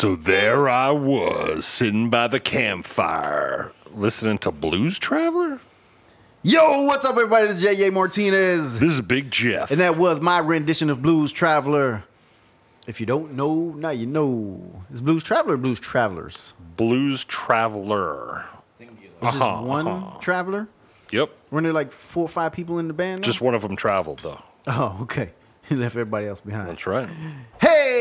So there I was, sitting by the campfire, listening to Blues Traveler. Yo, what's up, everybody? This is J.A. Martinez. This is Big Jeff. And that was my rendition of Blues Traveler. If you don't know, now you know. It's Blues Traveler or Blues Travelers? Blues Traveler. It's just Uh-huh, one uh-huh. traveler? Yep. Weren't there like four or five people in the band? now? Just one of them traveled, though. Oh, okay. He left everybody else behind. That's right.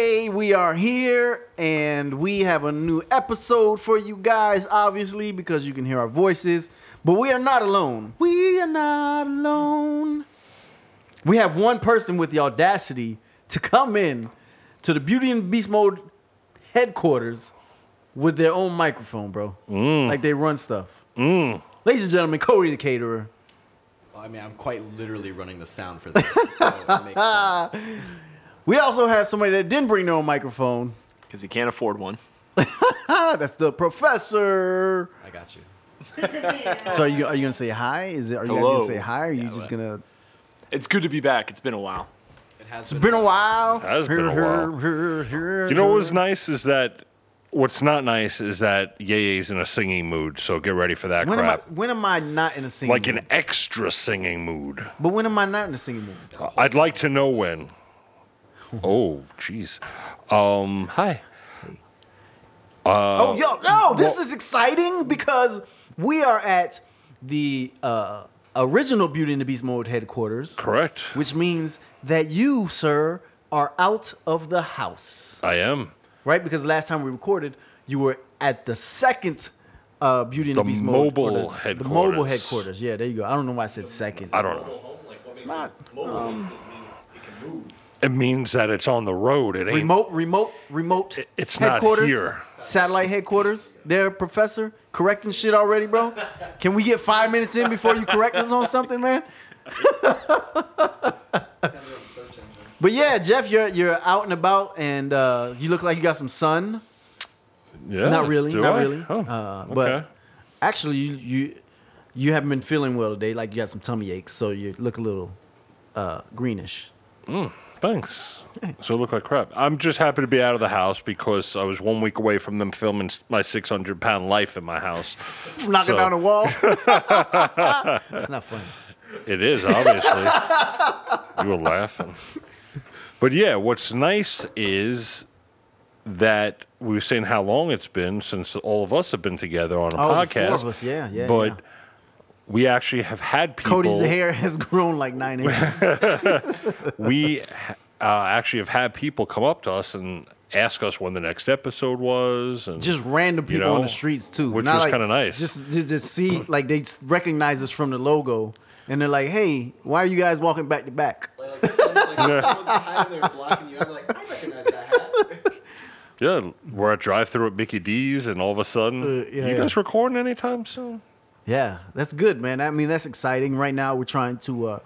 Hey, we are here and we have a new episode for you guys, obviously, because you can hear our voices. But we are not alone. We are not alone. We have one person with the audacity to come in to the Beauty and Beast Mode headquarters with their own microphone, bro. Mm. Like they run stuff. Mm. Ladies and gentlemen, Cody the caterer. Well, I mean, I'm quite literally running the sound for this, so it makes sense. We also have somebody that didn't bring their own microphone. because he can't afford one. That's the professor. I got you. So are you are you gonna say hi? Is it are you guys gonna say hi? Or are you Yeah, just what? gonna? It's good to be back. It's been a while. It has It's been a while. It has been a while. You know what was nice is that what's not nice is that Yeye's in a singing mood, so get ready for that When am I? crap. When am I not in a singing? Mood? Like mood? an extra singing mood. But when am I not in a singing mood? I'd like to know when. Oh, jeez. Um, hi. oh, yo, no! This well- is exciting because we are at the uh, original Beauty and the Beast mode headquarters, Correct. which means that you, sir, are out of the house, I am. right? Because last time we recorded, you were at the second. Uh, Beauty and the, The Beast mode, or mobile the, the mobile headquarters. headquarters. Yeah, there you go. I don't know why I said second. I don't know. It's not. It means that it's on the road. It ain't. Remote, remote, remote. It- it's not headquarters, here. Satellite headquarters. There, professor, correcting shit already, bro. Can we get five minutes in before you correct us on something, man? but yeah, Jeff, you're you're out and about, and uh, you look like you got some sun. Yeah. not really, not I? really. Oh, uh, okay. But actually, you you you haven't been feeling well today. Like you got some tummy aches, so you look a little uh, greenish. Thanks. So it looked like crap. I'm just happy to be out of the house because I was one week away from them filming my 600 pound life in my house. Knocking So- down a wall. That's not funny. It is, obviously. you were laughing. But yeah, what's nice is that we were saying how long it's been since all of us have been together on a Oh, the podcast. of us, yeah, yeah, But yeah. We actually have had people. Cody's hair has grown like nine inches. we uh, actually have had people come up to us and ask us when the next episode was, and just random You people on the streets too, which Not was like- kinda nice. Just, just, just see like they recognize us from the logo, and they're like, "Hey, why are you guys walking back to back?" Like, like, like someone's behind there blocking you. I'm like, I recognize that hat. yeah, we're at drive-through at Mickey D's, and all of a sudden, Uh, yeah, you yeah. guys recording anytime soon? Yeah, that's good, man. I mean, that's exciting. Right now, we're trying to. Uh,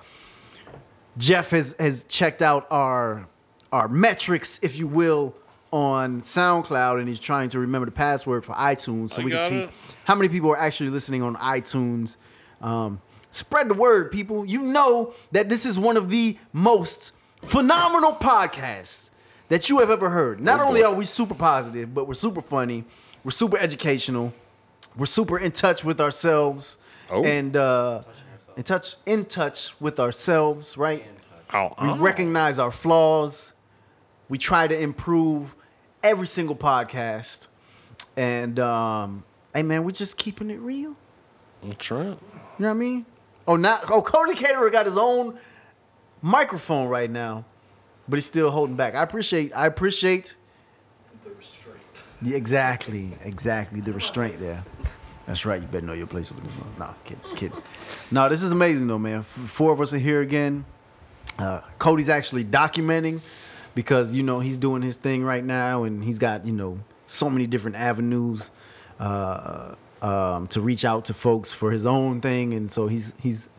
Jeff has has checked out our our metrics, if you will, on SoundCloud, and he's trying to remember the password for iTunes, so I we can see it. how many people are actually listening on iTunes. Um, spread the word, people. You know that this is one of the most phenomenal podcasts that you have ever heard. Not Oh, only are we super positive, but we're super funny. We're super educational. We're super in touch with ourselves Oh. and uh, in touch in touch with ourselves, right? Oh, We recognize our flaws. We try to improve every single podcast. And um, hey man, we're just keeping it real. That's right. You know what I mean? Oh, not oh Cody Caterer got his own microphone right now, but he's still holding back. I appreciate I appreciate The restraint. Yeah, exactly, exactly. The restraint there. That's right. You better know your place with this one. No, kidding, kidding. No, this is amazing though, man. Four of us are here again. Uh, Cody's actually documenting because you know he's doing his thing right now, and he's got you know so many different avenues uh, um, to reach out to folks for his own thing, and so he's he's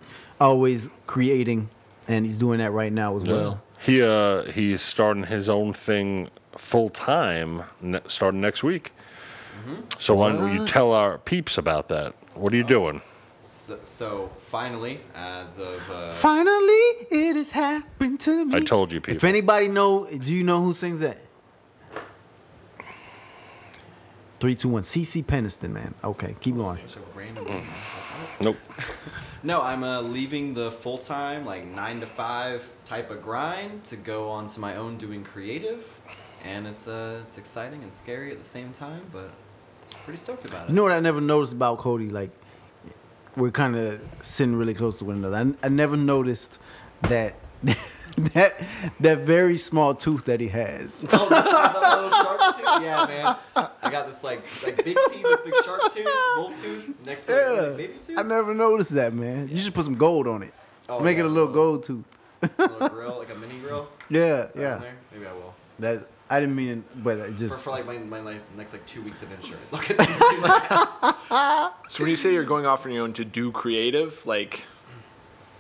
always creating, and he's doing that right now as well. He uh he's starting his own thing full time ne- starting next week. Mm-hmm. So why don't you tell our peeps about that? What are you doing? So, so finally, as of uh, Finally, it has happened to me. I told you, people. If anybody know, do you know who sings that? Three, two, one. CeCe Peniston, man. Okay, keep going. Such a random. Nope. No, I'm uh, leaving the full time, like nine to five type of grind to go on to my own doing creative, and it's uh, it's exciting and scary at the same time, but pretty stoked about it. You know what I never noticed about Cody? Like, we're kind of sitting really close to one another. I, I never noticed that that that very small tooth that he has. Oh, that's not that little shark tooth? Yeah, man. I got this like like big teeth, this big shark tooth, wolf tooth next to Yeah, like, baby tooth. I never noticed that, man. You should put some gold on it. Oh, Make yeah, it a little well. gold tooth. A little grill, like a mini grill. Yeah, yeah. Maybe I will. That I didn't mean, it, but it For, just for like my, my like, next like two weeks of insurance. I'll get do that. So when you say you're going off on your own to do creative, like,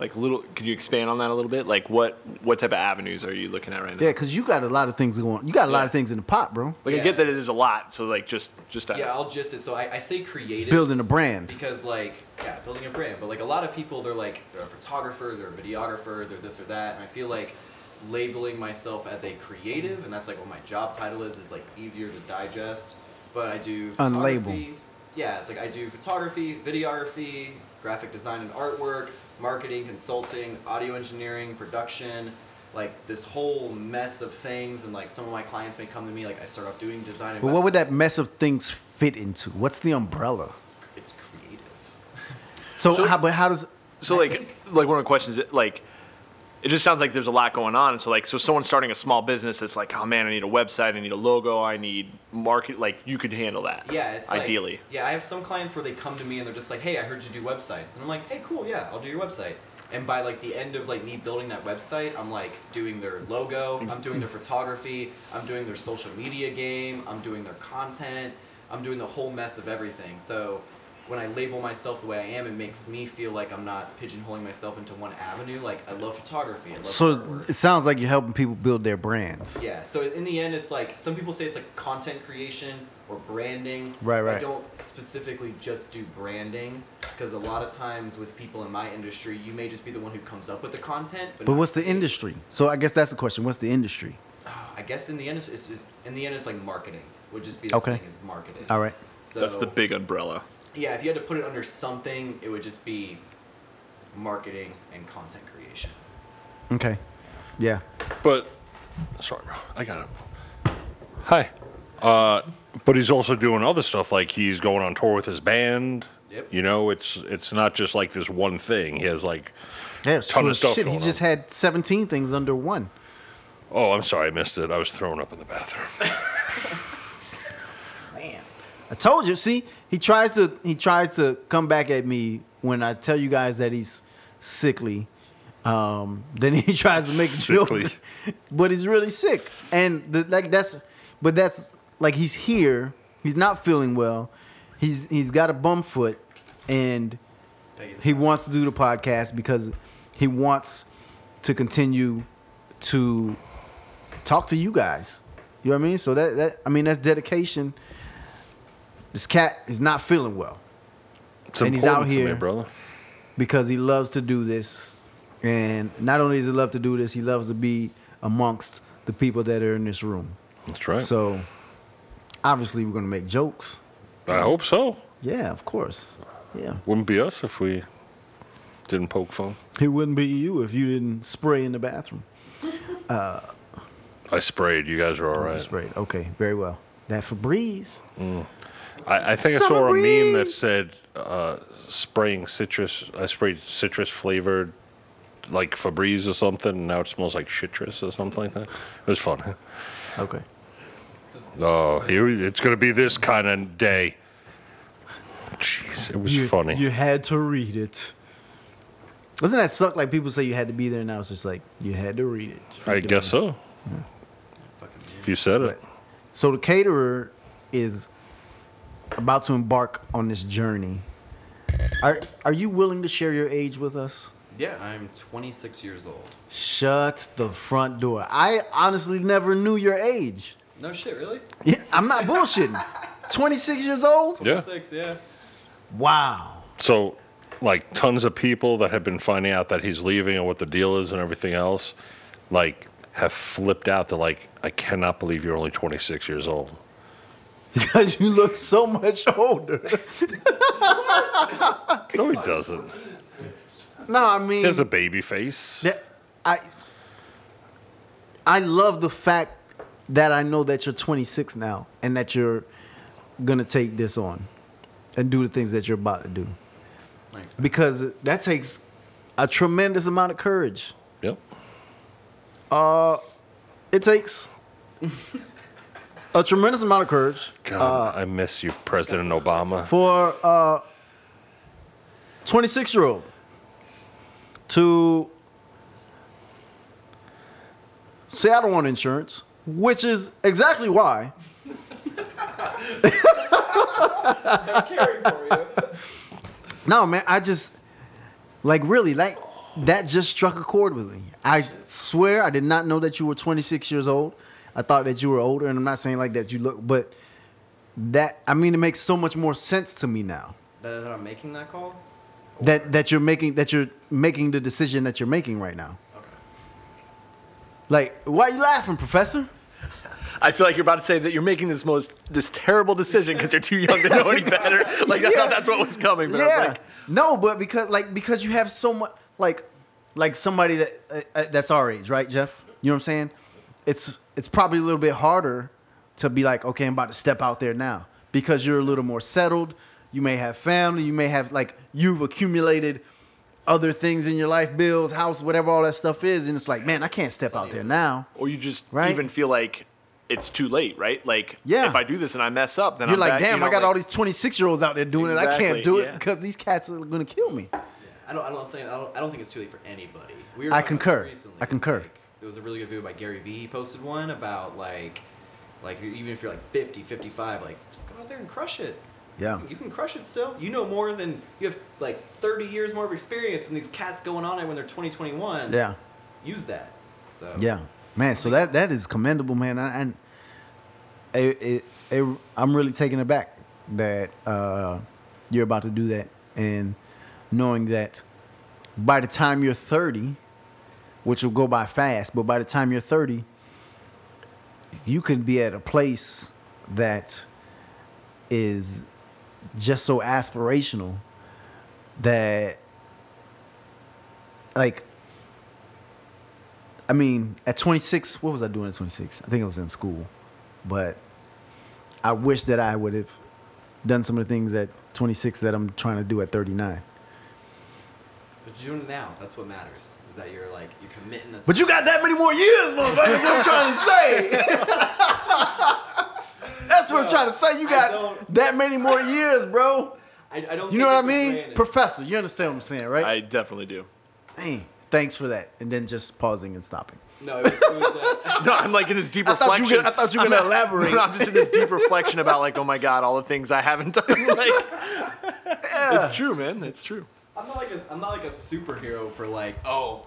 like little, could you expand on that a little bit? Like, what what type of avenues are you looking at right now? yeah, because you got a lot of things going. You got a lot of things in the pot, bro. Like I Yeah. get that it is a lot. So like just just uh, Yeah, I'll just it. So I, I say creative. Building a brand. because like yeah building a brand but like a lot of people they're like they're a photographer they're a videographer they're this or that and i feel like labeling myself as a creative and that's like what my job title is is like easier to digest but i do Unlabel. photography yeah it's like i do photography videography graphic design and artwork marketing consulting audio engineering production like this whole mess of things and like some of my clients may come to me like i start off doing design and But what would that mess of things fit into? What's the umbrella? it's creative So, So- how, but how does So I like think- like one of the questions like it just sounds like there's a lot going on. So like so someone starting a small business it's like, oh man, I need a website, I need a logo, I need market like you could handle that. Yeah, it's like- ideally. yeah, I have some clients where they come to me and they're just like, "Hey, I heard you do websites," and I'm like, "Hey, cool, yeah, I'll do your website." And by like the end of like me building that website, I'm like doing their logo, I'm doing their photography, I'm doing their social media game, I'm doing their content, I'm doing the whole mess of everything. So when I label myself the way I am, it makes me feel like I'm not pigeonholing myself into one avenue. Like I love photography, I love so? artwork. It sounds like you're helping people build their brands. Yeah. So in the end, it's like some people say it's like content creation or branding. Right, Right. I don't specifically just do branding because a lot of times with people in my industry, you may just be the one who comes up with the content. But, But what's the creating. industry? So I guess that's the question. What's the industry? I guess in the end, it's, it's, it's in the end, it's like marketing would just be the Okay. thing is marketing. All right. So That's the big umbrella. Yeah. If you had to put it under something, it would just be marketing and content creation. Okay. Yeah. But sorry, bro. I got him. Hi. Uh, but he's also doing other stuff like he's going on tour with his band. Yep. You know, it's it's not just like this one thing. He has like Yeah. it's Ton full of stuff Shit, he just on. had 17 things under one. Oh, I'm sorry, I missed it. I was thrown up in the bathroom. Man, I told you. See, he tries to he tries to come back at me when I tell you guys that he's sickly. Um, then he tries to make a joke, but he's really sick. And the, like that's, but that's like he's here. He's not feeling well. He's he's got a bum foot, and he wants to do the podcast because he wants to continue to talk to you guys. You know what I mean? So that, that I mean that's dedication. This cat is not feeling well It's And he's out me, here. brother. because he loves to do this. And not only does he love to do this, he loves to be amongst the people that are in this room. That's right. So obviously we're gonna make jokes. I hope so. Yeah, of course. Yeah. Wouldn't be us if we didn't poke fun. It wouldn't be you if you didn't spray in the bathroom. Uh, I sprayed. You guys are all right. Oh, right. Sprayed. Okay, very well. That Febreze. Mm. I, I think I Summer saw a meme that said uh, spraying citrus. I sprayed citrus flavored, like Febreze or something, and now it smells like citrus or something like that. It was fun. Okay. Oh, here it's gonna be this kind of day. Jeez, it was you, funny. You had to read it. Doesn't that suck? Like people say you had to be there, now it's just like you had to read it. I guess so. Fucking If you said it, But- So the caterer is about to embark on this journey. Are are you willing to share your age with us? Yeah, I'm 26 years old. Shut the front door. I honestly never knew your age. No shit, really? Yeah, I'm not bullshitting. 26 years old? Yeah. 26, yeah. Wow. so like tons of people that have been finding out that he's leaving and what the deal is and everything else, like have flipped out. They're like, I cannot believe you're only 26 years old. Because you look so much older. No, he doesn't. No, I mean He mean, has a baby face. that, I I love the fact that I know that you're 26 now and that you're gonna take this on and do the things that you're about to do Thanks, man. because that takes a tremendous amount of courage. Yep. Uh, it takes a tremendous amount of courage God, I miss you, President Obama. for uh, a 26 year old to say I don't want insurance, which is exactly why I'm caring for you. No, man, I just like really like that just struck a chord with me. I swear I did not know that you were 26 years old. I thought that you were older, and I'm not saying like that you look, but that I mean it makes so much more sense to me now. That, that I'm making that call. That that you're making that you're making the decision that you're making right now. Okay. Like, why are you laughing, Professor? I feel like you're about to say that you're making this most this terrible decision because you're too young to know any better. Like I Yeah. thought that's what was coming, but I yeah. was like, no, but because like because you have so much like like somebody that uh, uh, that's our age, right, Jeff? You know what I'm saying? It's it's probably a little bit harder to be like, okay, I'm about to step out there now because you're a little more settled. You may have family. You may have like you've accumulated other things in your life, bills, house, whatever all that stuff is, and it's like, man, I can't step out there now. or you just Right. even feel like it's too late, right? Like Yeah. if I do this and I mess up, then You're I'm like, back, damn, you know, I got like- all these 26 year olds out there doing it. I can't do it because these cats are gonna kill me. I don't. I don't think. I don't. I don't think it's too late for anybody. We were I concur. Recently, I concur. Like, there was a really good video by Gary Vee. He posted one about like, like even if you're like 50, 55, like just go out there and crush it. Yeah. You can crush it still. You know more than you have like 30 years more of experience than these cats going on it when they're 20, 21. Yeah. Use that. So Yeah, man. So that that is commendable, man. And- And it, it, it, I'm really taken aback that uh, you're about to do that, and knowing that by the time you're 30, which will go by fast, but by the time you're 30, you can be at a place that is just so aspirational that like I mean, at 26, what was I doing at 26? I think I was in school. But I wish that I would have done some of the things at 26 that I'm trying to do at 39. But you're doing it now. That's what matters. Is that you're like you're committing. That's But you got that many more years, motherfucker. That's what I'm trying to say. That's what I'm trying to say. You got that many more years, bro. I, I don't. You know what I mean? granted. Professor, you understand what I'm saying, right? I definitely do. Hey, thanks for that. And then just pausing and stopping. no, it was. It was uh, No, I'm like in this deep I reflection. were gonna- I thought you were gonna not- elaborate. No, I'm just in this deep reflection about like, oh my god, all the things I haven't done. like, it's true, man. It's true. I'm not like a, I'm not like a superhero for like, oh,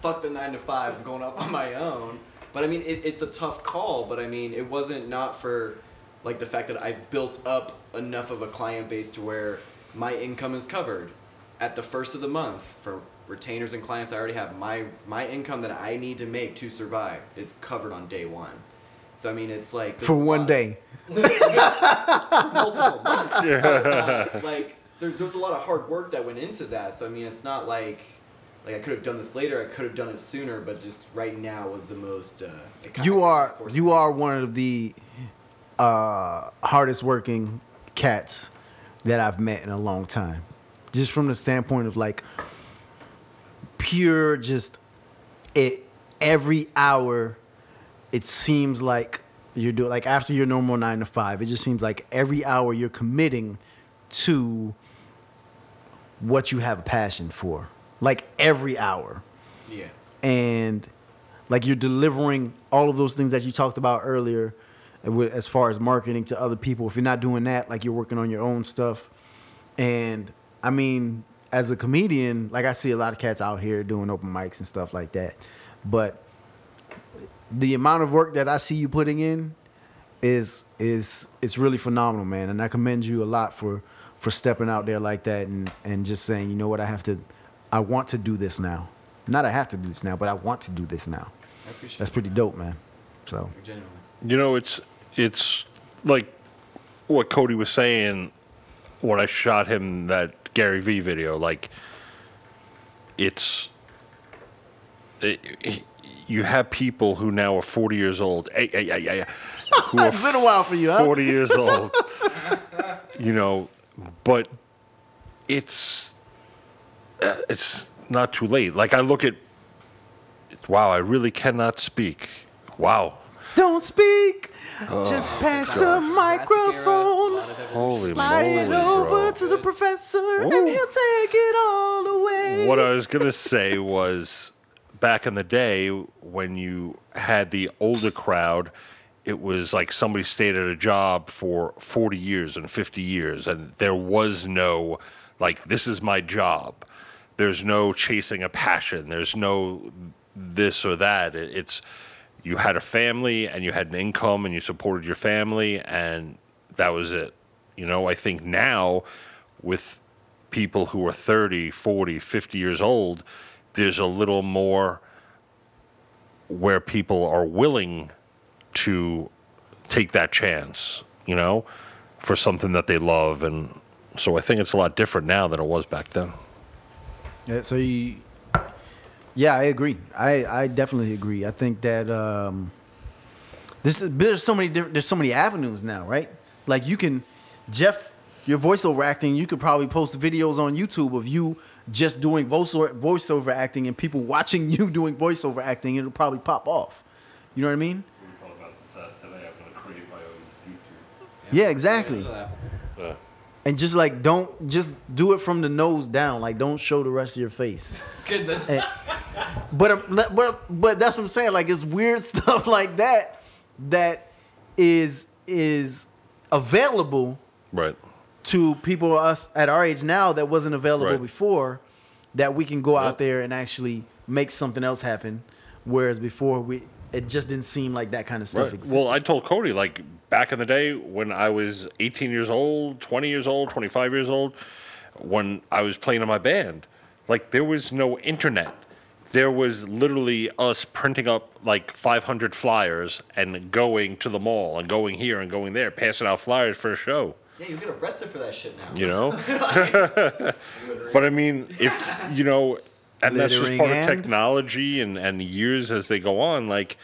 fuck the nine to five, I'm going off on my own. But I mean, it, it's a tough call. But I mean, it wasn't not for like the fact that I've built up enough of a client base to where my income is covered at the first of the month for retainers and clients I already have. My my income that I need to make to survive is covered on day one. So I mean, it's like For one day. multiple months. Uh, like there's there's a lot of hard work that went into that. So I mean, it's not like like I could have done this later. I could have done it sooner, but just right now was the most. Uh, you are you are one of the uh, hardest working cats that I've met in a long time. Just from the standpoint of like pure just it every hour it seems like you're doing like after your normal 9 to 5 it just seems like every hour you're committing to what you have a passion for like every hour. Yeah. and like you're delivering all of those things that you talked about earlier uh, as far as marketing to other people. If you're not doing that like you're working on your own stuff. And i mean as a comedian like i see a lot of cats out here doing open mics and stuff like that. But the amount of work that i see you putting in is is it's really phenomenal man. And i commend you a lot for for stepping out there like that and and just saying you know what i have to i want to do this now not i have to do this now but i want to do this now I appreciate that's it. pretty dope man so Genuinely. You know, it's it's like what Cody was saying when I shot him that Gary Vee video. Like, it's it, you have people who now are 40 years old. Hey, hey, hey, hey, who It's been a while for you, huh? 40 years old. you know, but it's uh, it's not too late. Like I look at wow, I really cannot speak. Wow. Don't speak. Oh, Just pass the Jurassic era, a microphone. lot of evolution. Holy Slide it over bro. to the professor, and he'll take it all away. What I was going to say was back in the day when you had the older crowd, it was like somebody stayed at a job for 40 years and 50 years, and there was no, like, this is my job. There's no chasing a passion. There's no this or that. It's you had a family and you had an income and you supported your family, and that was it. You know, I think now with people who are 30, 40, 50 years old, there's a little more where people are willing to take that chance, you know, for something that they love. And so I think it's a lot different now than it was back then. Yeah, so you, yeah, I agree. I, I definitely agree. I think that um, there's there's so many different there's so many avenues now, right? Like you can, Jeff, your voiceover acting. You could probably post videos on YouTube of you just doing voiceover voiceover acting and people watching you doing voiceover acting. It'll probably pop off. You know what I mean? Yeah, exactly. Look. And just like don't just do it from the nose down. Like don't show the rest of your face. Good. And- but um, but but that's what I'm saying. Like it's weird stuff like that that is is available Right. to people us at our age now that wasn't available Right. before. That we can go Yep. out there and actually make something else happen, whereas before we it just didn't seem like that kind of stuff Right. existed. Well, I told Cody, like, back in the day when I was 18 years old, 20 years old, 25 years old, when I was playing in my band, like, there was no internet. There was literally us printing up like 500 flyers and going to the mall and going here and going there, passing out flyers for a show. Yeah, you get arrested for that shit now. you know. but I mean, if you know, and that's just Littering part of technology and and years as they go on. Like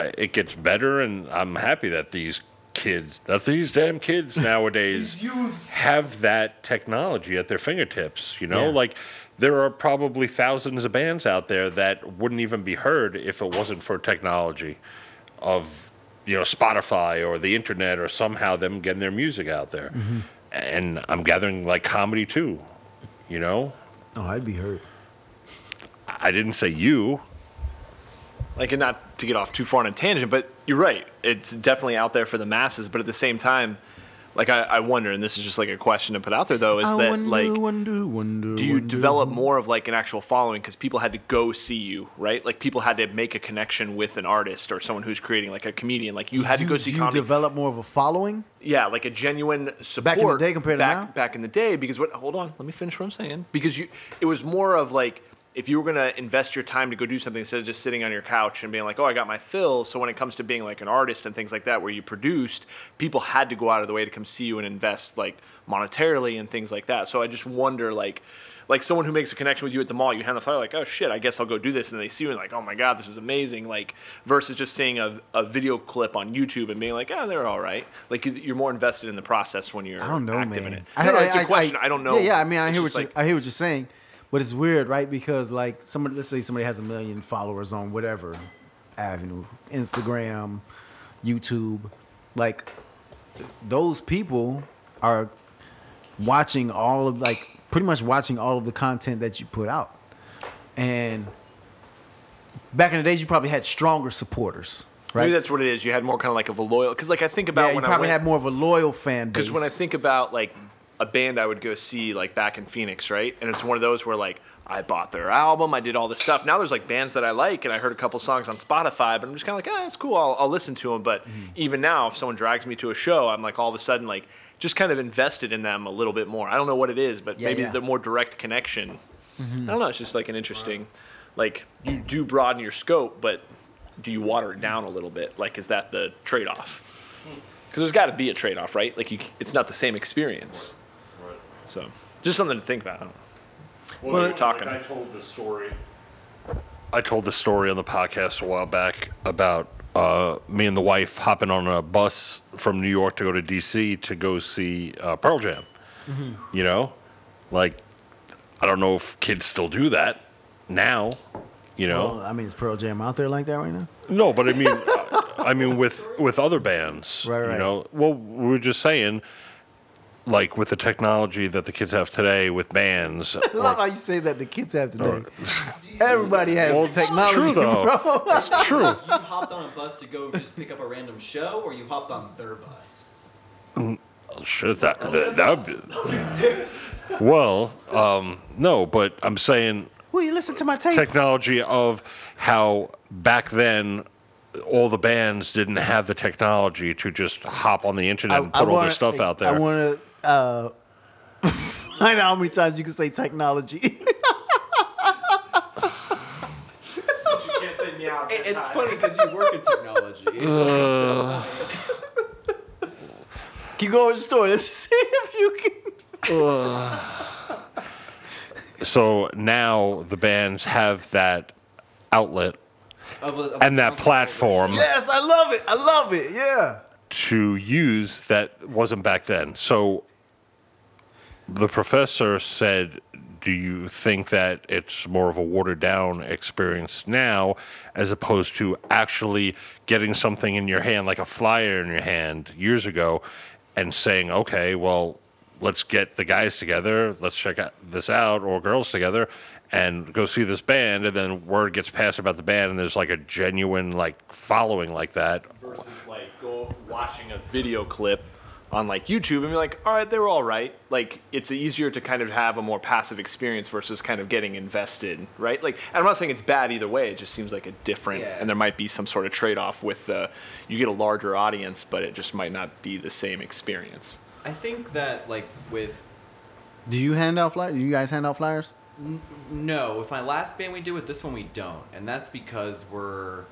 it gets better, and I'm happy that these kids, that these damn kids nowadays have that technology at their fingertips. You know, Yeah. like. There are probably thousands of bands out there that wouldn't even be heard if it wasn't for technology of you know Spotify or the internet or somehow them getting their music out there. Mm-hmm. And I'm gathering like comedy too. You know, oh, I'd be hurt. I didn't say you. like and not to get off too far on a tangent, but you're right. It's definitely out there for the masses, but at the same time, like I, I wonder, and this is just like a question to put out there though, is I that wonder, like wonder, wonder, do you wonder. develop more of like an actual following because people had to go see you, right? Like people had to make a connection with an artist or someone who's creating like a comedian. Like you had do, to go see do you develop more of a following? yeah, like a genuine support Back in the day compared to now? Back in the day, because what? Hold on, let me finish what I'm saying. Because you, it was more of like if you were gonna invest your time to go do something instead of just sitting on your couch and being like, oh, I got my fill. So when it comes to being like an artist and things like that, where you produced, people had to go out of the way to come see you and invest like monetarily and things like that. So I just wonder like. Like someone who makes a connection with you at the mall, you hand the flyer like, oh shit, I guess I'll go do this, and they see you and like, oh my god, this is amazing. Like versus just seeing a, a video clip on YouTube and being like, oh, they're all right. Like you- you're more invested in the process when you're I don't know, active man. in it. I, No, no, I- it's a I- question. I, don't know. Yeah, yeah. I mean, I It's hear what just you, I hear what you're saying, but it's weird, right? Because like somebody, let's say somebody has a million followers on whatever avenue, Instagram, YouTube, like those people are watching all of like pretty much watching all of the content that you put out, and back in the days, you probably had stronger supporters, right? Maybe that's what it is. You had more kind of like of a loyal, because like I think about yeah, you when I probably went, had more of a loyal fan base. Because when I think about like a band I would go see like back in Phoenix, right? And it's one of those where like I bought their album, I did all this stuff. Now there's like bands that I like, and I heard a couple songs on Spotify, but I'm just kind of like, ah, it's cool. I'll, I'll listen to them. But Mm-hmm. even now, if someone drags me to a show, I'm like all of a sudden like just kind of invested in them a little bit more. I don't know what it is, but Yeah, maybe yeah. Mm-hmm. the more direct connection. I don't know. It's just like an interesting, like you do broaden your scope, but do you water it down a little bit? Like, is that the trade-off? Because there's got to be a trade off, right? Like you, it's not the same experience. So just something to think about. I don't know. Well, Well, like, talking. I told the story. I told the story on the podcast a while back about uh, me and the wife hopping on a bus from New York to go to DC to go see uh, Pearl Jam. You know, like I don't know if kids still do that now. You know, Well, I mean, is Pearl Jam out there like that right now? no, but I mean, I mean with with other bands. Right, You know, well, we are just saying. Like with the technology that the kids have today with bands, I love how you say that the kids have today. or- Everybody has Well, technology, true though. bro. It's true. You hopped on a bus to go just pick up a random show, or you hopped on their bus? Oh, shit, that that, that be. Well, um, no, but I'm saying Will you listen to my tape? technology of how back then all the bands didn't have the technology to just hop on the internet and put all wanna- their stuff out I there. want to. Uh, I know how many times you can say technology. can't say meow. It- it's funny because you work in technology. It's Uh. like, Keep going with the story. Let's see if you can. so now the bands have that outlet of a- of and that platform Yes, I love it. I love it. Yeah. to use that wasn't back then. So the professor said, Do you think that it's more of a watered down experience now as opposed to actually getting something in your hand, like a flyer in your hand years ago, and saying, Okay, well, let's get the guys together, let's check out this out, or girls together, and go see this band, and then word gets passed about the band, and there's like a genuine like following like that. versus like go watching a video clip on like YouTube and be like, all right, they're all right. Like it's easier to kind of have a more passive experience versus kind of getting invested, right? Like and I'm not saying it's bad either way. It just seems like a different, Yeah. and there might be some sort of trade-off with uh, you get a larger audience, but it just might not be the same experience. I think that like with Do you hand out flyers? Do you guys hand out flyers? No, with my last band we did, with this one we don't, and that's because we're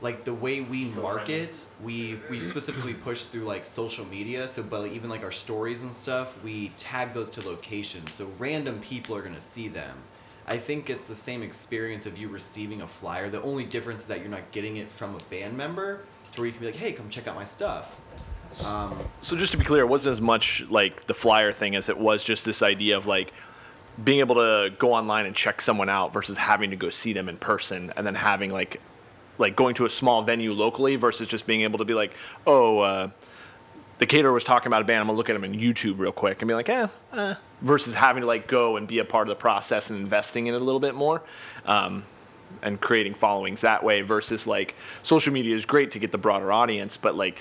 like the way we market, we we specifically push through like social media. So, but like, even like our stories and stuff, we tag those to locations, so random people are gonna see them. I think it's the same experience of you receiving a flyer. The only difference is that you're not getting it from a band member, to where you can be like, "Hey, come check out my stuff." Um, So just to be clear, it wasn't as much like the flyer thing as it was just this idea of like being able to go online and check someone out versus having to go see them in person and then having like like going to a small venue locally versus just being able to be like, oh, uh, the caterer was talking about a band. I'm gonna look at them in YouTube real quick and be like, eh, eh. Versus having to like go and be a part of the process and investing in it a little bit more. Um, and creating followings that way versus like social media is great to get the broader audience, but like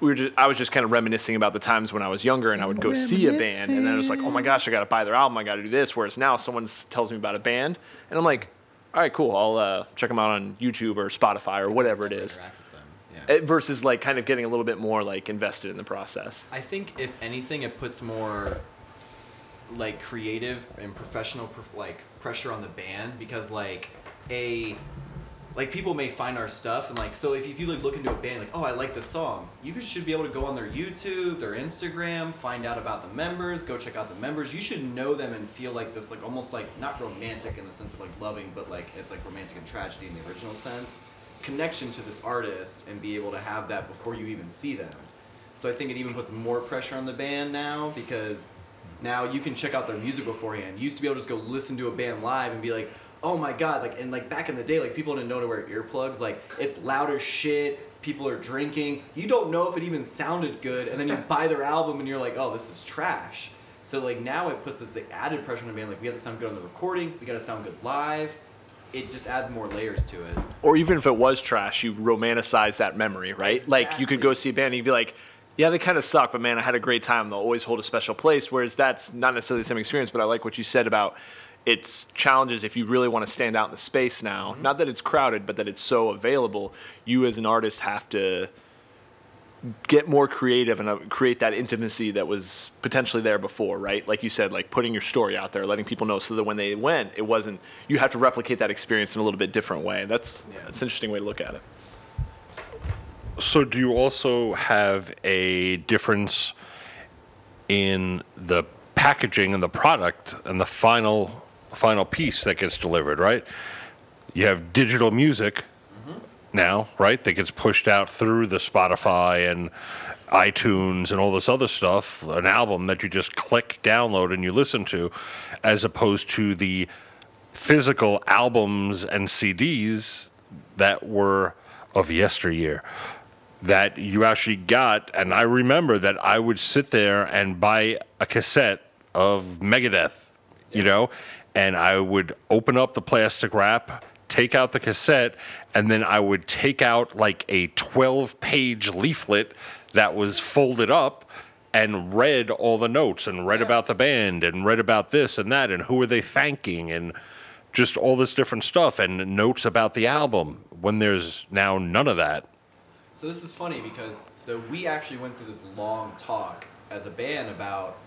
we were just, I was just kind of reminiscing about the times when I was younger and I would go see a band and then I was like, oh my gosh, I got to buy their album, I got to do this. Whereas now someone tells me about a band and I'm like, all right, cool, I'll uh, check them out on YouTube or Spotify or whatever it is. interact with them. Yeah. Eh, Versus like kind of getting a little bit more like invested in the process. I think if anything, it puts more like creative and professional like pressure on the band because like a like people may find our stuff and like so if, if you like look into a band like oh I like this song you should be able to go on their YouTube their Instagram find out about the members go check out the members. You should know them and feel like this like almost like not romantic in the sense of like loving but like it's like romantic and tragedy in the original sense. Connection to this artist and be able to have that before you even see them. So I think it even puts more pressure on the band now because now you can check out their music beforehand. You used to be able to just go listen to a band live and be like, oh my god, like and like back in the day, like people didn't know to wear earplugs. Like it's loud as shit. People are drinking. You don't know if it even sounded good, and then you buy their album and you're like, oh, this is trash. So like now it puts this like, added pressure on the band. Like we have to sound good on the recording. We got to sound good live. It just adds more layers to it. Or even if it was trash, you romanticize that memory, right? Like you could go see a band and you'd be like, yeah, they kind of suck, but man, I had a great time. They'll always hold a special place. Whereas that's not necessarily the same experience, but I like what you said about its challenges if you really want to stand out in the space now. Not that it's crowded, but that it's so available. You as an artist have to get more creative and uh, create that intimacy that was potentially there before, right? Like you said, like putting your story out there, letting people know so that when they went, it wasn't, you have to replicate that experience in a little bit different way. That's, Yeah. that's an interesting way to look at it. So, do you also have a difference in the packaging and the product and the final final piece that gets delivered? Right. You have digital music now, right? That gets pushed out through the Spotify and iTunes and all this other stuff. An album that you just click, download, and you listen to, as opposed to the physical albums and CDs that were of yesteryear that you actually got. And I remember that I would sit there and buy a cassette of Megadeth, you know, and I would open up the plastic wrap, take out the cassette, and then I would take out like a 12 page leaflet that was folded up and read all the notes and read about the band and read about this and that and who are they thanking and just all this different stuff and notes about the album when there's now none of that. So this is funny because so we actually went through this long talk as a band about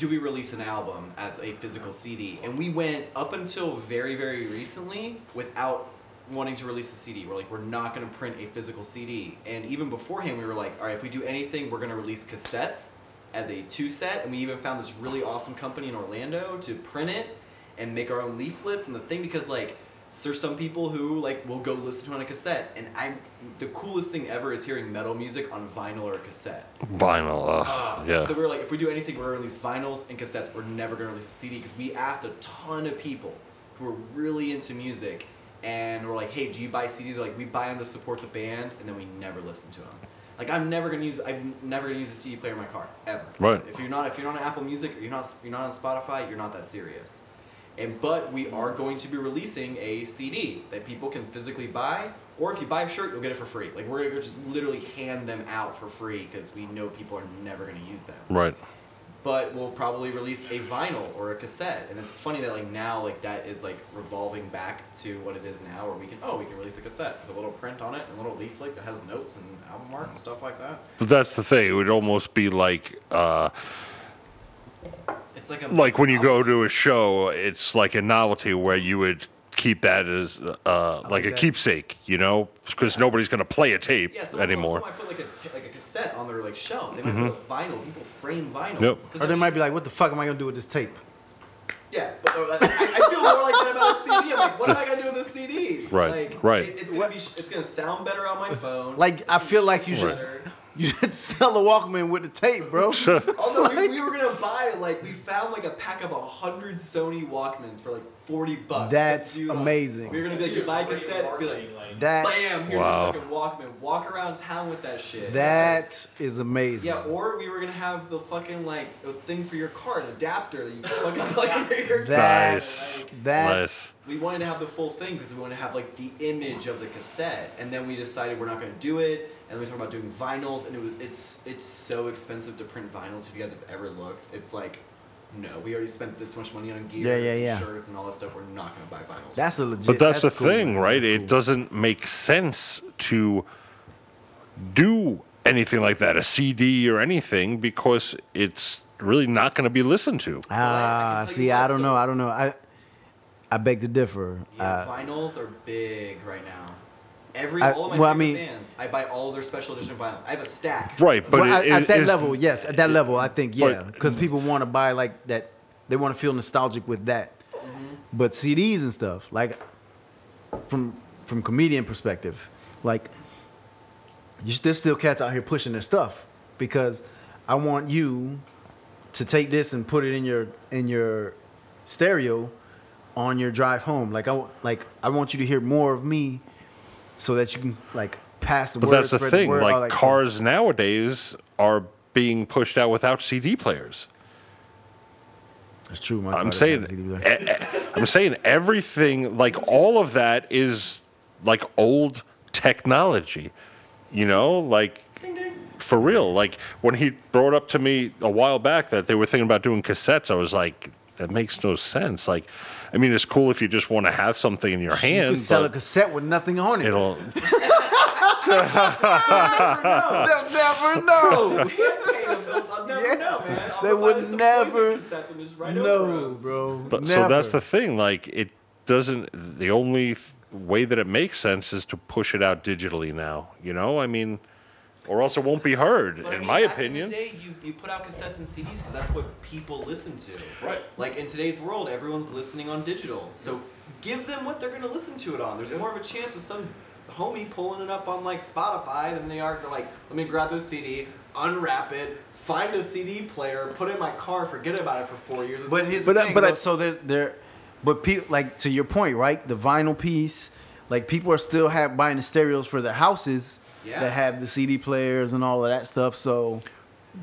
do we release an album as a physical CD? And we went up until very very recently without wanting to release a CD. We're like we're not going to print a physical CD. And even beforehand we were like, all right, if we do anything, we're going to release cassettes as a two set and we even found this really awesome company in Orlando to print it and make our own leaflets and the thing because like so there's some people who like will go listen to it on a cassette and I the coolest thing ever is hearing metal music on vinyl or a cassette. Vinyl, uh, Uh, yeah. So we were like, if we do anything, we're gonna release vinyls and cassettes. We're never gonna release a CD because we asked a ton of people who are really into music, and we're like, hey, do you buy CDs? They're like, we buy them to support the band, and then we never listen to them. Like I'm never gonna use I'm never gonna use a CD player in my car ever. Right. If you're not if you're not on Apple Music or you're not you're not on Spotify, you're not that serious. And but we are going to be releasing a CD that people can physically buy, or if you buy a shirt, you'll get it for free. Like we're gonna just literally hand them out for free because we know people are never gonna use them. Right. But we'll probably release a vinyl or a cassette, and it's funny that like now like that is like revolving back to what it is now, where we can oh we can release a cassette with a little print on it and a little leaflet that has notes and album art and stuff like that. But that's the thing. It would almost be like, uh, It's like a like when you go to a show, it's like a novelty where you would keep that as uh, like, a that. keepsake, you know, because nobody's going to play a tape Yeah, someone, anymore. Someone might put like a, t- like a cassette on their like shelf. They might put a vinyl. People frame vinyls. Mm-hmm. Yep. 'Cause Or they mean- might be like, what the fuck am I gonna do with this tape? Yeah, but uh, I, I feel more like that about a CD. I'm like, what am I gonna do with a CD? Right, Like, right. It, it's gonna be. It's gonna sound better on my phone. Like, I feel like you shake should- better. You should sell a Walkman with the tape, bro. Oh no, we, we were gonna buy like we found like a pack of a hundred Sony Walkmans for like forty bucks. That's So, dude, like, amazing. We were gonna be like, you buy a cassette, be like, That's bam, here's Wow. a fucking Walkman. Walk around town with that shit. that is amazing. Yeah, or we were gonna have the fucking like a thing for your car, an adapter that you fucking plug into your car. Nice. Like, That's Nice. we wanted to have the full thing because we wanted to have like the image of the cassette, and then we decided we're not gonna do it, and then we talked about doing vinyls, and it was it's it's so expensive to print vinyls. If you guys have ever looked, it's like. No, we already spent this much money on gear, Yeah, yeah, and yeah. shirts, and all that stuff. We're not gonna buy vinyls. that's a legit. But that's, the cool, thing, man. right? That's It cool. doesn't make sense to do anything like that, a CD or anything, because it's really not going to be listened to. Well, I- I can Ah, tell you see, I don't so- know. I don't know. I I beg to differ. Yeah, Uh, vinyls are big right now. Every I- all of my well, I favorite mean- bands, I buy all their special edition vinyls. I have a stack. Right, but well, at, it- at that is- level, yes, at that level, I think yeah, But- because people want to buy like that. They want to feel nostalgic with that. Mm-hmm. But CDs and stuff, like from from comedian perspective, like you there's still cats out here pushing their stuff because I want you to take this and put it in your in your stereo on your drive home. Like I wa- like I want you to hear more of me so that you can like pass the But word. that's the spread thing. word, all like that stuff. cars nowadays are being pushed out without CD players. That's true. My I'm car doesn't saying, have a CD player. I'm saying everything, like all of that, is like old technology. You know, like for real. Like when he brought up to me a while back that they were thinking about doing cassettes, I was like, that makes no sense. Like, I mean, it's cool if you just want to have something in your hands. you hand, could sell a cassette with nothing on it. it'll. They'll never know. Just hand paint 'em, they'll- I'll never Yeah. know, man. I'll They would never Poison cassettes and just write over no, 'em. bro. But never. so that's the thing. Like it doesn't. The only th- way that it makes sense is to push it out digitally now. You know, I mean, or else it won't be heard. But I in mean, my back opinion. in the day, you, you put out cassettes and CDs because that's what people listen to. Right. Like in today's world, everyone's listening on digital. So give them what they're gonna listen to it on. There's more of a chance of some homie pulling it up on like Spotify than they are to like, let me grab this CD, unwrap it, find a CD player, put it in my car, forget about it for four years. But listen here's the thing, but though, I- so there's there, but people like to your point, right? The vinyl piece, like people are still have buying the stereos for their houses Yeah. that have the CD players and all of that stuff. So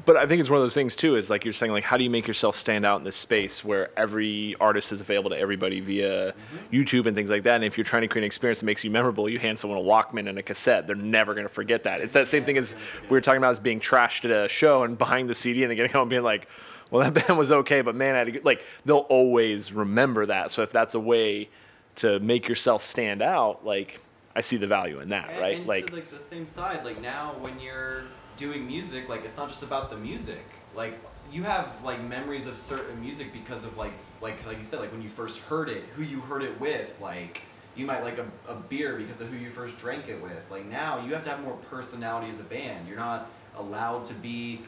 But I think it's one of those things too. Is like you're saying, like how do you make yourself stand out in this space where every artist is available to everybody via mm-hmm. YouTube and things like that? And if you're trying to create an experience that makes you memorable, you hand someone a Walkman and a cassette. They're never going to forget that. It's that same thing as we were talking about as being trashed at a show and buying the CD and then getting home and being like, "Well, that band was okay, but man, I had a like they'll always remember that. So if that's a way to make yourself stand out, like I see the value in that, And, right? and like to like the same side, like now when you're doing music, like it's not just about the music. Like you have like memories of certain music because of like like like you said, like when you first heard it, who you heard it with, like you might like a, a beer because of who you first drank it with. Like now you have to have more personality as a band. You're not allowed to be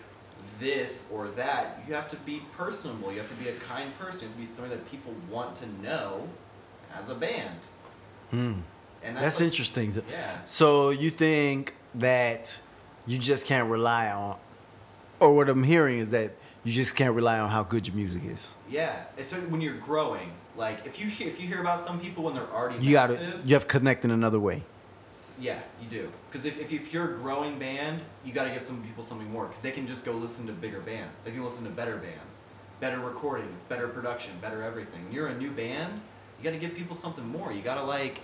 this or that. You have to be personable. You have to be a kind person. You have to be somebody that people want to know as a band. Hmm. And that's what's- interesting. Yeah. So you think that you just can't rely on, or what I'm hearing is that you just can't rely on how good your music is. Yeah, especially when you're growing. Like if you hear, if you hear about some people when they're already You got to you have to connect in another way. yeah, you do. Because if, if, if you're a growing band, you got to give some people something more. Because they can just go listen to bigger bands. They can listen to better bands, better recordings, better production, better everything. When you're a new band, you got to give people something more. You got to like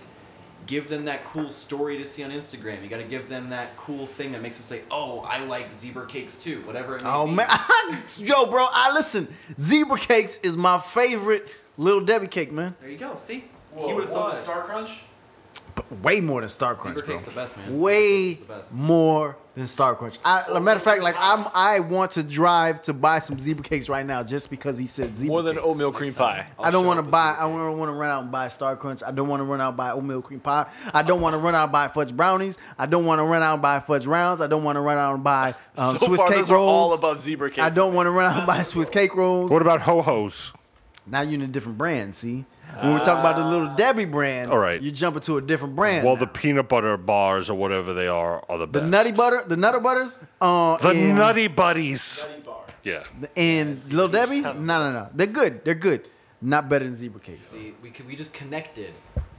give them that cool story to see on Instagram. You got to give them that cool thing that makes them say, "Oh, I like zebra cakes too." Whatever it may Oh be. man, yo, bro, I listen. Zebra cakes is my favorite little Debbie cake, man. There you go. See, he would have thought it. Star Crunch. But way more than Star Crunch, Zebra bro. cake's the best, man. Way the best. more than Star Crunch. I, as a matter of fact, like I'm, I want to drive to buy some zebra cakes right now just because he said zebra More than cakes. oatmeal cream pie. I'll I don't want to buy. I don't want to run out and buy Star Crunch. I don't want to run out and buy oatmeal cream pie. I don't want to run out and buy fudge brownies. I don't want to run out and buy fudge rounds. I don't want to run out and buy um, so Swiss far, cake those are all above zebra cake. I don't want to run out and buy Swiss cake rolls. What about ho hos? Now you're in a different brand. See, when we talk about the little Debbie brand, All right. you jump into a different brand. Well, now. the peanut butter bars or whatever they are are the best. the nutty butter, the nutter butters, uh, The and, nutty buddies. Yeah. and little Debbie's. No, no, no, they're good. They're good. Not better than zebra cakes. See, we could, we just connected.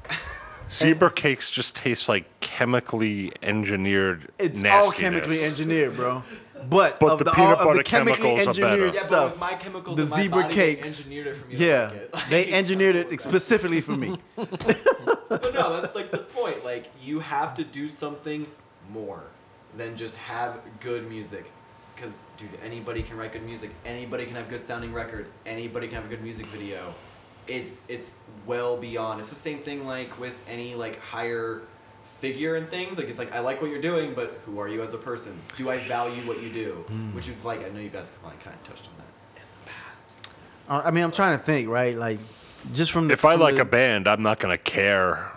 Zebra cakes just taste like chemically engineered It's nastiness. all chemically engineered, bro. But, But of the the, peanut all of butter the chemically chemicals are better. engineered Yeah, but stuff, with my chemicals the in my zebra body, they cakes, engineered it for me to yeah, like it. they engineered it specifically for me. But no, that's like the point. Like you have to do something more than just have good music. Because dude, anybody can write good music. Anybody can have good sounding records. Anybody can have a good music video. It's it's well beyond. It's the same thing like with any like higher figure and things. Like it's like I like what you're doing, but who are you as a person? Do I value what you do? Hmm. Which is like I know you guys like kind of touched on that in the past. Uh, I mean, I'm trying to think, right? Like, just from the If I from like the- a band, I'm not gonna care.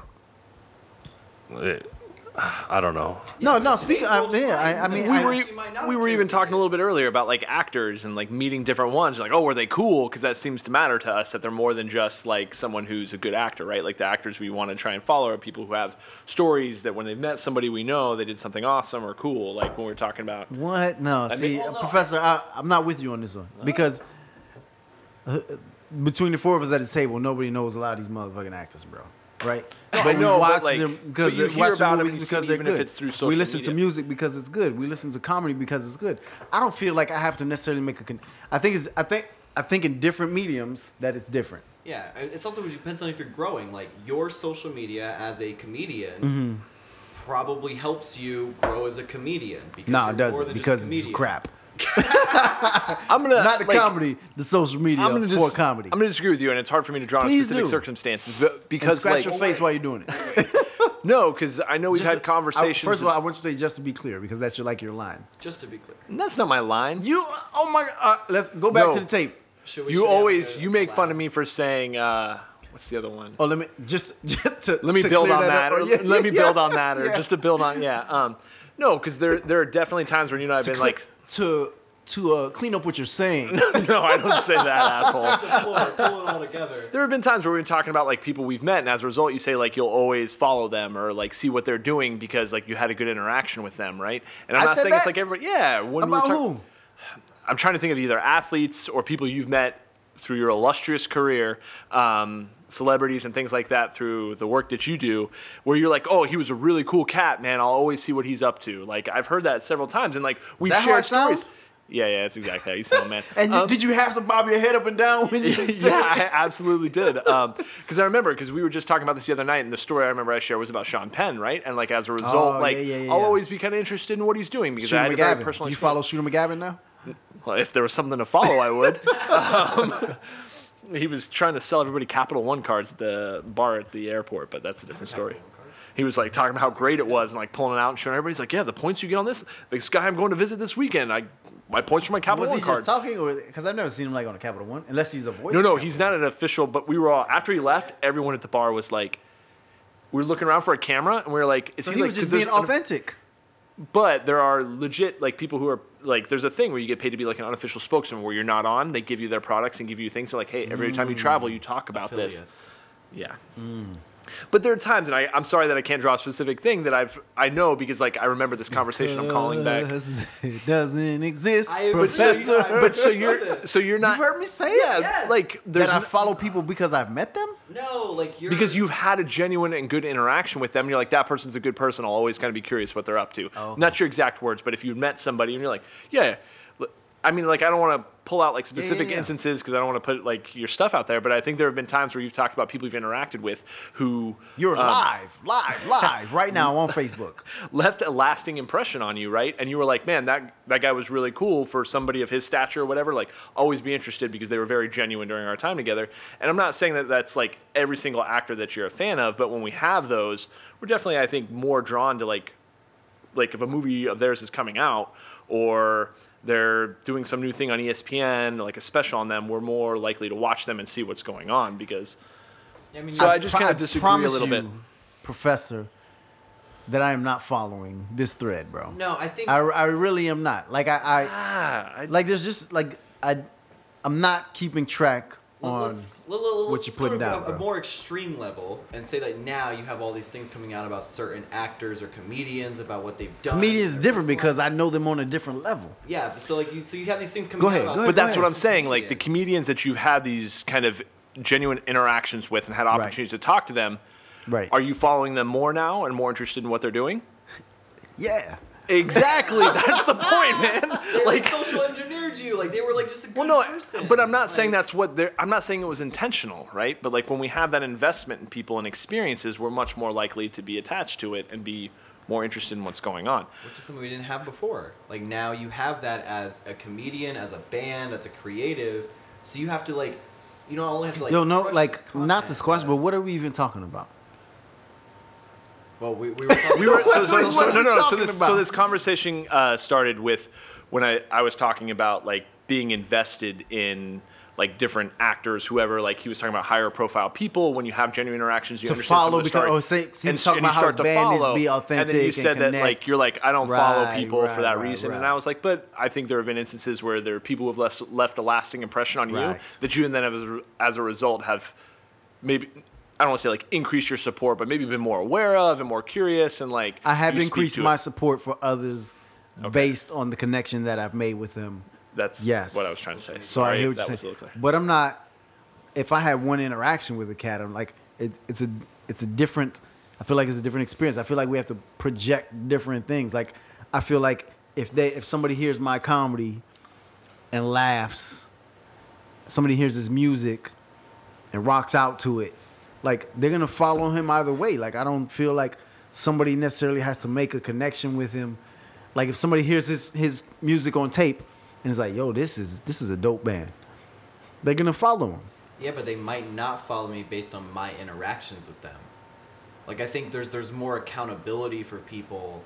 It- I don't know. No, no, but speaking- today's world's I- yeah, I- I mean, we I- were, past you might not we were even talking a little bit earlier about like actors and like meeting different ones. Like, oh, were they cool? Because that seems to matter to us that they're more than just like someone who's a good actor, right? Like the actors we want to try and follow are people who have stories that when they've met somebody we know, they did something awesome or cool. Like when we're talking about. What? No, I see, mean- Well, no, Professor, I, I'm not with you on this one because uh, between the four of us at the table, nobody knows a lot of these motherfucking actors, bro. Right? I But we know, but, watch like- them because you we hear watch the movies and because they're good. we social listen to music because it's good. We listen to comedy because it's good. I don't feel like I have to necessarily make a. Con- I think it's. I think. I think in different mediums that it's different. Yeah, and it's also it depends on if you're growing. Like your social media as a comedian Mm-hmm. probably helps you grow as a comedian. Because No, you're it more doesn't than just a because it's comedian. crap. I'm gonna Not the like, comedy, the social media I'm gonna for comedy. I'm gonna disagree with you, and it's hard for me to draw on Please specific do. circumstances, but and because scratch like your face while you're doing it. no, because I know we've Just had to- conversations. I, first of all, I want you to say just to be clear because that's your like your line. Just to be clear, that's not my line. You, oh my, uh, let's go back No. to the tape. Should we- You should always a you make fun of me for saying uh, What's the other one? Oh, let me just, just to let me to build on that. up. or yeah, let me yeah, build on that, or yeah. just to build on. Yeah. Um, no, because there there are definitely times when you know I've been cle- like, to to uh, clean up what you're saying. no, I don't say that, asshole. the floor, pull it all together. There have been times where we've been talking about like people we've met, and as a result, you say like you'll always follow them or like see what they're doing because like you had a good interaction with them, right? And I'm I not said saying it's like everybody. Yeah, when we About were talking, who? I'm trying to think of either athletes or people you've met through your illustrious career, um, celebrities and things like that through the work that you do, where you're like, oh, he was a really cool cat, man. I'll always see what he's up to. Like I've heard that several times, and like we've shared stories. sound? Yeah, yeah, that's exactly how you sound, man. And you, Um, did you have to bob your head up and down when you said yeah, I absolutely did. Because I remember, because we were just talking about this the other night, and the story I remember I shared was about Sean Penn, right? And like as a result, Oh, like yeah, yeah, yeah, I'll always be kind of interested in what he's doing because I Shooter had a very McGavin? personal. Do you experience. follow Shooter McGavin now? Well, if there was something to follow, I would. um, he was trying to sell everybody Capital One cards at the bar at the airport, but that's a different story. He was like talking about how great it was and like pulling it out and showing everybody. He's like, "Yeah, the points you get on this. This guy I'm going to visit this weekend. I my points for my Capital Was One he card." just talking, or because I've never seen him like on a Capital One, unless he's a voice. No, no, he's not an official. But we were all after he left. Everyone at the bar was like, we were looking around for a camera, and we were like, "Is So he, he like?" was just there's being an- authentic. But there are legit like people who are like, there's a thing where you get paid to be like an unofficial spokesman where you're not on. They give you their products and give you things. So like, hey, every time you travel, you talk mm. about this. Affiliates. Yeah. Mm. But there are times, and I, I'm sorry that I can't draw a specific thing that I've I know because like I remember this conversation. I'm calling back. It doesn't exist, I agree. Professor. I- But so said you're this. so you're not. You've heard me say yeah, it. Yes. like there's that I follow people because I've met them. No, like you're because you've had a genuine and good interaction with them. You're like, that person's a good person. I'll always kind of be curious what they're up to. Oh, okay. Not your exact words, but if you met somebody and you're like, yeah, l- I mean, like, I don't want to pull out like specific yeah. instances because I don't want to put like your stuff out there. But I think there have been times where you've talked about people you've interacted with who You're um, live, live, live right now on Facebook. left a lasting impression on you, right? And you were like, man, that that guy was really cool for somebody of his stature or whatever. Like, always be interested because they were very genuine during our time together. And I'm not saying that that's like every single actor that you're a fan of, but when we have those, we're definitely, I think, more drawn to like, like if a movie of theirs is coming out or they're doing some new thing on ESPN, like a special on them, we're more likely to watch them and see what's going on because. I mean, So I just pro- kinda disagree a promise little bit. Professor, that I am not following this thread, bro. no, I think I, I really am not. Like I, I Ah, I, like there's just like I, I'm not keeping track Let- on. let's, let, let, let's what you just putting down, a, bro. a more extreme level and say that now you have all these things coming out about certain actors or comedians about what they've done. Comedians is different because life. I know them on a different level. yeah. So like you, so you have these things coming Go out ahead, about go ahead, but that's go what I'm saying. Like the comedians. comedians that you've had these kind of genuine interactions with and had opportunities to talk to them. Right. Are you following them more now and more interested in what they're doing? Yeah. Exactly. That's the point, man. They Like, like social engineered you. Like they were like just a good well, no, person. but I'm not saying that's what they're. I'm not saying it was intentional, right? But like when we have that investment in people and experiences, we're much more likely to be attached to it and be more interested in what's going on. which is something we didn't have before. Like now you have that as a comedian, as a band, as a creative. So you have to like, you don't only have to like. Yo, no, like not to squash, but what are we even talking about? Well, we, we were talking we were so, so, so are no we no so talking this so this conversation uh, started with when I, I was talking about like being invested in like different actors whoever like he was talking about higher profile people. When you have genuine interactions you To understand some follow of because- story. oh, say- he was and, talking and you about how start his to band needs to follow. be and then you said that like you're like I don't follow Right, people for that right, reason. And. I was like but I think there have been instances where there are people who have less, left a lasting impression on you that you and then as, as a result have maybe I don't want to say like increase your support, but maybe been more aware of and more curious and like I have increased my it. support for others based on the connection that I've made with them. That's Yes. what I was trying to say. So I Sorry hear what you're saying. But I'm not. If I had one interaction with a cat, I'm like, it, it's a, it's a different. I feel like it's a different experience. I feel like we have to project different things. Like, I feel like if they, if somebody hears my comedy, and laughs, somebody hears his music, and rocks out to it, like they're gonna follow him either way. Like I don't feel like somebody necessarily has to make a connection with him. Like if somebody hears his his music on tape and is like, "Yo, this is this is a dope band," they're gonna follow him. Yeah, but they might not follow me based on my interactions with them. Like I think there's there's more accountability for people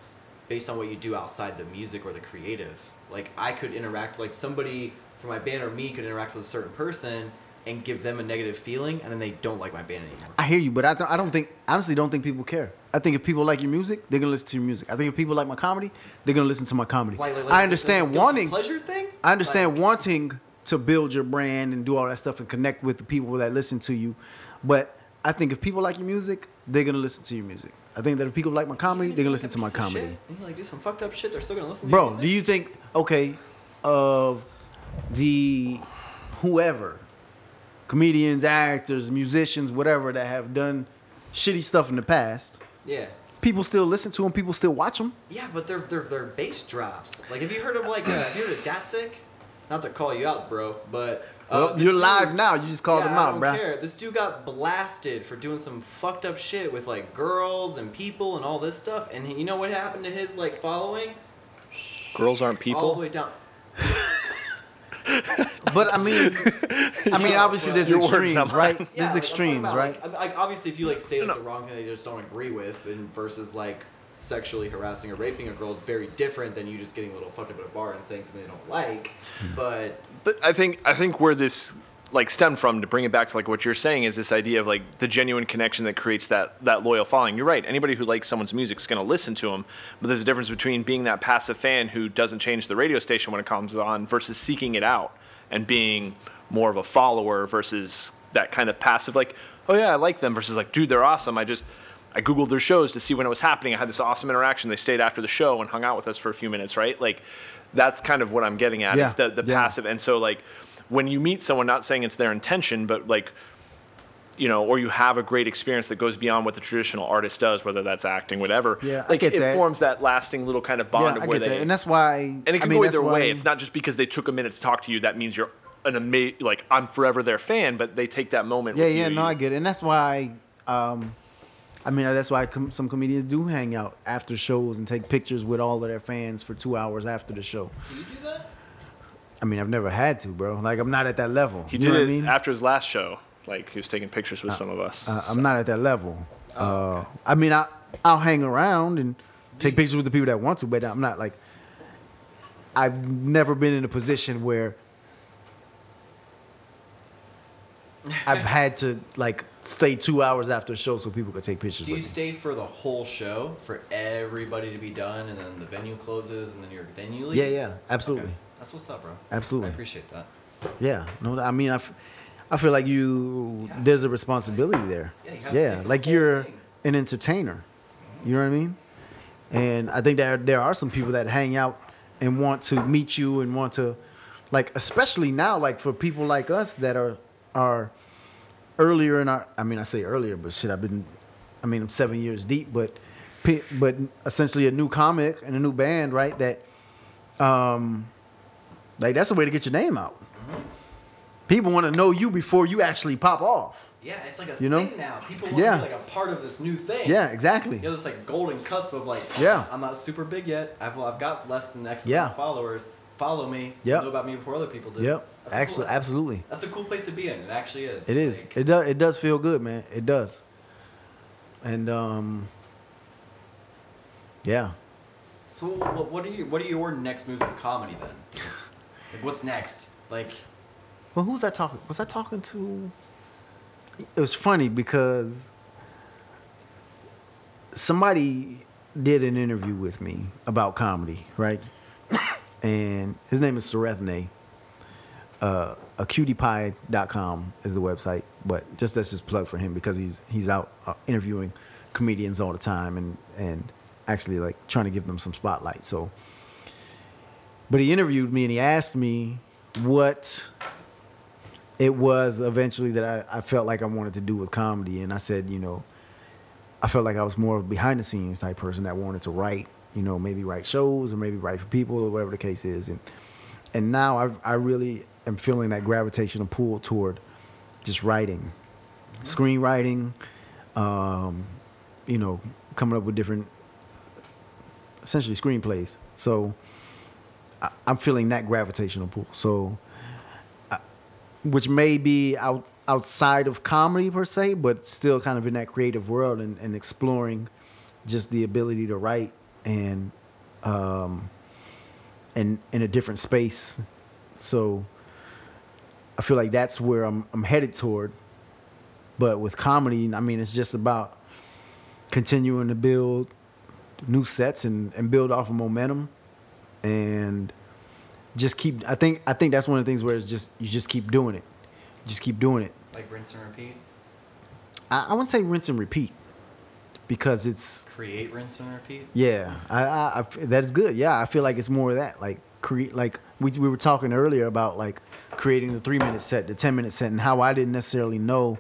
based on what you do outside the music or the creative. Like I could interact like somebody from my band or me could interact with a certain person and give them a negative feeling, and then they don't like my band anymore. I hear you, but I don't, I don't think honestly don't think people care. I think if people like your music, they're gonna listen to your music. I think if people like my comedy, they're gonna listen to my comedy. Like, like, like, I understand the wanting pleasure thing. I understand wanting to build your brand and do all that stuff and connect with the people that listen to you. But I think if people like your music, they're gonna listen to your music. I think that if people like my comedy, they're gonna listen to my comedy. and you like do some fucked up shit, they're still gonna listen. Bro, do you think okay, of the whoever, comedians, actors, musicians, whatever that have done shitty stuff in the past, Yeah. people still listen to them, people still watch them. Yeah, but their their their bass drops. Like, have you heard of like, uh, have you heard of Datsik? Not to call you out, bro, but uh, Well, you're dude- live now. You just called yeah, them I out, don't bro. care. This dude got blasted for doing some fucked up shit with like girls and people and all this stuff. And he- you know what happened to his like following? Girls aren't people. All the way down. But I mean, I mean, obviously there's Your words, extremes, not mine. right? Yeah, There's like, extremes, about, right? Like, like obviously, if you like say like the wrong thing that you just don't agree with, and versus like sexually harassing or raping a girl is very different than you just getting a little fucked up at a bar and saying something they don't like. Hmm. But But I think I think where this like stemmed from to bring it back to like what you're saying is this idea of like the genuine connection that creates that that loyal following. You're right. Anybody who likes someone's music is going to listen to them, but there's a difference between being that passive fan who doesn't change the radio station when it comes on versus seeking it out and being more of a follower versus that kind of passive like, oh yeah, I like them versus like, dude, they're awesome. I just I googled their shows to see when it was happening. I had this awesome interaction. They stayed after the show and hung out with us for a few minutes, right? Like that's kind of what I'm getting at. Yeah, Is the the yeah. passive and so like when you meet someone not saying it's their intention but like you know or you have a great experience that goes beyond what the traditional artist does whether that's acting whatever Yeah, I like get it that. forms that lasting little kind of bond yeah, I of where get they that, and that's why. and it can I mean, go either way it's not just because they took a minute to talk to you that means you're an amazing like i'm forever their fan but they take that moment Yeah, with yeah, you. no, You- I get it, and that's why. Um, I mean, that's why com- some comedians do hang out after shows and take pictures with all of their fans for two hours after the show. do you do that? I mean, I've never had to, bro. Like, I'm not at that level. he you did know it what I mean? after his last show like he was taking pictures with some of us Uh, I'm not at that level. Uh, I mean, I I'll hang around and take pictures with the people that want to, but I'm not like. I've never been in a position where I've had to like stay two hours after a show so people could take pictures Do you with me. stay for the whole show for everybody to be done, and then the venue closes, and then you're then you leave? Yeah, yeah, absolutely. Okay. That's what's up, bro. Absolutely. I appreciate that. Yeah, no, I mean, I, f- I feel like you there's a responsibility there. Yeah, you have Yeah, like you're thing. an entertainer. You know what I mean? And I think that there are some people that hang out and want to meet you and want to, like, especially now, like for people like us that are are earlier in our. I mean, I say earlier, but shit, I've been. I mean, I'm seven years deep, but but essentially a new comic and a new band, right? That, um, like that's a way to get your name out. People want to know you before you actually pop off. Yeah, it's like a You know? thing now. People want Yeah. to be like a part of this new thing. Yeah, exactly. You know, this like golden cusp of like, Yeah. I'm not super big yet. I've I've got less than X Yeah. followers. Follow me. Yep. Know about me before other people do. Yep, That's actually, cool, absolutely. That's a cool place to be in. It actually is. It is. Like, It does. It does feel good, man. It does. And um, yeah. So what, what are you? What are your next moves in comedy then? Like what's next? Like Well, who's that talking? Was I talking to? It was funny because somebody did an interview with me about comedy, right? And his name is Sarethne. Uh, acutiepie.com is the website, but just that's just plug for him because he's he's out uh, interviewing comedians all the time and and actually like trying to give them some spotlight. So, but he interviewed me and he asked me what it was eventually that I, I felt like I wanted to do with comedy. And I said, you know, I felt like I was more of a behind the scenes type person that wanted to write, you know, maybe write shows or maybe write for people or whatever the case is. And and now I I really am feeling that gravitational pull toward just writing, screenwriting, um, you know, coming up with different essentially screenplays. So I, I'm feeling that gravitational pull. So which may be out outside of comedy per se, but still kind of in that creative world and, and exploring just the ability to write and um and in a different space. So I feel like that's where I'm I'm headed toward. But with comedy, I mean, it's just about continuing to build new sets and, and build off of momentum and just keep I think I think that's one of the things where it's just you just keep doing it. Just keep doing it. Like rinse and repeat. I, I wouldn't say rinse and repeat because it's Create, rinse and repeat. yeah, I, I, I that is good. Yeah, I feel like it's more of that. Like create, like we we were talking earlier about like creating the three minute set, the ten minute set, and how I didn't necessarily know.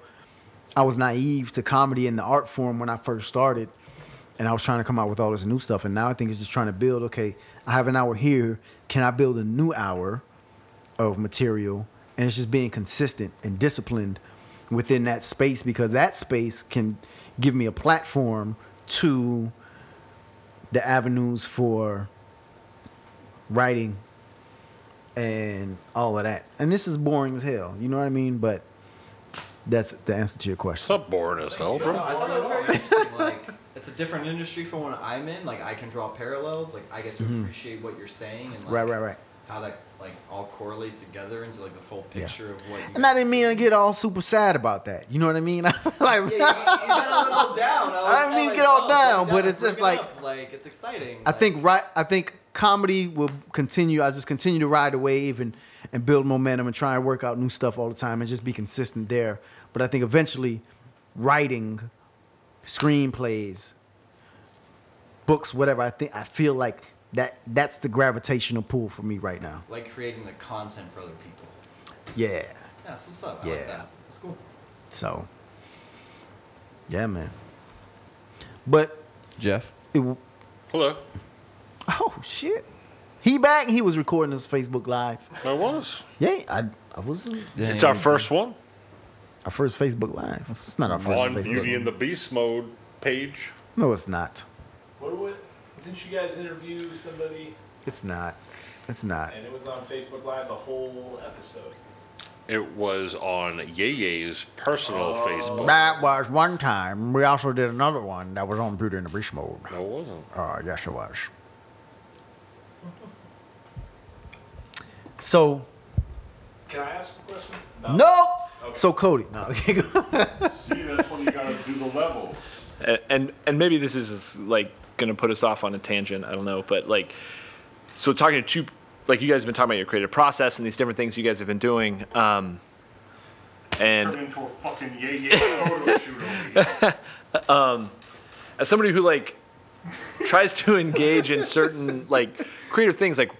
I was naive to comedy and the art form when I first started, and I was trying to come out with all this new stuff. And now I think it's just trying to build. Okay, I have an hour here. Can I build a new hour of material? And it's just being consistent and disciplined within that space because that space can give me a platform to the avenues for writing and all of that. And this is boring as hell, you know what I mean? But that's the answer to your question. It's question. not boring as hell, No, bro. I thought that was very interesting. Like, it's a different industry from what I'm in. Like, I can draw parallels. Like, I get to appreciate what you're saying and like, Mm-hmm. Right, right, right. how that like all correlates together into like this whole Yeah. picture of what. And I didn't mean to get all super sad about that. You know what I mean? like, Yeah, you, you got down. I, was I didn't mean to like, get all oh, down, it but it's just like- up. like it's exciting. I Like, think right. I think comedy will continue. I just continue to ride the wave and and build momentum and try and work out new stuff all the time and just be consistent there. But I think eventually, writing, screenplays, books, whatever. I think I feel like that that's the gravitational pull for me right now. like creating the content for other people. Yeah. Yeah, that's what's up. I Yeah. like that. That's cool. So. Yeah, man. But Jeff. it, Hello. oh shit, he back. He was recording his Facebook live. I was. Yeah, I I was. It's our first one Our first Facebook Live. It's not our first on Facebook. Beauty and the Beast mode page. No, it's not. What, what, didn't you guys interview somebody It's not. It's not. and it was on Facebook Live the whole episode? It was on Yeye's personal Facebook. That was one time. We also did another one that was on Beauty and the Beast mode. No, it wasn't. Uh, yes, it was. So, Can I ask a question? about- no. So Cody, no. See, that's when you gotta do the level. and and, and maybe this is like gonna put us off on a tangent. I don't know, but like, so talking to two, like you guys have been talking about your creative process and these different things you guys have been doing, um, and Turn into a fucking Yeye photo shoot over as somebody who like tries to engage in certain like creative things, like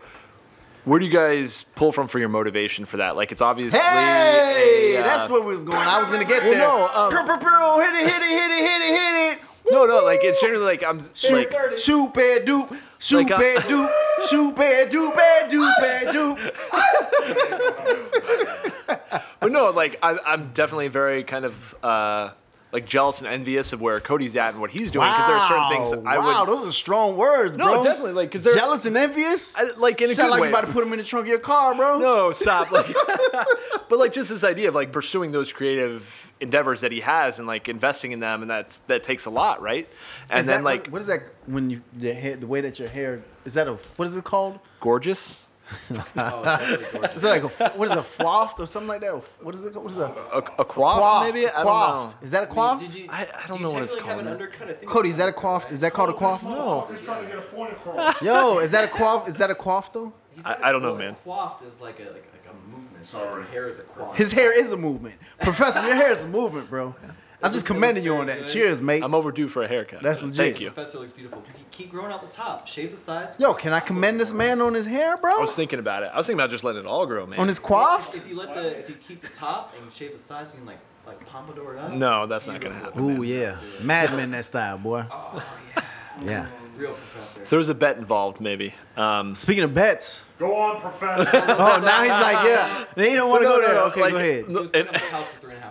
where do you guys pull from for your motivation for that? Like it's obviously Hey, a, uh, that's where we was going. I was gonna get Well, there. no, um, hit it, hit it, hit it, hit it, hit it. No, no, like it's generally like I'm Shoot, like shoot, bad doop, shoot, Like, uh, bad doop, shoot, bad doop, bad doop, bad doop. But no, like I, I'm definitely very kind of uh, like jealous and envious of where Cody's at and what he's doing because there are certain things I wow, would those are strong words, No, bro. definitely, like, 'cause they're- jealous and envious. I, like in a Sound good like way. you about to put them in the trunk of your car, bro. no, stop. Like, but like just this idea of like pursuing those creative endeavors that he has and like investing in them, and that's that takes a lot, right? And Is then like what- what is that when you the hair, the way that your hair is that a what is it called? gorgeous, Oh, it's definitely gorgeous. Is it like a what is it, a froth or something like that? What is it? What is that? a, a quaff, Quaffed, maybe. I don't know. Is that a I mean, quaff? did you, I- I don't do know what it's technically have an called. undercut? I think Cody, is that a undercut, quaff? Is that called a quaff? No, Just trying to get a point across. Yo, is that a quaff? Is that a quaff though? I- I don't know, well, man. Coiffed is like a like, like a movement. Sorry. Hair is a coif. His hair is a movement, Professor. Your hair is a movement, bro. I'm just commending you on that. Cheers, mate. I'm overdue for a haircut. That's legit. Thank legit. you. Professor looks beautiful. You keep growing out the top. Shave the sides. Yo, can I commend this man on his hair, bro? I was thinking about it. I was thinking about just letting it all grow, man. On his quaffed? If you let the if you keep the top and shave the sides, you can like like pompadour it up. No, that's not gonna happen. Ooh yeah, madman that style, boy. Yeah. Real professor. If there was a bet involved, maybe. Um, Speaking of bets, Go on, Professor. oh now he's like, yeah, he don't want to No, go no, there. no, okay, like- go ahead. He was sitting up at the house for three and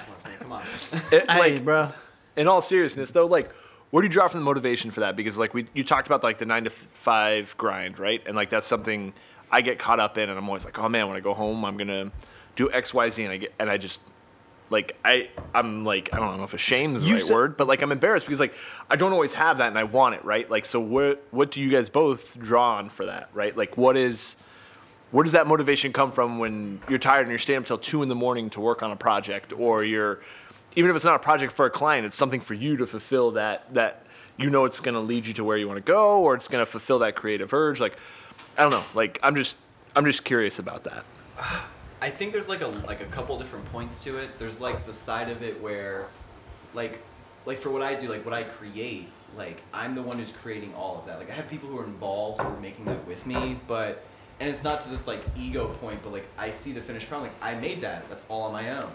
Come on. it- Hey, like, bro. in all seriousness though like where do you draw from the motivation for that because like we you talked about like the nine to five grind right and like that's something i get caught up in and i'm always like oh man when i go home i'm gonna do xyz and i get and i just like i i'm like i don't know if ashamed is the You right said- word but like i'm embarrassed because like i don't always have that and i want it right like so what what do you guys both draw on for that right like what is where does that motivation come from when you're tired and you're staying up till two in the morning to work on a project, or you're even if it's not a project for a client, it's something for you to fulfill that that you know it's going to lead you to where you want to go, or it's going to fulfill that creative urge. Like, I don't know. Like, I'm just I'm just curious about that. I think there's like a like a couple different points to it. There's like the side of it where, like, like for what I do, like what I create, like I'm the one who's creating all of that. Like I have people who are involved who are making that with me, but and it's not to this like ego point, but like I see the finished product. Like I made that. That's all on my own.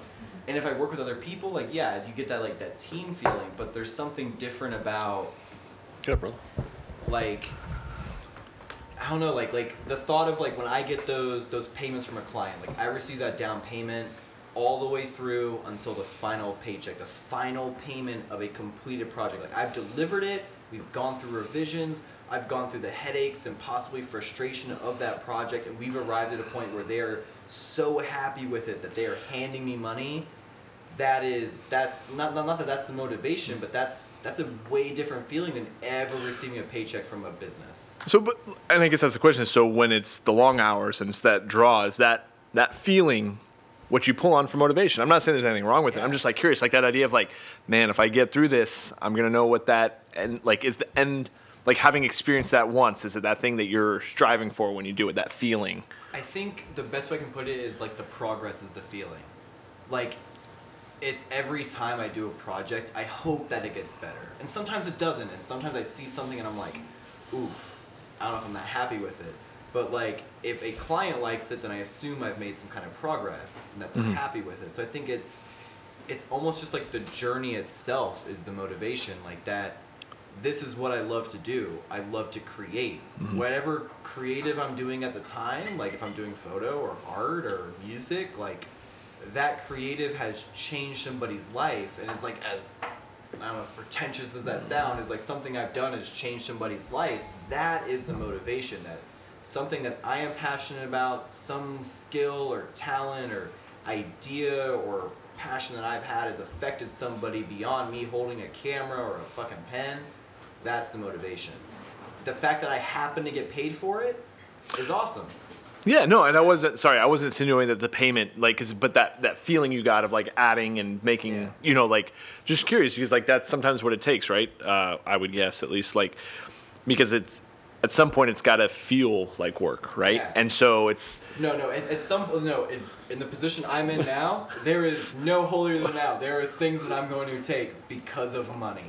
And if I work with other people, like yeah, you get that like that team feeling. But there's something different about Yeah, bro. like I don't know, like like the thought of like when I get those those payments from a client, like I receive that down payment all the way through until the final paycheck, the final payment of a completed project. Like I've delivered it, we've gone through revisions, I've gone through the headaches and possibly frustration of that project, and we've arrived at a point where they are so happy with it that they are handing me money that is that's not, not not that that's the motivation, but that's that's a way different feeling than ever receiving a paycheck from a business. So, but and I guess that's the question. So, when it's the long hours and it's that draw, is that that feeling what you pull on for motivation? I'm not saying there's anything wrong with it. I'm just like curious, like that idea of like, man, if I get through this, I'm gonna know what that and like is the end. Like having experienced that once, is it that thing that you're striving for when you do it? That feeling. I think the best way I can put it is like the progress is the feeling. Like it's every time I do a project, I hope that it gets better. And sometimes it doesn't, and sometimes I see something and I'm like, oof, I don't know if I'm that happy with it. But like if a client likes it, then I assume I've made some kind of progress and that they're mm-hmm. happy with it. So I think it's it's almost just like the journey itself is the motivation. Like that this is what I love to do. I love to create. Mm-hmm. Whatever creative I'm doing at the time, like if I'm doing photo or art or music, like that creative has changed somebody's life and it's like as I don't know, pretentious as that sound is like something I've done has changed somebody's life. That is the motivation that something that I am passionate about, some skill or talent or idea or passion that I've had has affected somebody beyond me holding a camera or a fucking pen. That's the motivation. The fact that I happen to get paid for it is awesome. Yeah, no, and I wasn't sorry. I wasn't insinuating that the payment, like, 'cause- but that that feeling you got of like adding and making, Yeah. you know, like, just curious because like that's sometimes what it takes, right? Uh, I would guess at least like because it's at some point it's got to feel like work, right? Yeah. And so it's No, no. At, at some no, in, in the position I'm in now, there is no holier than thou. There are things that I'm going to take because of money,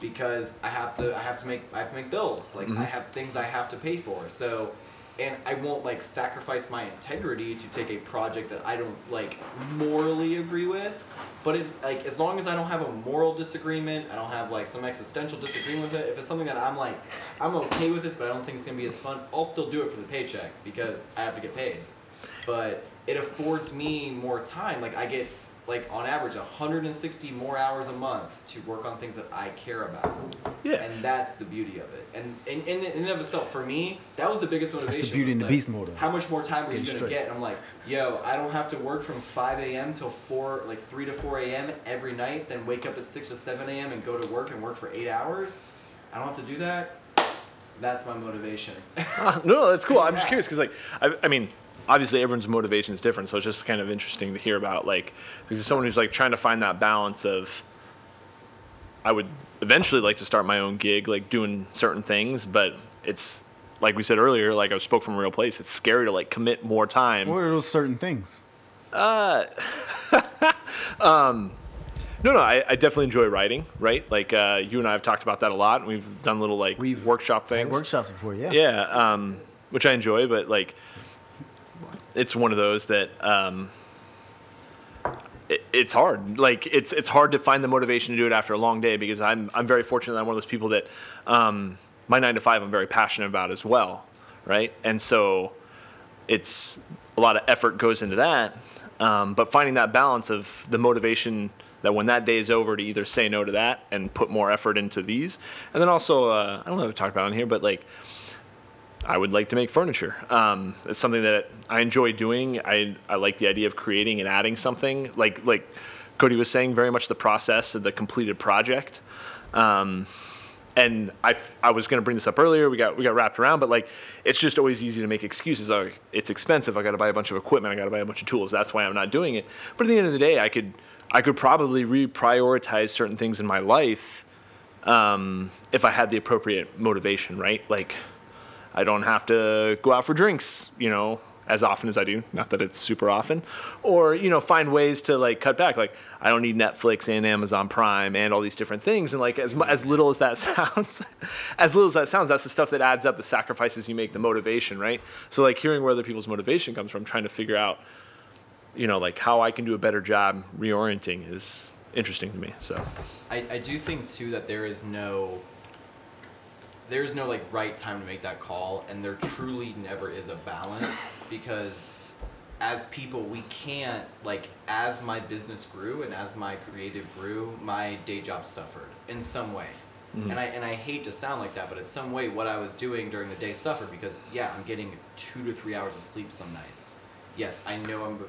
because I have to. I have to make. I have to make bills. Like I have things I have to pay for. So, and I won't like sacrifice my integrity to take a project that I don't like morally agree with. But it like as long as I don't have a moral disagreement, I don't have like some existential disagreement with it. If it's something that I'm like, I'm okay with this, but I don't think it's gonna be as fun. I'll still do it for the paycheck because I have to get paid but it affords me more time. Like I get like on average 160 more hours a month to work on things that I care about. Yeah. And that's the beauty of it. And in, and of itself, for me, that was the biggest motivation. That's the beauty and the beast mode. How much more time are you gonna get? And I'm like, yo, I don't have to work from 5 a.m. till 4, like 3 to 4 a.m. every night, then wake up at 6 to 7 a.m. and go to work and work for eight hours. I don't have to do that. That's my motivation. No, no, that's cool. I'm just curious because, like, I, I mean, obviously everyone's motivation is different, so it's just kind of interesting to hear about, like, because someone who's like trying to find that balance of, I would eventually like to start my own gig, like doing certain things, but it's like we said earlier, like I spoke from a real place. It's scary to like commit more time. What are those certain things? No, no, I, I definitely enjoy writing. Right, like uh, you and I have talked about that a lot, and we've done little like We've workshop things. workshops before, yeah. yeah, um, which I enjoy, but like, it's one of those that um, it, it's hard. Like, it's it's hard to find the motivation to do it after a long day because I'm I'm very fortunate that I'm one of those people that um, my nine to five I'm very passionate about as well, right? And so it's a lot of effort goes into that, um, but finding that balance of the motivation that when that day is over to either say no to that and put more effort into these, and then also uh, I don't know if I talked about it in here, but like I would like to make furniture. Um, it's something that I enjoy doing. I, I like the idea of creating and adding something. Like like Cody was saying, very much the process of the completed project. Um, and I, I was going to bring this up earlier. We got we got wrapped around, but like it's just always easy to make excuses. Like it's expensive. I got to buy a bunch of equipment. I got to buy a bunch of tools. That's why I'm not doing it. But at the end of the day, I could I could probably reprioritize certain things in my life um, if I had the appropriate motivation. Right, like I don't have to go out for drinks. You know, as often as I do. Not that it's super often, or you know, find ways to like cut back. Like I don't need Netflix and Amazon Prime and all these different things. And like as as little as that sounds, as little as that sounds, that's the stuff that adds up. The sacrifices you make, the motivation, right? So like hearing where other people's motivation comes from, trying to figure out, you know, like how I can do a better job reorienting is interesting to me. So I, I do think too that there is no there's no like right time to make that call and there truly never is a balance because as people we can't like as my business grew and as my creative grew my day job suffered in some way. Mm-hmm. And I and I hate to sound like that but in some way what I was doing during the day suffered because yeah I'm getting two to three hours of sleep some nights. Yes I know I'm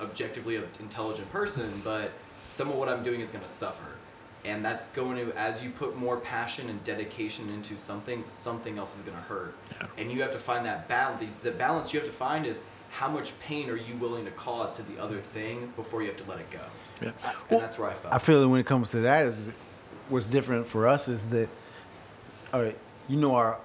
objectively an intelligent person but some of what I'm doing is going to suffer and that's going to as you put more passion and dedication into something something else is going to hurt Yeah. and you have to find that balance the, the balance you have to find is how much pain are you willing to cause to the other thing before you have to let it go yeah, and that's where i felt I feel that when it comes to that is what's different for us is that all right, you know our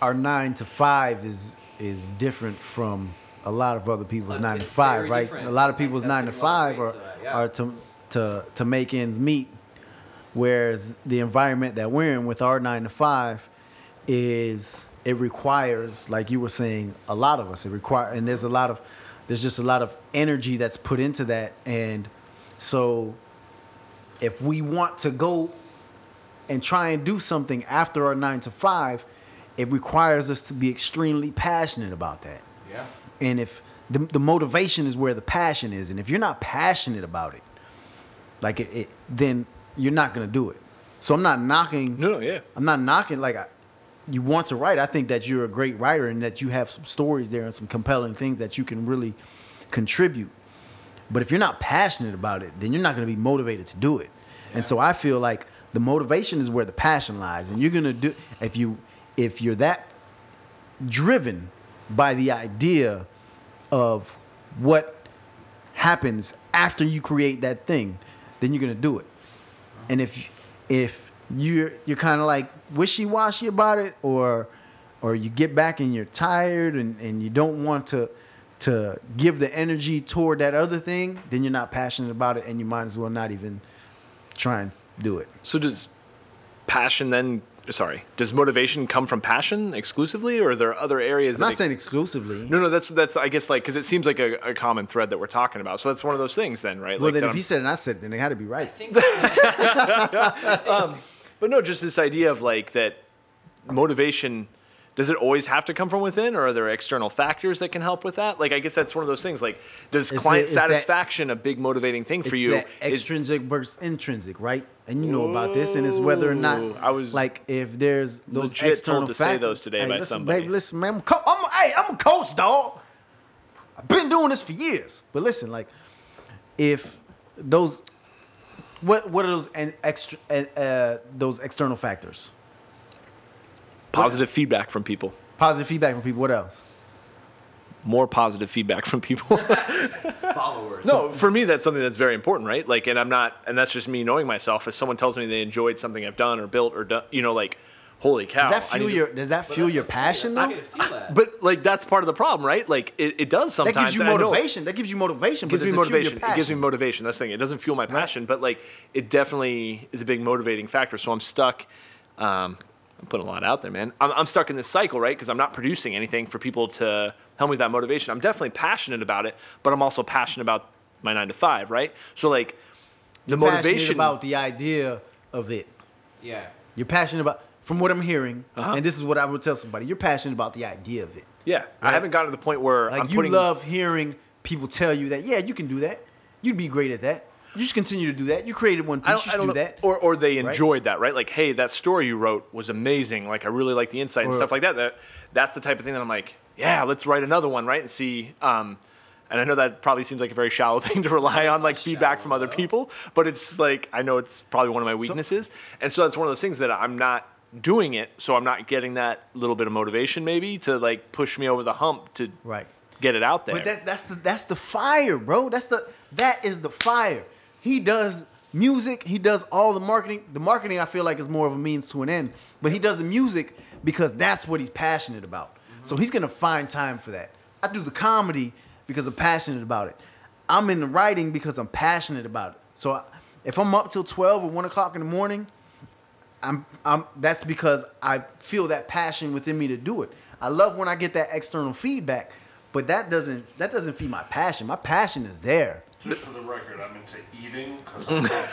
our nine to five is is different from a lot of other people's Uh, nine to five, right? different. A lot of Like, people's that's nine to gonna be a lot of five are to that, yeah. are to to to make ends meet, whereas the environment that we're in with our nine to five is it requires, like you were saying, a lot of us. It require and there's a lot of there's just a lot of energy that's put into that, and so if we want to go and try and do something after our nine to five, it requires us to be extremely passionate about that. yeah And if the, the motivation is where the passion is, and if you're not passionate about it, like it, it then you're not gonna do it. So I'm not knocking. no, no, yeah, I'm not knocking. Like I, you want to write. I think that you're a great writer and that you have some stories there and some compelling things that you can really contribute. But if you're not passionate about it, then you're not going to be motivated to do it. And so I feel like the motivation is where the passion lies, and you're going to do if you if you're that driven by the idea of what happens after you create that thing, then you're going to do it. And if if you're you're kind of like wishy washy about it, or or you get back and you're tired and, and you don't want to to give the energy toward that other thing, then you're not passionate about it, and you might as well not even try and do it. So does passion then? Sorry, does motivation come from passion exclusively, or are there other areas? I'm that not it- saying exclusively. No, no, that's that's I guess like because it seems like a, a common thread that we're talking about. So that's one of those things then, right? well, like then if I'm- he said it and I said it, then it had to be i right. think um, but no, just this idea of like that motivation. Does it always have to come from within, or are there external factors that can help with that? Like, I guess that's one of those things. Like, does It's client the- it's that- satisfaction a big motivating thing for you? that Is- extrinsic versus intrinsic, right? And you know about this, and it's whether or not I was like if there's those legit external told to say factors. those today Hey, by listen, somebody. Baby, listen, man, I'm, co- I'm hey, I'm a coach, dog. I've been doing this for years. But listen, like, if those, what what are those and extra uh, uh, those external factors? Positive feedback from people. Positive feedback from people. What else? More positive feedback from people. followers no, for me, that's something that's very important, right? Like, and I'm not, and that's just me knowing myself. If someone tells me they enjoyed something I've done or built or done, you know, like, holy cow. Does that fuel need to- your Does that fuel your passion though? feel that. But like, that's part of the problem, right? Like, it, it does sometimes. That gives you and know- motivation. That gives you motivation. Gives but me does it fuel your motivation. It gives me motivation. That's the thing. It doesn't fuel my passion, but like it definitely is a big motivating factor. So I'm stuck. Um, I'm putting a lot out there, man. I'm, I'm stuck in this cycle, right? Because I'm not producing anything for people to help me with that motivation. I'm definitely passionate about it, but I'm also passionate about my nine to five, right? So like the passionate motivation about the idea of it. yeah You're passionate about, from what I'm hearing, Uh-huh. and this is what I would tell somebody. You're passionate about the idea of it. Yeah, I haven't gotten to the point where Like I'm you putting. love hearing people tell you that, yeah, you can do that. You'd be great at that. You just continue to do that. You created one piece. You should do know, that. or or they enjoyed that, right? Like, hey, that story you wrote was amazing. Like, I really like the insight and Or- stuff like that. That that's the type of thing that I'm like, yeah, let's write another one, right? And see. Um, and I know that probably seems like a very shallow thing to rely on, like feedback from other people. But it's like I know it's probably one of my weaknesses, and so that's one of those things that I'm not doing it, so I'm not getting that little bit of motivation maybe to like push me over the hump to Right. get it out there. But that, that's the that's the fire, bro. That's the that is the fire. He does music. He does all the marketing. The marketing I feel like is more of a means to an end. But he does the music because that's what he's passionate about. Mm-hmm. So he's gonna find time for that. I do the comedy because I'm passionate about it. I'm in the writing because I'm passionate about it. So I, if I'm up till twelve or one o'clock in the morning, I'm, I'm that's because I feel that passion within me to do it. I love when I get that external feedback, but that doesn't that doesn't feed my passion. My passion is there. Just for the record, I'm into eating because I'm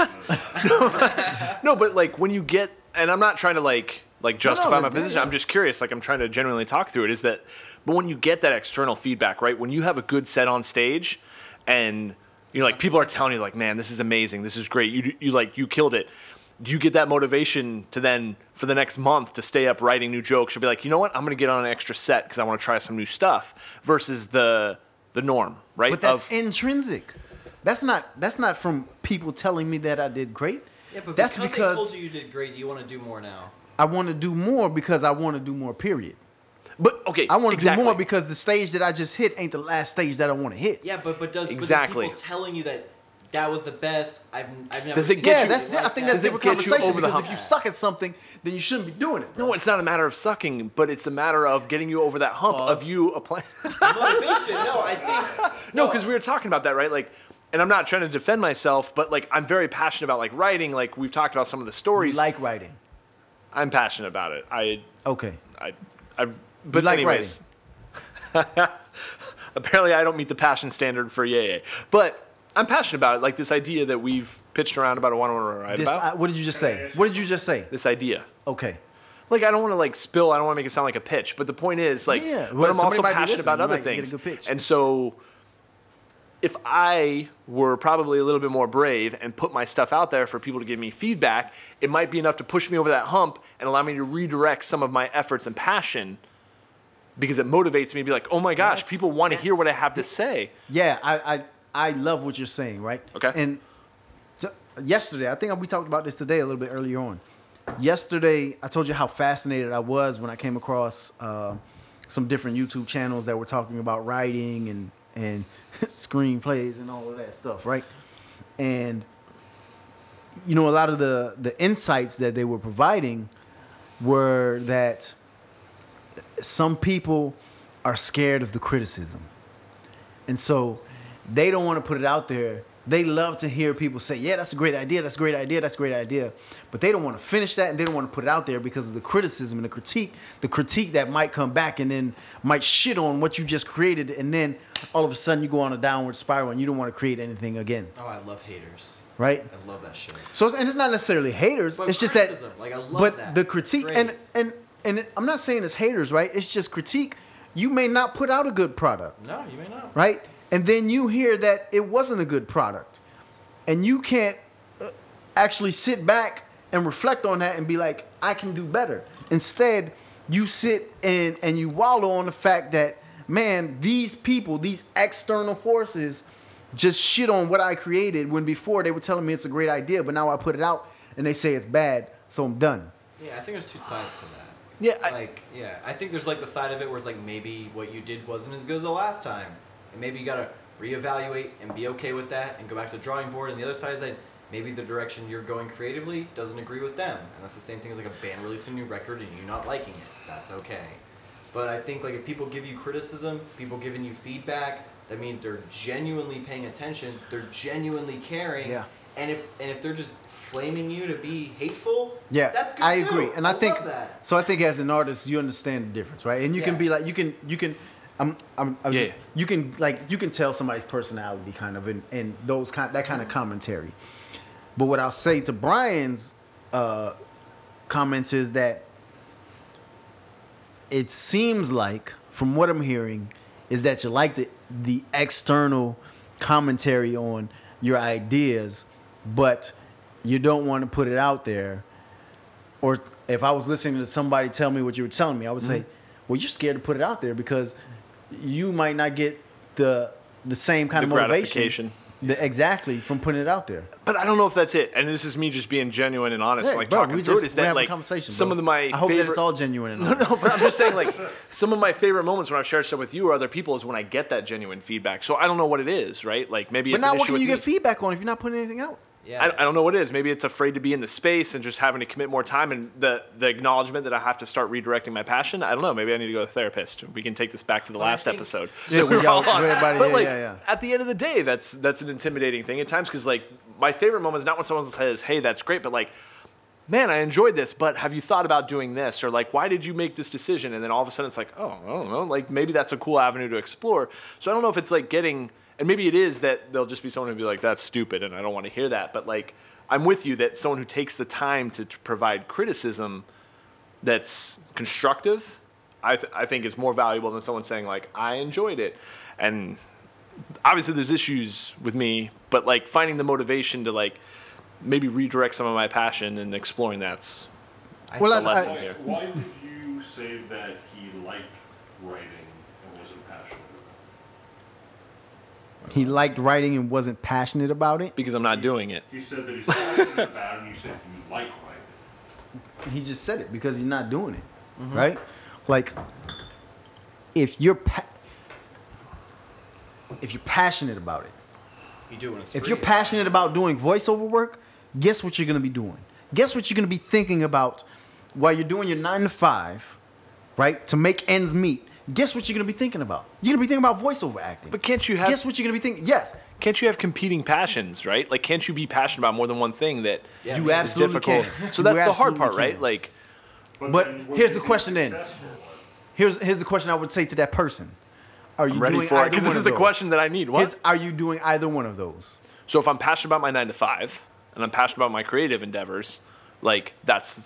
passionate. No, but like when you get, and I'm not trying to like like justify no, my yeah, position. yeah. I'm just curious. Like I'm trying to genuinely talk through it. Is that, but when you get that external feedback, right? When you have a good set on stage, and you know, like people are telling you, like, man, this is amazing. This is great. You you like you killed it. Do you get that motivation to then for the next month to stay up writing new jokes? You'll be like, you know what? I'm gonna get on an extra set because I want to try some new stuff versus the the norm, right? But that's Of- intrinsic. That's not that's not from people telling me that I did great. Yeah, but that's because, because they told you you did great, you want to do more now. I want to do more because I want to do more. Period. but okay, I want to exactly. do more because the stage that I just hit ain't the last stage that I want to hit. Yeah, but but does Exactly. But does people telling you that that was the best? I've I've never. Does it seen get yeah, you- that's anything I like think that. that's Does it different get you conversation over the because if you suck at something, then you shouldn't be doing it. bro. No, it's not a matter of sucking, but it's a matter of getting you over that hump Pause. of you applying. motivation. No, I think no, because we were talking about that, right? Like, and I'm not trying to defend myself, but like, I'm very passionate about like writing. Like, we've talked about some of the You stories. like writing. I'm passionate about it. I, Okay. I, I. But like anyways, apparently I don't meet the passion standard for yay. But I'm passionate about it. Like this idea that we've pitched around about a one to write This, about. I, what did you just say? What did you just say? this idea. Okay. like I don't want to like spill. I don't want to make it sound like a pitch. But the point is like, Yeah, but I'm also somebody might be passionate about other might get a things. And so, if I were probably a little bit more brave and put my stuff out there for people to give me feedback, it might be enough to push me over that hump and allow me to redirect some of my efforts and passion. Because it motivates me to be like, oh my gosh, That's- people want to hear what I have to say. Yeah, I, I I love what you're saying, right? Okay. And t- yesterday, I think we talked about this today a little bit earlier on. Yesterday, I told you how fascinated I was when I came across uh, some different YouTube channels that were talking about writing and and screenplays and all of that stuff, right? And you know, a lot of the the insights that they were providing were that some people are scared of the criticism. And so they don't want to put it out there. They love to hear people say, yeah, that's a great idea, that's a great idea, that's a great idea. But they don't want to finish that and they don't want to put it out there because of the criticism and the critique, the critique that might come back and then might shit on what you just created. And then all of a sudden you go on a downward spiral and you don't want to create anything again, Oh, I love haters. right? I love that shit. So, it's, and it's not necessarily haters. But it's just that, like, I love but that. the critique Great. and and and I'm not saying it's haters, right? It's just critique. You may not put out a good product No, you may not. right? And then you hear that it wasn't a good product, and you can't uh, actually sit back and reflect on that and be like, I can do better. Instead, you sit and and you wallow on the fact that man, these people, these external forces, just shit on what I created when before they were telling me it's a great idea, but now I put it out and they say it's bad, so I'm done. Yeah, I think there's two sides to that. Yeah, I- like yeah, I think there's like the side of it where it's like maybe what you did wasn't as good as the last time, and maybe you gotta reevaluate and be okay with that and go back to the drawing board. And the other side is that maybe the direction you're going creatively doesn't agree with them, and that's the same thing as like a band releasing a new record and you not liking it. That's okay. But I think like if people give you criticism, people giving you feedback, that means they're genuinely paying attention. They're genuinely caring. Yeah. And if and if they're just flaming you to be hateful, Yeah, that's good I too. agree, and I, think love that. so. I think as an artist, you understand the difference, right? And you can be like, you can, you can, I'm, I'm, I'm Yeah, just- you can like, you can tell somebody's personality kind of, and and those kind, that kind of commentary. But what I'll say to Brian's uh, comments is that it seems like, from what I'm hearing, is that you like the the external commentary on your ideas, but you don't want to put it out there. Or if I was listening to somebody tell me what you were telling me, I would say, Mm-hmm. "Well, you're scared to put it out there because you might not get the the same kind The of motivation. The- exactly from putting it out there. But I don't know if that's it. And this is me just being genuine and honest, Hey, like bro, talking through it. Is that like conversation. some bro. of the, my I hope favorite, that it's all genuine. And No, no, but I'm just saying, like, some of my favorite moments when I've shared stuff with you or other people is when I get that genuine feedback. So I don't know what it is, right? Like maybe But now, what can you with get feedback on if you're not putting anything out? Yeah. I, I don't know what it is. Maybe it's afraid to be in the space and just having to commit more time and the, the acknowledgement that I have to start redirecting my passion. I don't know. Maybe I need to go to a therapist. We can take this back to the Well, last think- episode. Yeah, we got everybody. But yeah, like yeah, yeah. at the end of the day, that's that's an intimidating thing at times because like my favorite moment is not when someone says, "Hey, that's great," but like, "Man, I enjoyed this, but have you thought about doing this?" Or like, "Why did you make this decision?" And then all of a sudden, it's like, "Oh, I don't know. Like maybe that's a cool avenue to explore." So I don't know if it's like getting, and maybe it is that there'll just be someone who'll be like, "That's stupid," and I don't want to hear that. But like, I'm with you that someone who takes the time to, to provide criticism that's constructive, I, th- I think is more valuable than someone saying like I enjoyed it, and obviously there's issues with me, but like finding the motivation to like maybe redirect some of my passion and exploring that's Well, the I, lesson I, here. Why did you say that he liked writing and wasn't passionate he liked writing and wasn't passionate about it. Because I'm not doing it. He said that he's passionate about it, and you said you like writing. He just said it because he's not doing it, Mm-hmm. right? Like, if you're pa- if you're passionate about it, You do when it's if free. you're passionate about doing voiceover work, guess what you're gonna be doing? Guess what you're gonna be thinking about while you're doing your nine to five, right? To make ends meet. Guess what you're gonna be thinking about? You're gonna be thinking about voiceover acting. But can't you have guess what you're gonna be thinking? Yes, can't you have competing passions, right? Like can't you be passionate about more than one thing that Yeah, you man, is absolutely difficult? can. So You that's the hard absolutely part, right? Like But then would here's the question then. Here's here's the question I would say to that person. Are you I'm ready doing for it either because one this of is the those? question that I need. What? Is- are you doing either one of those? So if I'm passionate about my nine to five and I'm passionate about my creative endeavors, like that's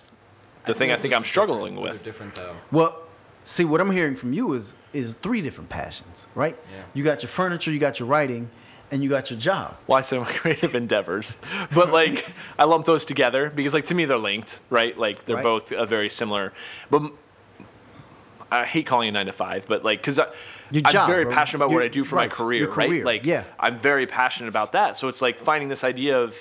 the thing I think I'm struggling different. Those with. are different though. Well, see what I'm hearing from you is is three different passions, right? Yeah. You got your furniture, you got your writing, and you got your job. Well, I said my creative endeavors, but like I lump those together because like to me they're linked, right? Like they're Right. both very similar. But I hate calling it nine to five, but like because I'm very bro. passionate about what I do for right, my career, your right? Like yeah. I'm very passionate about that. So it's like finding this idea of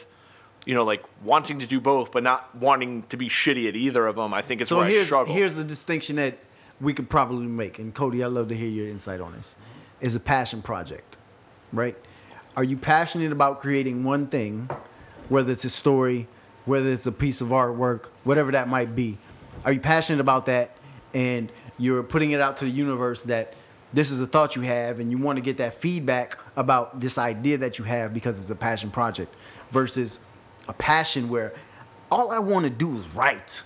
you know like wanting to do both, but not wanting to be shitty at either of them. I think it's so where I struggle. here's the distinction that we could probably make. And Cody, I'd love to hear your insight on this. Is a passion project, right? Are you passionate about creating one thing, whether it's a story, whether it's a piece of artwork, whatever that might be? Are you passionate about that and you're putting it out to the universe that this is a thought you have and you want to get that feedback about this idea that you have because it's a passion project versus a passion where all I want to do is write.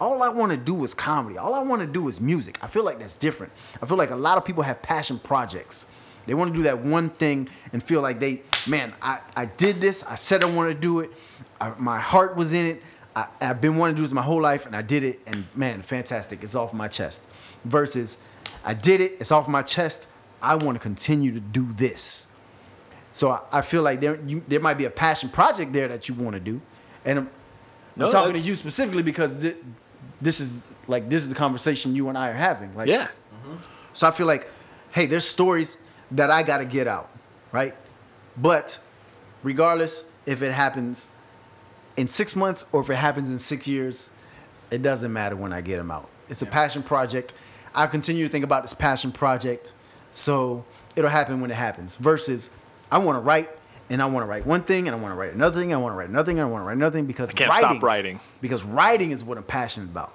All I want to do is comedy. All I want to do is music. I feel like that's different. I feel like a lot of people have passion projects. They want to do that one thing and feel like they, man, I, I did this. I said I want to do it. I, my heart was in it. I, I've been wanting to do this my whole life and I did it. And man, fantastic. It's off my chest. Versus, I did it. It's off my chest. I want to continue to do this. So I, I feel like there, you, there might be a passion project there that you want to do. And I'm, No, I'm talking to you specifically because thi- this is like this is the conversation you and I are having. Like, yeah. Mm-hmm. So I feel like, hey, there's stories that I got to get out, right? But regardless if it happens in six months or if it happens in six years, it doesn't matter when I get them out. It's a passion project. I continue to think about this passion project, so it'll happen when it happens. Versus, I want to write and I want to write one thing and I want to write another thing. I want to write another thing and I want to write another thing because I can't writing, stop writing. because writing is what I'm passionate about.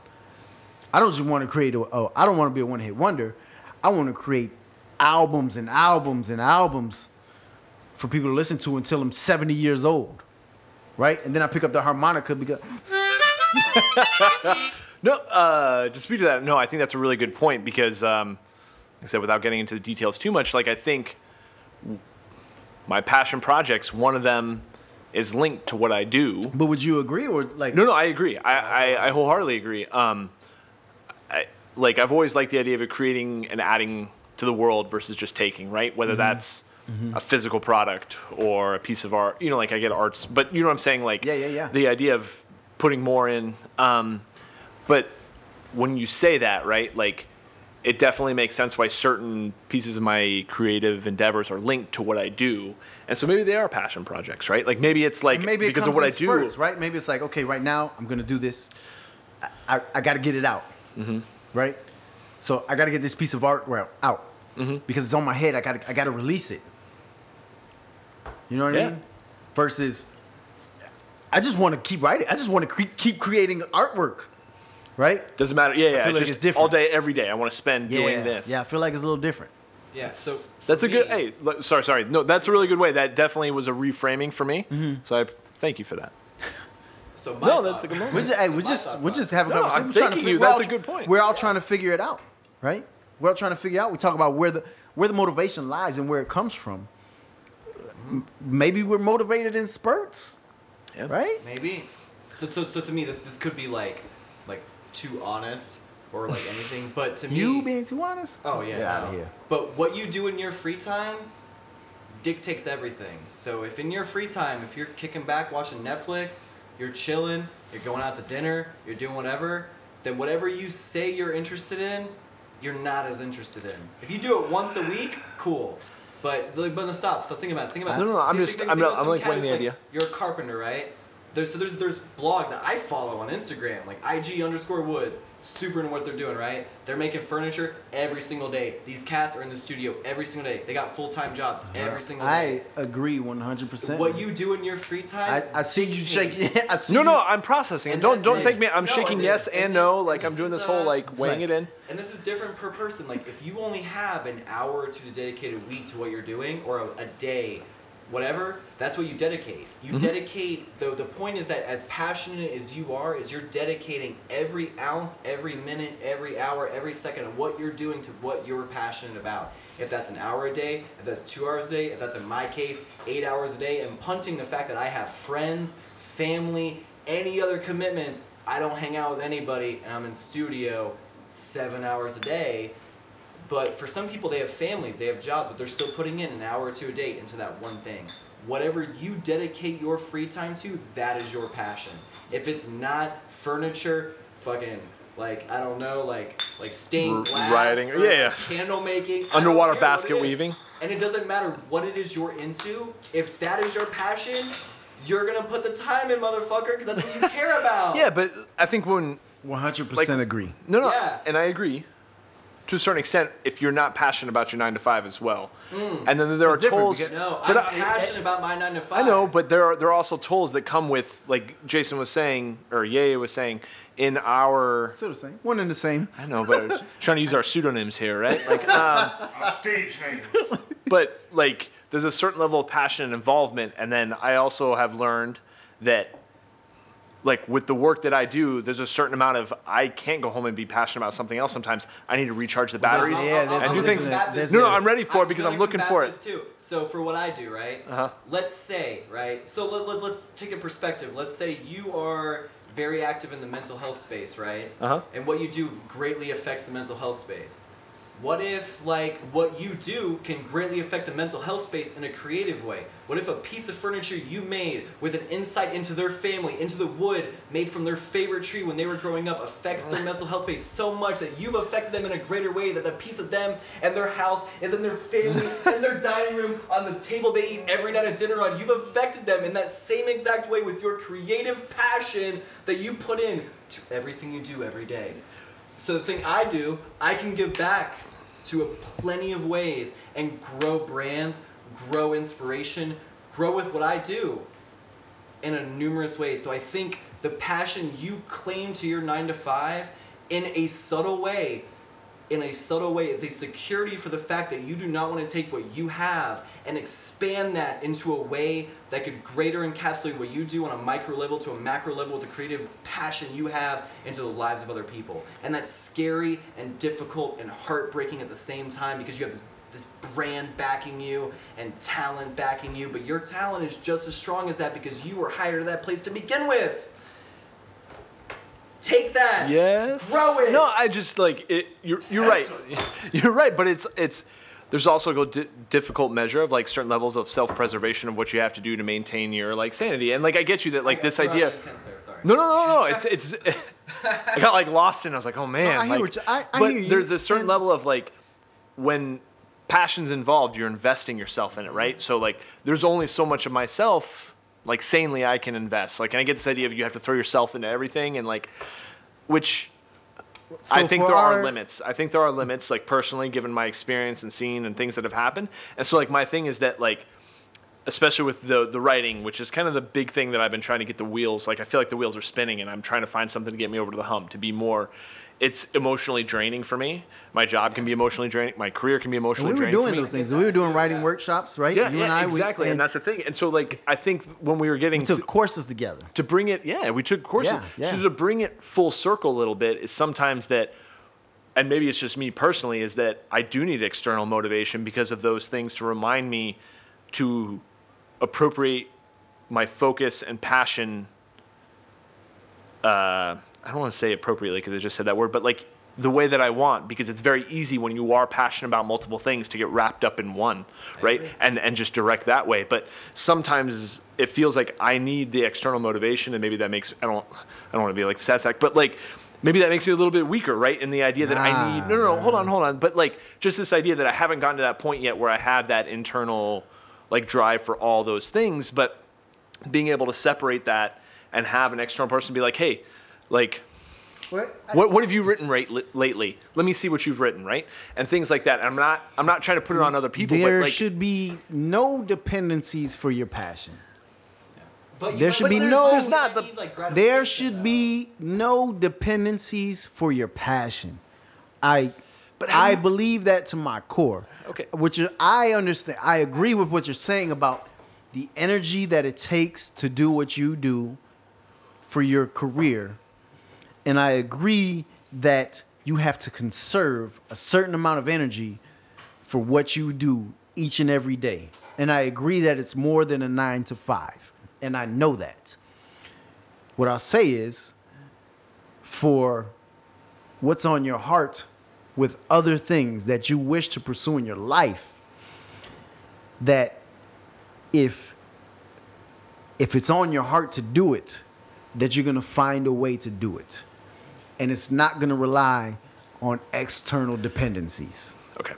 I don't just want to create a. Oh, I don't want to be a one hit wonder. I want to create albums and albums and albums for people to listen to until I'm 70 years old, right? And then I pick up the harmonica because No, uh, to speak to that, no, I think that's a really good point because, um, like I said, without getting into the details too much, like I think my passion projects, one of them is linked to what I do. But would you agree or like? No, no, I agree. I, I, I wholeheartedly agree. Um, I, like I've always liked the idea of creating and adding to the world versus just taking, right? Whether that's a physical product or a piece of art, you know, like I get arts, but you know what I'm saying? Like, Yeah, yeah, yeah. The idea of putting more in. Um, but when you say that, right, like it definitely makes sense why certain pieces of my creative endeavors are linked to what I do. And so maybe they are passion projects, right? Like maybe it's like And maybe it because of what I in do. spurts, right? Maybe it's like, okay, right now I'm gonna do this. I, I, I got to get it out, Mm-hmm. right? So I got to get this piece of art out Mm-hmm. because it's on my head. I got I got to release it. You know what Yeah. I mean? Versus, I just want to keep writing. I just want to cre- keep creating artwork, right? Doesn't matter. Yeah, yeah. feel like just it's different. all day, every day. I want to spend doing this. Yeah, I feel like it's a little different. Yeah. So That's for a good. me- Hey, l- sorry, sorry. No, that's a really good way. That definitely was a reframing for me. Mm-hmm. So I thank you for that. So my No, thought- that's a good We're just, hey, we're just, we're just having a No, conversation. I'm We're trying to thanking you. figure- we're That's all a good point. We're all trying to figure it out, right? We're all trying to figure out. We talk about where the where the motivation lies and where it comes from. Maybe we're motivated in spurts, Yeah. right? Maybe. So, so, so to me, this this could be like, like too honest or like anything. But to me, You being too honest? Oh yeah, Get out of here. But what you do in your free time dictates everything. So if in your free time, if you're kicking back watching Netflix, you're chilling, you're going out to dinner, you're doing whatever, then whatever you say you're interested in, you're not as interested in. If you do it once a week, cool. But but no, stop. So think about it. Think about. it. No, no, no, I'm think- just- think- I'm think not- I'm like who's the like- idea. You're a carpenter, right? There's, so there's there's blogs that I follow on Instagram, like IG underscore Woods, super into what they're doing, right? They're making furniture every single day. These cats are in the studio every single day. They got full time jobs every single day. I agree one hundred percent. What you do in your free time? I, I see you dictates- shaking. I see No, you- no, I'm processing. And Don't don't it. think me. I'm No, shaking and yes and and no. this- Like and I'm doing this this whole uh, like weighing it in. And this is different per person. Like if you only have an hour or two to dedicate a week to what you're doing, or a, a day, whatever, that's what you dedicate. You Mm-hmm. dedicate. The the point is that as passionate as you are, is you're dedicating every ounce, every minute, every hour, every second of what you're doing to what you're passionate about. If that's an hour a day, if that's two hours a day, if that's in my case eight hours a day, and punting the fact that I have friends, family, any other commitments, I don't hang out with anybody, and I'm in studio seven hours a day. But for some people, they have families, they have jobs, but they're still putting in an hour or two a day into that one thing. Whatever you dedicate your free time to, that is your passion. If it's not furniture, fucking like I don't know, like like stained glass, writing- yeah, yeah. candle making, Underwater basket weaving. and it doesn't matter what it is you're into. If that is your passion, you're gonna put the time in, motherfucker, because that's what you care about. Yeah, but I think when one hundred percent agree. no no, Yeah. and I agree to a certain extent if you're not passionate about your nine to five as well, and then there are It's different tools. because- No, I'm I- passionate about my nine to five. I know, but there are there are also tools that come with like Jason was saying or Ye was saying in our. Still the same. One and the same. I know, but trying to use our pseudonyms here, right? Like, um, Our stage names. but like there's a certain level of passion and involvement and then i also have learned that like with the work that i do there's a certain amount of i can't go home and be passionate about something else sometimes i need to recharge the batteries Yeah, I'll- there's- and do things no no i'm ready for it because i'm looking for it too. So for what I do, right? Uh-huh. Let's say, right? So let, let, let's take a perspective. Let's say you are very active in the mental health space, right? Uh-huh. And what you do greatly affects the mental health space. What if like what you do can greatly affect the mental health space in a creative way? What if a piece of furniture you made with an insight into their family, into the wood made from their favorite tree when they were growing up affects their mental health space so much that you've affected them in a greater way that the piece of them and their house is in their family, in their dining room, on the table they eat every night at dinner on. You've affected them in that same exact way with your creative passion that you put in to everything you do every day. So the thing I do, I can give back to a plenty of ways and grow brands, grow inspiration, grow with what I do in a numerous ways. So I think the passion you claim to your 9 to 5 in a subtle way in a subtle way is a security for the fact that you do not want to take what you have and expand that into a way that could greater encapsulate what you do on a micro level to a macro level with the creative passion you have into the lives of other people. And that's scary and difficult and heartbreaking at the same time because you have this this brand backing you and talent backing you, but your talent is just as strong as that because you were hired to that place to begin with. Take that. yes Grow it. no i just like it you're, you're right you're right but it's it's there's also a di- difficult measure of like certain levels of self-preservation of what you have to do to maintain your like sanity. And like I get you that like I this idea. there, sorry. No, no, no, no. It's it's. I got like lost in. it. I was like, oh man. I hear like- I- I but you, there's a certain and- level of like when passion's involved, you're investing yourself in it, right? Mm-hmm. So like, there's only so much of myself, like sanely, I can invest. Like, and I get this idea of you have to throw yourself into everything, and like, which I think there are limits. I think there are limits, like personally, given my experience and seeing and things that have happened. And so, like, my thing is that, like, especially with the the writing, which is kind of the big thing that I've been trying to get the wheels. Like, I feel like the wheels are spinning, and I'm trying to find something to get me over to the hump to be more. It's emotionally draining for me. My job can be emotionally draining. My career can be And emotionally we were draining doing for me. those things. We were doing writing workshops, right? Yeah, you yeah, and I, we- exactly, and, that's the thing. And so, like, I think when we were getting we took to, courses together. to bring it, yeah, we took courses. Yeah, yeah. So to bring it full circle a little bit is sometimes that, and maybe it's just me personally, is that I do need external motivation because of those things to remind me to appropriate my focus and passion. Uh, I don't want to say appropriately because I just said that word, but like the way that I want because it's very easy when you are passionate about multiple things to get wrapped up in one, right? And and just direct that way. But sometimes it feels like I need the external motivation, and maybe that makes I don't I don't want to be like the sad sack, but like maybe that makes me a little bit weaker, right? In the idea that I need no no no hold on hold on, but like just this idea that I haven't gotten to that point yet where I have that internal like drive for all those things, but being able to separate that and have an external person be like, hey, like what, what have you written right, li- lately? Let me see what you've written, right? And things like that. And I'm not I'm not trying to put it on other people, there but like should be no dependencies for your passion. But There should but be there's- no- there's not the- need, like, There should though. be no dependencies for your passion. I But I you- believe that to my core. Okay. Which I understand. I agree with what you're saying about the energy that it takes to do what you do for your career. And I agree that you have to conserve a certain amount of energy for what you do each and every day. And I agree that it's more than a nine to five. And I know that. What I'll say is for what's on your heart with other things that you wish to pursue in your life, that if if it's on your heart to do it, that you're gonna find a way to do it. And it's not gonna rely on external dependencies. okay.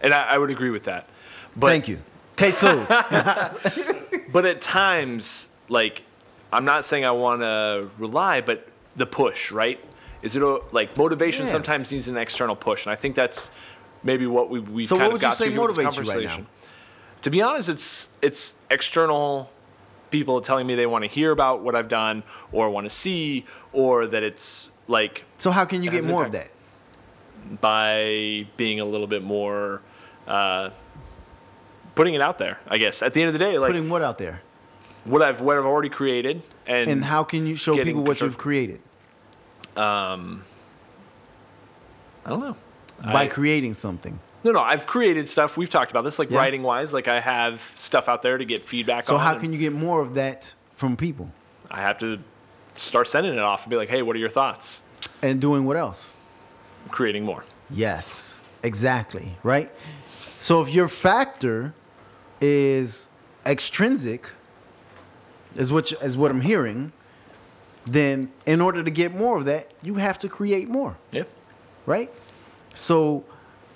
And I, I would agree with that. But Thank you. Case closed. But at times, like, I'm not saying I want to rely, but the push, right? Is it a, like motivation Yeah. sometimes needs an external push, and I think that's maybe what we we So kind what of you got say to here with this motivates you right now? To be honest, it's it's external people telling me they want to hear about what I've done or want to see, or that it's like so how can you get more of that? by being a little bit more uh, putting it out there. I guess at the end of the day, like Putting what out there? what I've what I've already created, and And how can you show people what you've created? Um, I don't know. By I- creating something. No, no, I've created stuff. We've talked about this, like Yeah. writing wise. Like I have stuff out there to get feedback on. So on. how and can you get more of that from people? I have to start sending it off and be like, hey, what are your thoughts? And doing what else? Creating more. Yes, exactly, right? So if your factor is extrinsic, is what is what I'm hearing, then in order to get more of that, you have to create more, Yeah. right? So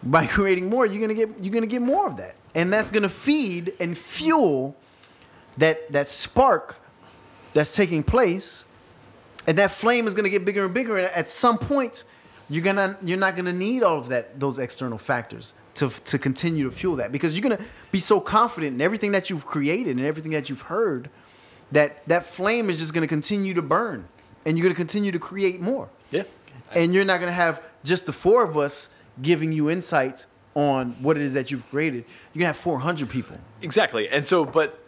by creating more, you're gonna get you're gonna get more of that, and that's gonna feed and fuel that that spark that's taking place. And that flame is to get bigger and bigger. And at some point you're to you're not to need all of that those external factors to to continue to fuel that. Because you're to be so confident in everything that you've created and everything that you've heard that that flame is just to continue to burn. And you're to continue to create more. Yeah. and you're not to have just the four of us giving you insights on what it is that you've created you're going to have 400 people Exactly. And so, but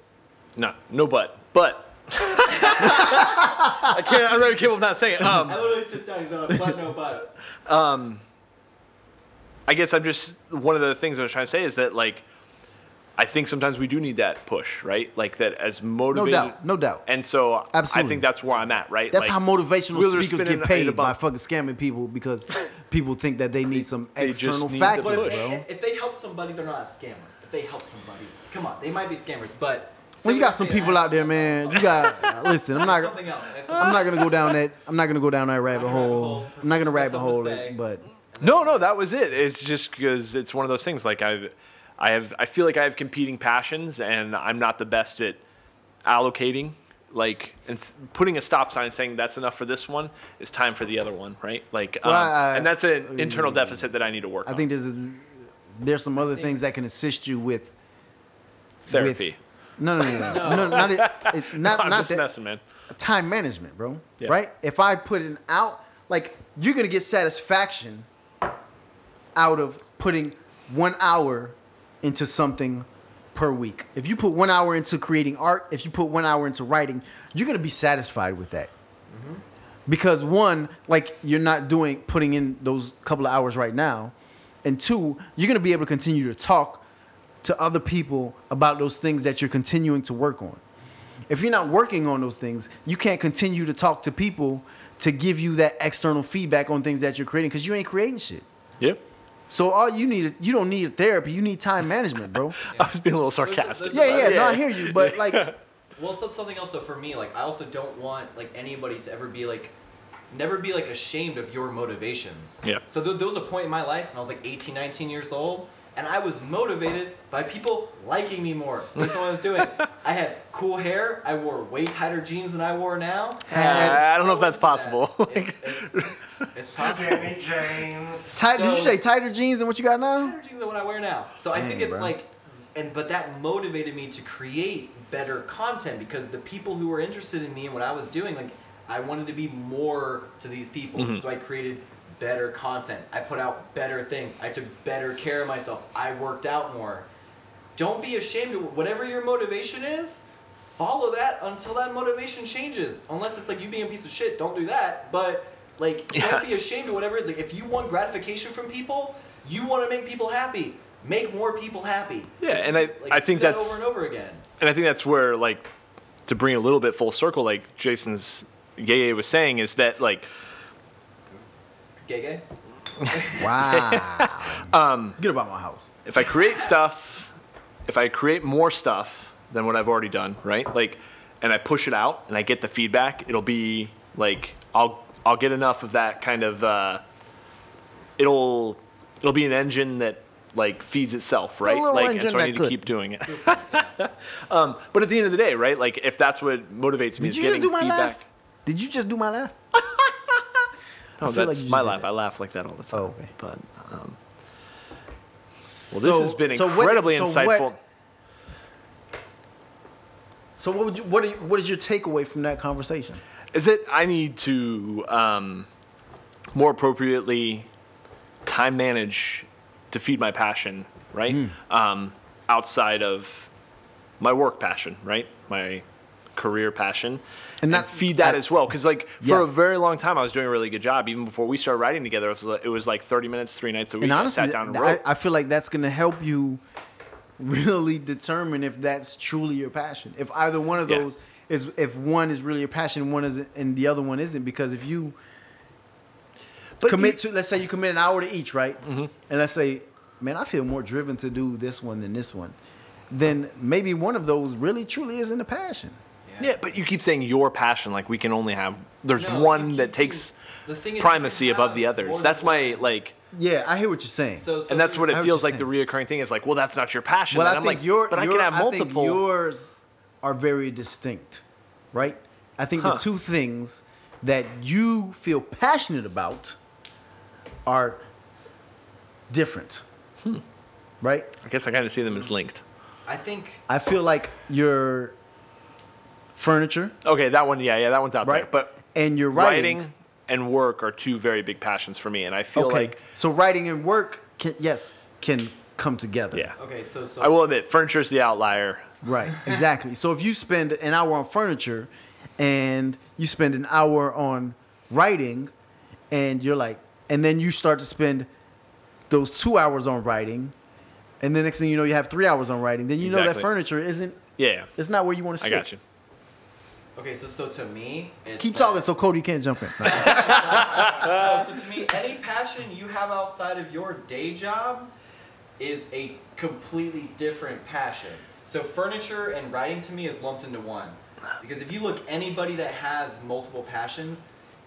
no, no, but, but. I can't. I'm not capable of not saying it. Um, I literally sit down. He's on a but no but. Um, I guess I'm just one of the things I was trying to say is that like I think sometimes we do need that push, right? Like that as motivated. No doubt, no doubt. And so I think that's where I'm at, right? That's Like, how motivational wheels are speakers spinning get paid by fucking scamming people because people think that they need some they just external need the factors, But if they, if they help somebody, they're not a scammer. If they help somebody, come on, they might be scammers, but. Well, you got some people out there, man. You got uh, listen. I'm not. Else. I have something I'm not gonna go down that. I'm not gonna go down that rabbit Rabbit hole. hole. I'm not gonna rabbit hole it. But No, no, that was it. It's just because it's one of those things. Like I, I have, I feel like I have competing passions, and I'm not the best at allocating. Like and putting a stop sign and saying that's enough for this one. It's time for the other one, right? Like, um, I- and that's an internal deficit that I need to work I on. I think there's a, there's some other things that can assist you with. therapy. No, no, no, no, no, not it, it's not I'm not just that, messing, man. time management, bro. Yeah. Right? If I put it out, like you're gonna get satisfaction out of putting one hour into something per week. If you put one hour into creating art, if you put one hour into writing, you're gonna be satisfied with that. Mm-hmm. Because one, like you're not doing putting in those couple of hours right now, and two, you're gonna be able to continue to talk to other people about those things that you're continuing to work on. If you're not working on those things, you can't continue to talk to people to give you that external feedback on things that you're creating because you ain't creating shit. Yep. So all you need is you don't need therapy. You need time management, bro. I was being a little sarcastic. there's- yeah, yeah, no, I hear you, but like, Well, so something else though for me, like I also don't want like anybody to ever be like, never be like ashamed of your motivations. Yeah. So there, there was a point in my life when I was like 18, 19 years old, and I was motivated by people liking me more. That's what I was doing. I had cool hair. I wore way tighter jeans than I wore now. And- I don't know if that's into that. possible. It's, it's, it's possible. James. tight, did you say tighter jeans than what you got now? tighter jeans than what I wear now. So I think it's bro. like, and but that motivated me to create better content because the people who were interested in me and what I was doing, like, I wanted to be more to these people. Mm-hmm. So I created better content. I put out better things. I took better care of myself. I worked out more. Don't be ashamed of whatever your motivation is. Follow that until that motivation changes. Unless it's like you being a piece of shit, don't do that. But like, Yeah. don't be ashamed of whatever it is. Like, if you want gratification from people, you want to make people happy. Make more people happy. Yeah, It's- and I- like, I think that that's- over and over again. And I think that's where, like, to bring a little bit full circle, like Jason's Yeye was saying, is that like Gay, gay. Wow. um, Get about my house. if I create stuff, if I create more stuff than what I've already done, right? Like, and I push it out and I get the feedback, it'll be like I'll I'll get enough of that kind of. Uh, it'll it'll be an engine that like feeds itself, right? little Like, and so I need could. to keep doing it. um, but at the end of the day, right? Like, if that's what motivates me, Did is you getting just do my feedback. laugh? Did you just do my laugh? No, I like that's you my laugh. I laugh like that all the time. Oh, okay. But um, well, this has been so what- incredibly so insightful. What, so what would you what are you, what is your takeaway from that conversation? is that I need to um, more appropriately time manage to feed my passion, right? Hmm. Um, outside of my work passion, right? My career passion. And And, that- feed that I- as well, because like for Yeah. a very long time, I was doing a really good job. Even before we started writing together, it was, like- it was like 30 minutes, three nights a week. And I honestly, sat down and I, wrote. I feel like that's going to help you really determine if that's truly your passion. If either one of Yeah. those is, if one is really your passion, and one isn't, and the other one isn't, because if you But commit you- to, let's say you commit an hour to each, right? Mm-hmm. And let's say, man, I feel more driven to do this one than this one. Then maybe one of those really truly isn't a passion. Yeah, but you keep saying your passion, like we can only have. There's No, one you that takes the thing is you primacy can above have the more others. than That's my one. like, Yeah, I hear what you're saying. So, so and that's for what I it feels you like. The reoccurring thing is like, well, that's not your passion. Well, and I I'm think like, your, but I your, can have I think multiple. yours are very distinct, right? I think Huh. the two things that you feel passionate about are different, Hmm. right? I guess I kind of see them as linked. I think I feel like your furniture, Okay, that one, yeah, yeah, that one's out there. right? But and your writing, writing. and work are two very big passions for me, and I feel okay, like, so writing and work can yes can come together. yeah, okay. So so I will admit, furniture is the outlier. Right, exactly. so if you spend an hour on furniture and you spend an hour on writing and you're like and then you start to spend those 2 hours on writing and the next thing you know, you have three hours on writing. Then you know that furniture isn't. Yeah, It's not where you want to sit. I sit. got you. Okay, so so to me, it's Keep that- talking so Cody can't jump in. No. No, so to me, any passion you have outside of your day job is a completely different passion. So furniture and writing to me is lumped into one. Because if you look anybody that has multiple passions,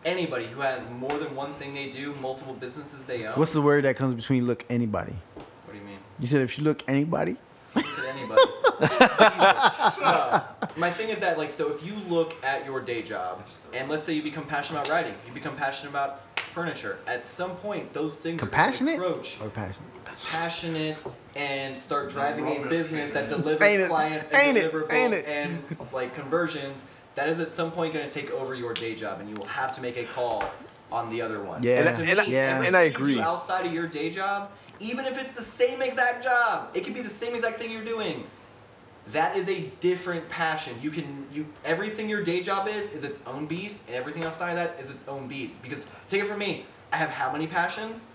anybody who has more than one thing they do, multiple businesses they own. What's the word that comes between look anybody? what do you mean? You said if you look anybody. Look at anybody. Jesus. No. My thing is that like so if you look at your day job and let's say you become passionate about writing, you become passionate about furniture. At some point those things Compassionate are going or passionate? passionate and start driving a business that delivers Ain't it? clients and deliverables it? and like conversions, that is at some point going to take over your day job, and you will have to make a call on the other one. Yeah. So And- to and I- me, yeah. everything and I agree. outside of your day job, even if it's the same exact job, it can be the same exact thing you're doing. That is a different passion. You can you everything your day job is is its own beast, and everything outside of that is its own beast. Because take it from me, I have how many passions?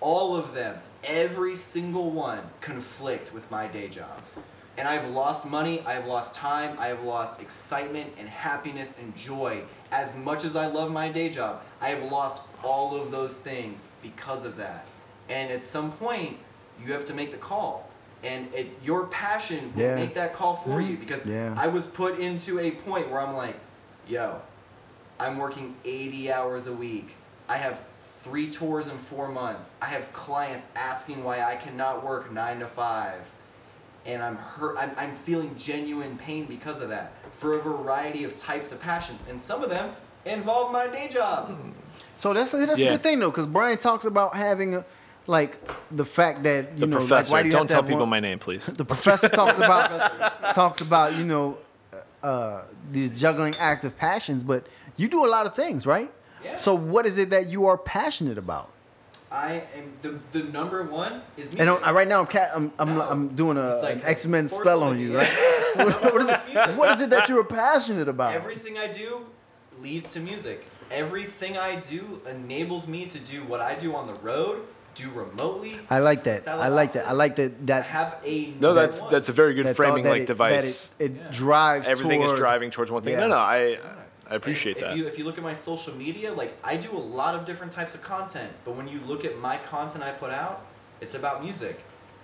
all of them, every single one, conflict with my day job. And I've lost money, I have lost time, I have lost excitement and happiness and joy. As much as I love my day job, I have lost all of those things because of that. And at some point, you have to make the call. And it, your passion will Yeah. make that call for you because Yeah. I was put into a point where I'm like, yo, I'm working 80 hours a week. I have three tours in four months. I have clients asking why I cannot work nine to five. And I'm hurt. I'm, I'm feeling genuine pain because of that for a variety of types of passions. And some of them involve my day job. Hmm. So that's a, that's Yeah. a good thing though, because Brian talks about having a, like the fact that you The know, like, professor. why do you Don't have tell have people one- my name, please. The professor talks about talks about you know uh, these juggling active passions, but you do a lot of things, right? Yeah. So what is it that you are passionate about? I am the, the number one is music. And I'm, right now I'm ca- I'm I'm, No. I'm doing a like an X Men spell on you, right? what, what, is it, what is it that you're passionate about? Everything I do leads to music. Everything I do enables me to do what I do on the road, do remotely. I like that. I like that. I like that. I That have a No, that's one. that's a very good that framing that like it- device. That it, it Yeah. drives. Everything is driving towards one thing. Yeah. No, no, I I appreciate if, that. If you, if you look at my social media, like I do a lot of different types of content, but when you look at my content I put out, it's about music,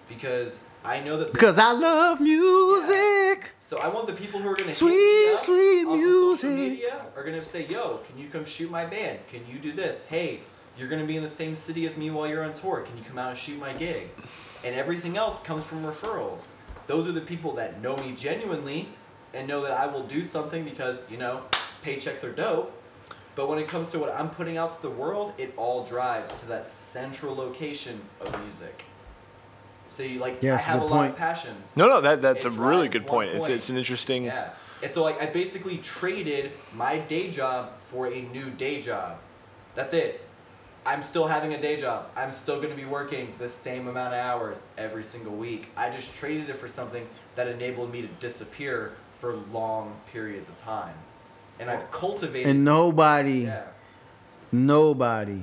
because I know that. Because I love music. So I want the people who are gonna Sweet, hit me up sweet off social music. media are gonna say, "Yo, can you come shoot my band? Can you do this? Hey, you're gonna be in the same city as me while you're on tour. Can you come out and shoot my gig?" And everything else comes from referrals. Those are the people that know me genuinely and know that I will do something because you know paychecks are dope. But when it comes to what I'm putting out to the world, it all drives to that central location of music. So you like, Yeah, I that's a have a, good lot point. of passions. no, no, that that's It a really good one point. It's it's an interesting. Yeah. And so like I basically traded my day job for a new day job. That's it. I'm still having a day job. I'm still going to be working the same amount of hours every single week. I just traded it for something that enabled me to disappear for long periods of time. And I've cultivated And nobody, yeah. nobody,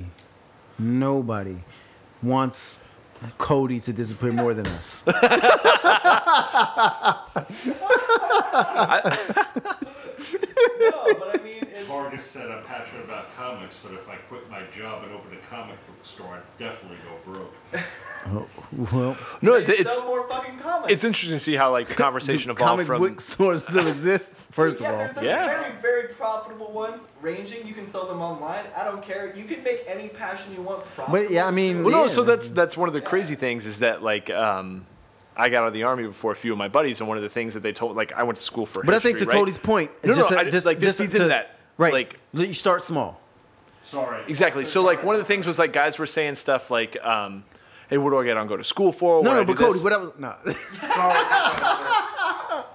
nobody wants Cody to disappear more than us. No, but I mean it's Vargas said I'm passionate about comics, but if I quit my job and open a comic book store, I'd definitely go broke. Oh, well, No, it's it's, sell more fucking comics. it's interesting to see how like the conversation do evolved comic from. book stores still exist. First of all, there- there's Yeah. very, very profitable ones. Ranging, you can sell them online. I don't care. You can make any passion you want profitable. But, yeah, I mean, Well, no, Yeah, so that's- that's that's one of the crazy things is that like um, I got out of the army before a few of my buddies, and one of the things that they told like I went to school for. but I think to history, right? Cody's point, No, just no, to- I- just- like, this just feeds to- into that. Right, Like- like you start small. Sorry. Exactly. So like one of the things was like guys were saying stuff like, um, "Hey, what do I get on go to school for?" No, no, but Cody, what I was no.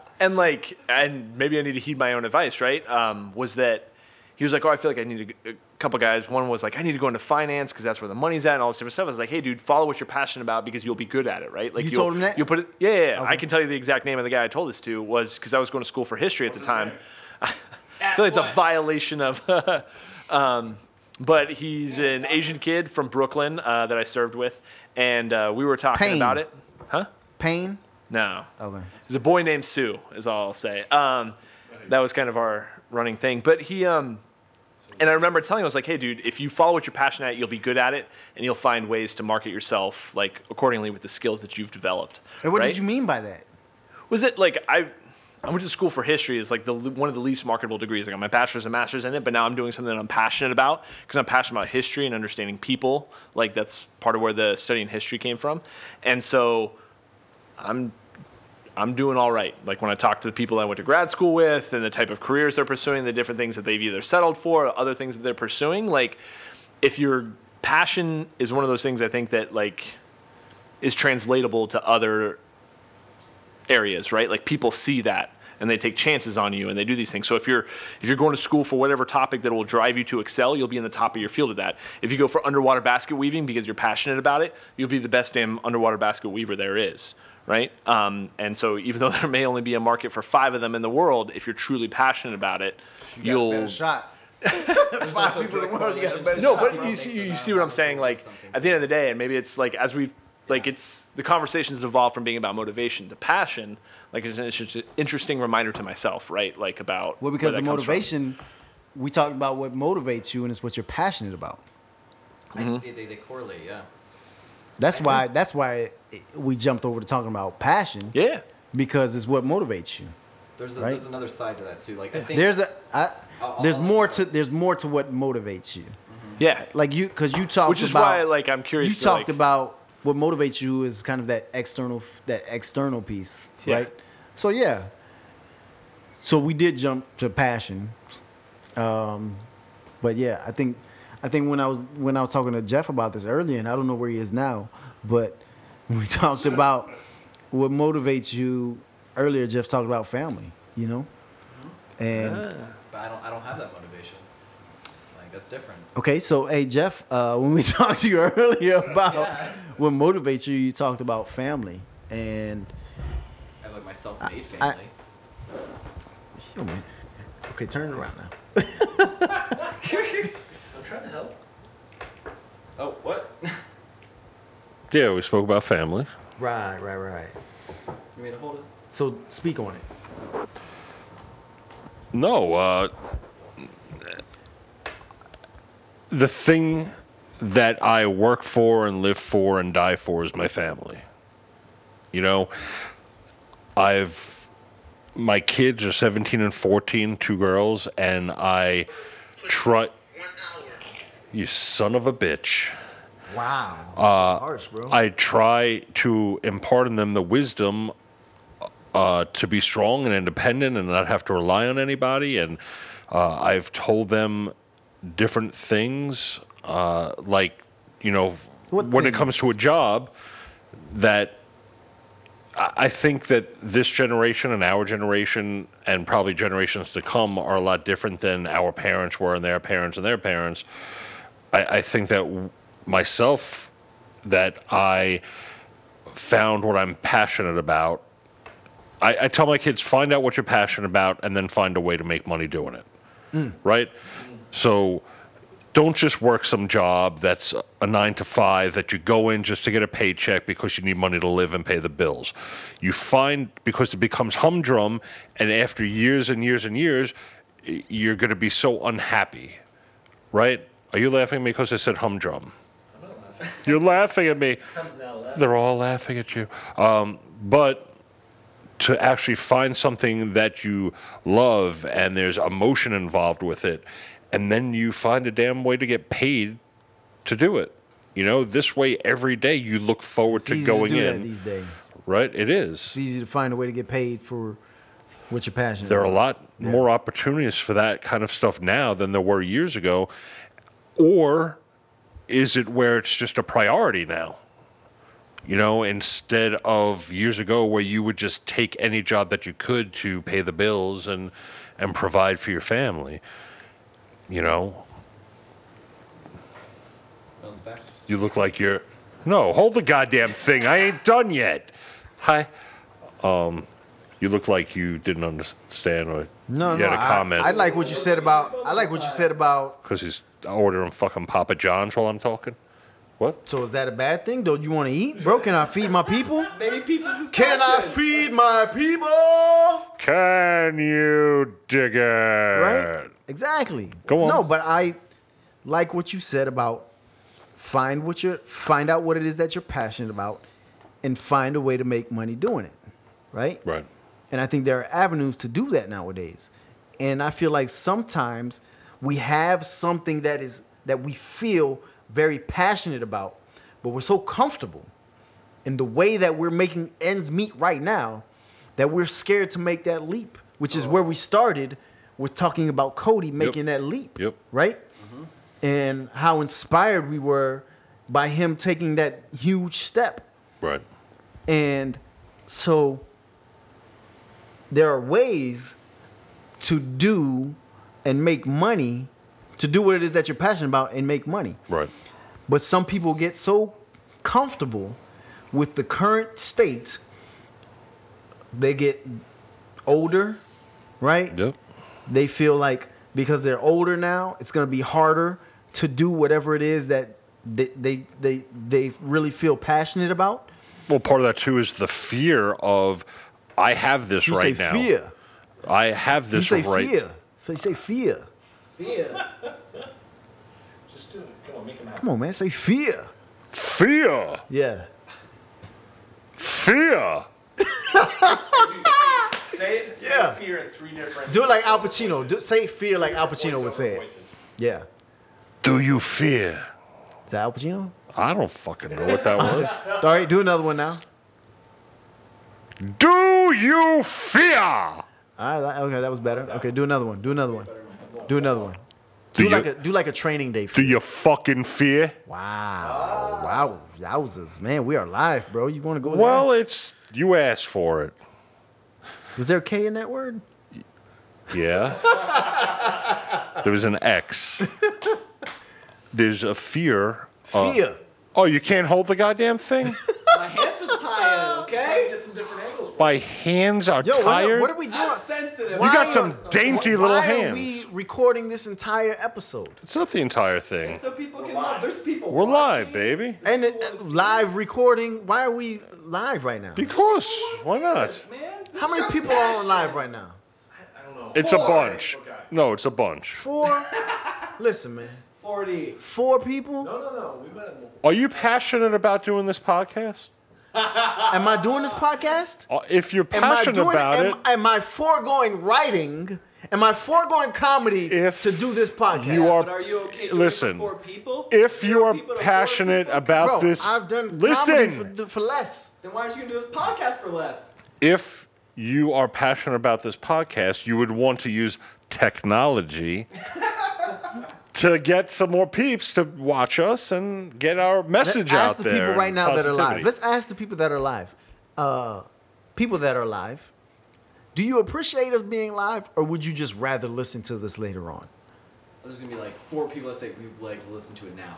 and like and maybe I need to heed my own advice, right? Um, was that he was like, "Oh, I feel like I need a, a couple guys." One was like, "I need to go into finance because that's where the money's at," and all this different stuff. I was like, "Hey, dude, follow what you're passionate about because you'll be good at it, right?" Like You you'll- told him that? You'll put it. Yeah, yeah. yeah. I can tell you the exact name of the guy I told this to was because I was going to school for history at the time. name? I feel like it's a violation of. um, but he's an Asian kid from Brooklyn uh, that I served with, and uh, we were talking Payne. about it. Huh? Payne. No. Okay. There's a boy named Sue, is all I'll say. Um, that was kind of our running thing. But he, um, and I remember telling him, I was like, hey, dude, if you follow what you're passionate at, you'll be good at it, and you'll find ways to market yourself like accordingly with the skills that you've developed. And what right? did you mean by that? Was it like I? I went to school for history. It's like the one of the least marketable degrees. I got my bachelor's and master's in it, but now I'm doing something that I'm passionate about because I'm passionate about history and understanding people. Like that's part of where the studying history came from, and so I'm I'm doing all right. Like when I talk to the people I went to grad school with and the type of careers they're pursuing, the different things that they've either settled for, or other things that they're pursuing. Like if your passion is one of those things, I think that like is translatable to other areas, right? Like people see that and they take chances on you and they do these things. So if you're if you're going to school for whatever topic that will drive you to excel, you'll be in the top of your field at that. If you go for underwater basket weaving because you're passionate about it, you'll be the best damn underwater basket weaver there is, right? Um, and so even though there may only be a market for five of them in the world, if you're truly passionate about it, you you'll. better shot. Five people in the world, you got a correlation better to no, but top you see, you see what I'm saying. Like at the end of the day, and maybe it's like as we've like it's the conversations evolved from being about motivation to passion. Like it's an interesting reminder to myself, right? Like about Well, where because that the motivation, we talked about what motivates you, and it's what you're passionate about. I- Mm-hmm. they, they, they correlate, yeah. That's why. That's why it, we jumped over to talking about passion Yeah, because it's what motivates you. There's a, Right. there's another side to that too. Like I think There's a. I, I'll- there's I'll- more to. There's more to what motivates you. yeah. Like you, because you talked Which is about. why, like, I'm curious. you to, talked like- about what motivates you is kind of that external that external piece Yeah. right? So yeah. So we did jump to passion. Um but yeah i think i think when i was when i was talking to jeff about this earlier and i don't know where he is now but we talked about what motivates you earlier jeff talked about family you know? And but I don't I don't have that motivation. Like that's different. Okay, so hey Jeff, uh, when we talked to you earlier about what motivates you, you talked about family, and I have like my self-made I- family. Yo, man. okay, turn it around now. I'm trying to help. oh, what? Yeah, we spoke about family. Right, right, right. you mean to hold it? So speak on it. No, uh, the thing that I work for and live for and die for is my family. You know, I've my kids are 17 and 14, two girls, and I try. You son of a bitch. Wow. Uh, harsh, bro. I try to impart in them the wisdom uh, to be strong and independent and not have to rely on anybody. And uh, I've told them different things, uh, like, you know, What when it comes to a job, that I think that this generation and our generation and probably generations to come are a lot different than our parents were and their parents and their parents. I, I think that w- myself, that I found what I'm passionate about. I, I tell my kids, find out what you're passionate about and then find a way to make money doing it. Right? So don't just work some job that's a nine to five that you go in just to get a paycheck because you need money to live and pay the bills. You find because it becomes humdrum, and after years and years and years, you're going to be so unhappy, right? Are you laughing at me because I said humdrum? You're laughing at me. They're all laughing at you. Um, but to actually find something that you love and there's emotion involved with it, and then you find a damn way to get paid to do it. You know, this way every day you look forward it's to easy going to in. these days. right? It is. It's easy to find a way to get paid for what you're passionate There are a about. lot more opportunities for that kind of stuff now than there were years ago. Or is it where it's just a priority now? You know, instead of years ago where you would just take any job that you could to pay the bills and and provide for your family. You know, Mel's back. you look like you're No, hold the goddamn thing. I ain't done yet. Hi. Um you look like you didn't understand or No, you no. had a I- comment. I, like what you said about. I like what you said about. because he's ordering fucking Papa John's while I'm talking. What? So is that a bad thing? Don't you want to eat, bro? Can I feed my people? Maybe pizza's his Can I passion. feed my people? Can you dig it? Right? Exactly. Go on. No, but I like what you said about find what you find out what it is that you're passionate about and find a way to make money doing it. Right? Right. And I think there are avenues to do that nowadays. And I feel like sometimes we have something that is that we feel very passionate about, but we're so comfortable in the way that we're making ends meet right now that we're scared to make that leap, which is oh. where we started with talking about Cody making that leap. Yep. Right? And how inspired we were by him taking that huge step. Right. And so there are ways to do and make money, to do what it is that you're passionate about and make money. Right. But some people get so comfortable with the current state, they get older, right? Yep. They feel like because they're older now, it's going to be harder to do whatever it is that they, they, they, they really feel passionate about. Well, part of that too is the fear of I have this You right say now. fear. I have You this say right. fear. So you say fear. Fear. Just do it. Come on, make him happy. Come on, man. Say fear. Fear. Yeah. Fear. Say it. Say Yeah. fear in three different. Do it like Al Pacino. Do, say fear like Al Pacino would say it. Voices. Yeah. Do you fear? Is that Al Pacino? I don't fucking know what that was. All right, do another one now. Do you fear? All right, okay, that was better. Okay, do another one. Do another one. Do another one. Do Do, you- like a do like a training day. For Do you fucking fear? wow, wow, yowzers, man, we are live, bro. You want to go? there? Well, it's you asked for it. Was there a K in that word? Yeah. there was an X. There's a fear. uh, Fear. oh, you can't hold the goddamn thing? My hands are tired, okay? Get some different angles. For My hands are Yo, what, tired. what are we doing? I'm sensitive. you Why got are- some dainty little Why hands. are we recording this entire episode? It's not the entire thing. So people can We're love. live. There's people. We're live, watching. baby. And it, live recording. Why are we live right now? Because why not? Man, this How is many your people are on live right now? I don't know. It's a bunch. Okay. No, it's a bunch. Four. Listen, man. Forty. Four people. No, no, no. We might have more. Are you passionate about doing this podcast? Am I doing this podcast? Uh, If you're Am I passionate doing about am, it, am I foregoing writing? Am I foregoing comedy If to do this podcast? you are- But are you okay doing listen, it for people? if Four you are people passionate about Bro, this, I've done listen. for, for less. then why aren't you gonna do this podcast for less? if you are passionate about this podcast, you would want to use technology to get some more peeps to watch us and get our message Let's out ask the people right and now that are live. Let's ask the people that are live. Uh, people that are live. Do you appreciate us being live, or would you just rather listen to this later on? There's gonna be like four people that say we'd like to listen to it now.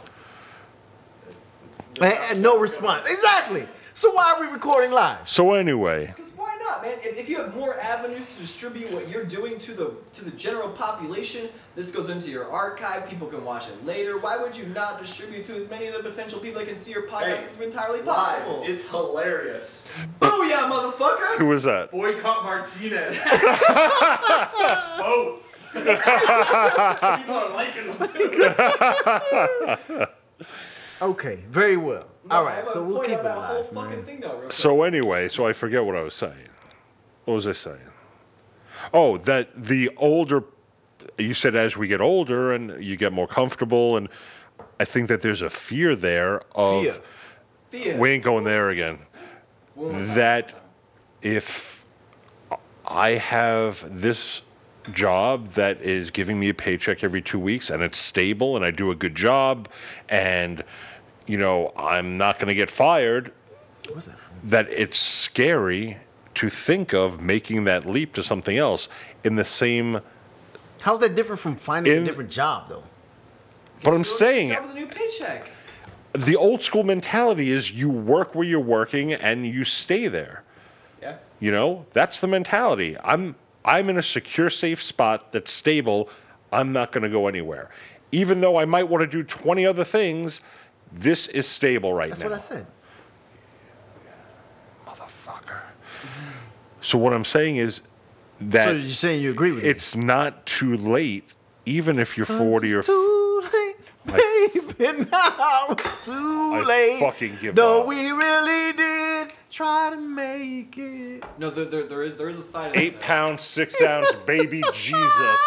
And, and no response. Exactly. So why are we recording live? So anyway, Because why not, man? If, if you have more avenues to distribute what you're doing to the to the general population, this goes into your archive. People can watch it later. Why would you not distribute to as many of the potential people that can see your podcast Hey, as entirely possible? Live. It's hilarious. Booyah, motherfucker! who was that? Boycott Martinez. Both. People are liking them too. Okay, very well. No, All I right, have so we'll keep it alive. whole fucking man. thing though. Real quick. So anyway, so I forget what I was saying. What was I saying? Oh, that the older you said as we get older and you get more comfortable and I think that there's a fear there of Fear. Fear. we ain't going there again. One more time. That if I have this job that is giving me a paycheck every two weeks and it's stable and I do a good job and you know I'm not going to get fired that that it's scary to think of making that leap to something else in the same How's that different from finding In- a different job, though? but I'm saying job with a new paycheck. the old school mentality is you work where you're working and you stay there Yeah. you know that's the mentality i'm i'm in a secure safe spot that's stable i'm not going to go anywhere even though i might want to do 20 other things This is stable right That's now. That's what I said. So what I'm saying is that so you're saying you agree with me? it's not too late, even if you're 40 or It's too late, baby. Now it's too I late. fucking give Though up. we really did try to make it. No, there, there, there is there is a side. eight that. pounds, six ounce baby Jesus.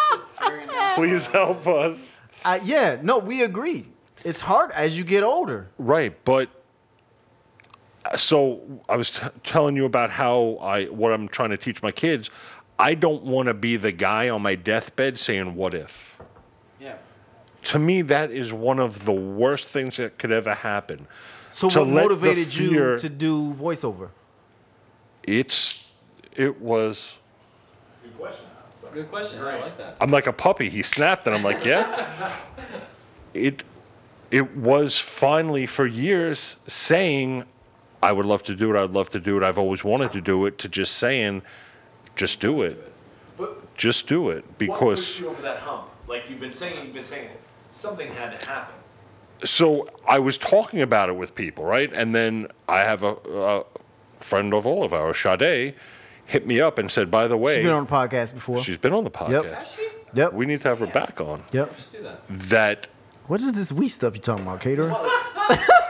Please help us. Uh, yeah, no, we agree. It's hard as you get older. Right, but so I was t- telling you about how I what I'm trying to teach my kids. I don't want to be the guy on my deathbed saying "What if." Yeah. To me, that is one of the worst things that could ever happen. So To what let the motivated you to do voiceover? It's it was. That's a good question. It's a good question. I like that. I'm like a puppy. He snapped, and I'm like, yeah. it it was finally for years saying, I would love to do it. I'd love to do it. I've always wanted to do it. To just saying, just do it. But Just do it what pushed because. you over that hump? Like you've been saying, you've been saying something had to happen. So I was talking about it with people, right? And then I have a, a friend of all of ours, Sade, hit me up and said, by the way, She's been on the podcast before. she's been on the podcast. Actually, Yep. We need to have her back on. yep. just do that. That What is this wee stuff you're talking about, caterer?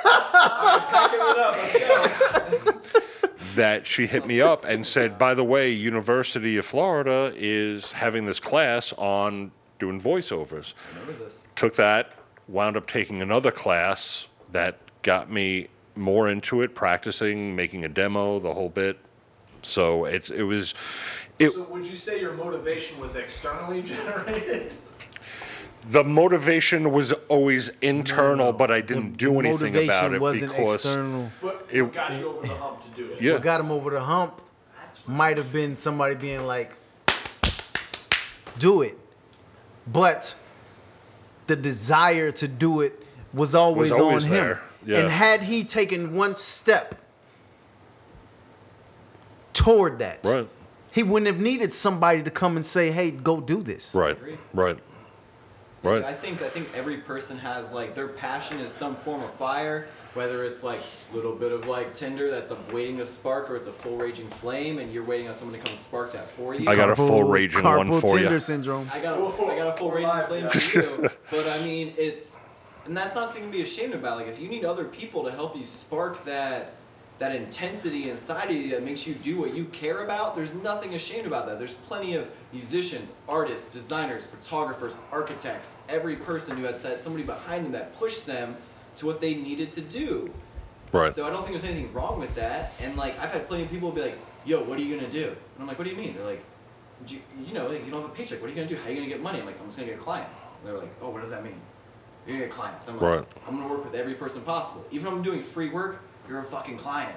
that she hit me up and said, by the way, University of Florida is having this class on doing voiceovers. Remember this. Took that, wound up taking another class that got me more into it, practicing, making a demo, the whole bit. So it it was it So would you say your motivation was externally generated? The motivation was always internal, but I didn't do anything Motivation about it wasn't because external. What It- what got you over the hump to do it? yeah. What got him over the hump might have been somebody being like, do it. But the desire to do it was always, Was always on him. there, yeah. And had he taken one step toward that, Right. he wouldn't have needed somebody to come and say, hey, go do this. Right. Agree. Right. I think I think every person has like their passion is some form of fire, whether it's like a little bit of like tinder that's like waiting to spark, or it's a full raging flame, and you're waiting on someone to come spark that for you. I got a full Carpool- raging one carpool for Tinder you. syndrome. I got a, I got a full We're raging live, flame yeah. for you. But I mean, it's and that's not something to be ashamed about. Like if you need other people to help you spark that that intensity inside of you that makes you do what you care about, there's nothing ashamed about that. There's plenty of musicians, artists, designers, photographers, architects, every person who has set somebody behind them that pushed them to what they needed to do. Right. So I don't think there's anything wrong with that. And like I've had plenty of people be like, "Yo, what are you gonna do?" And I'm like, "What do you mean?" They're like, you, you know, like, you don't have a paycheck. What are you gonna do? How are you gonna get money?" I'm like, "I'm just gonna get clients." And they're like, "Oh, what does that mean?" You're gonna get clients. I'm like, Right. "I'm gonna work with every person possible. Even if I'm doing free work, you're a fucking client."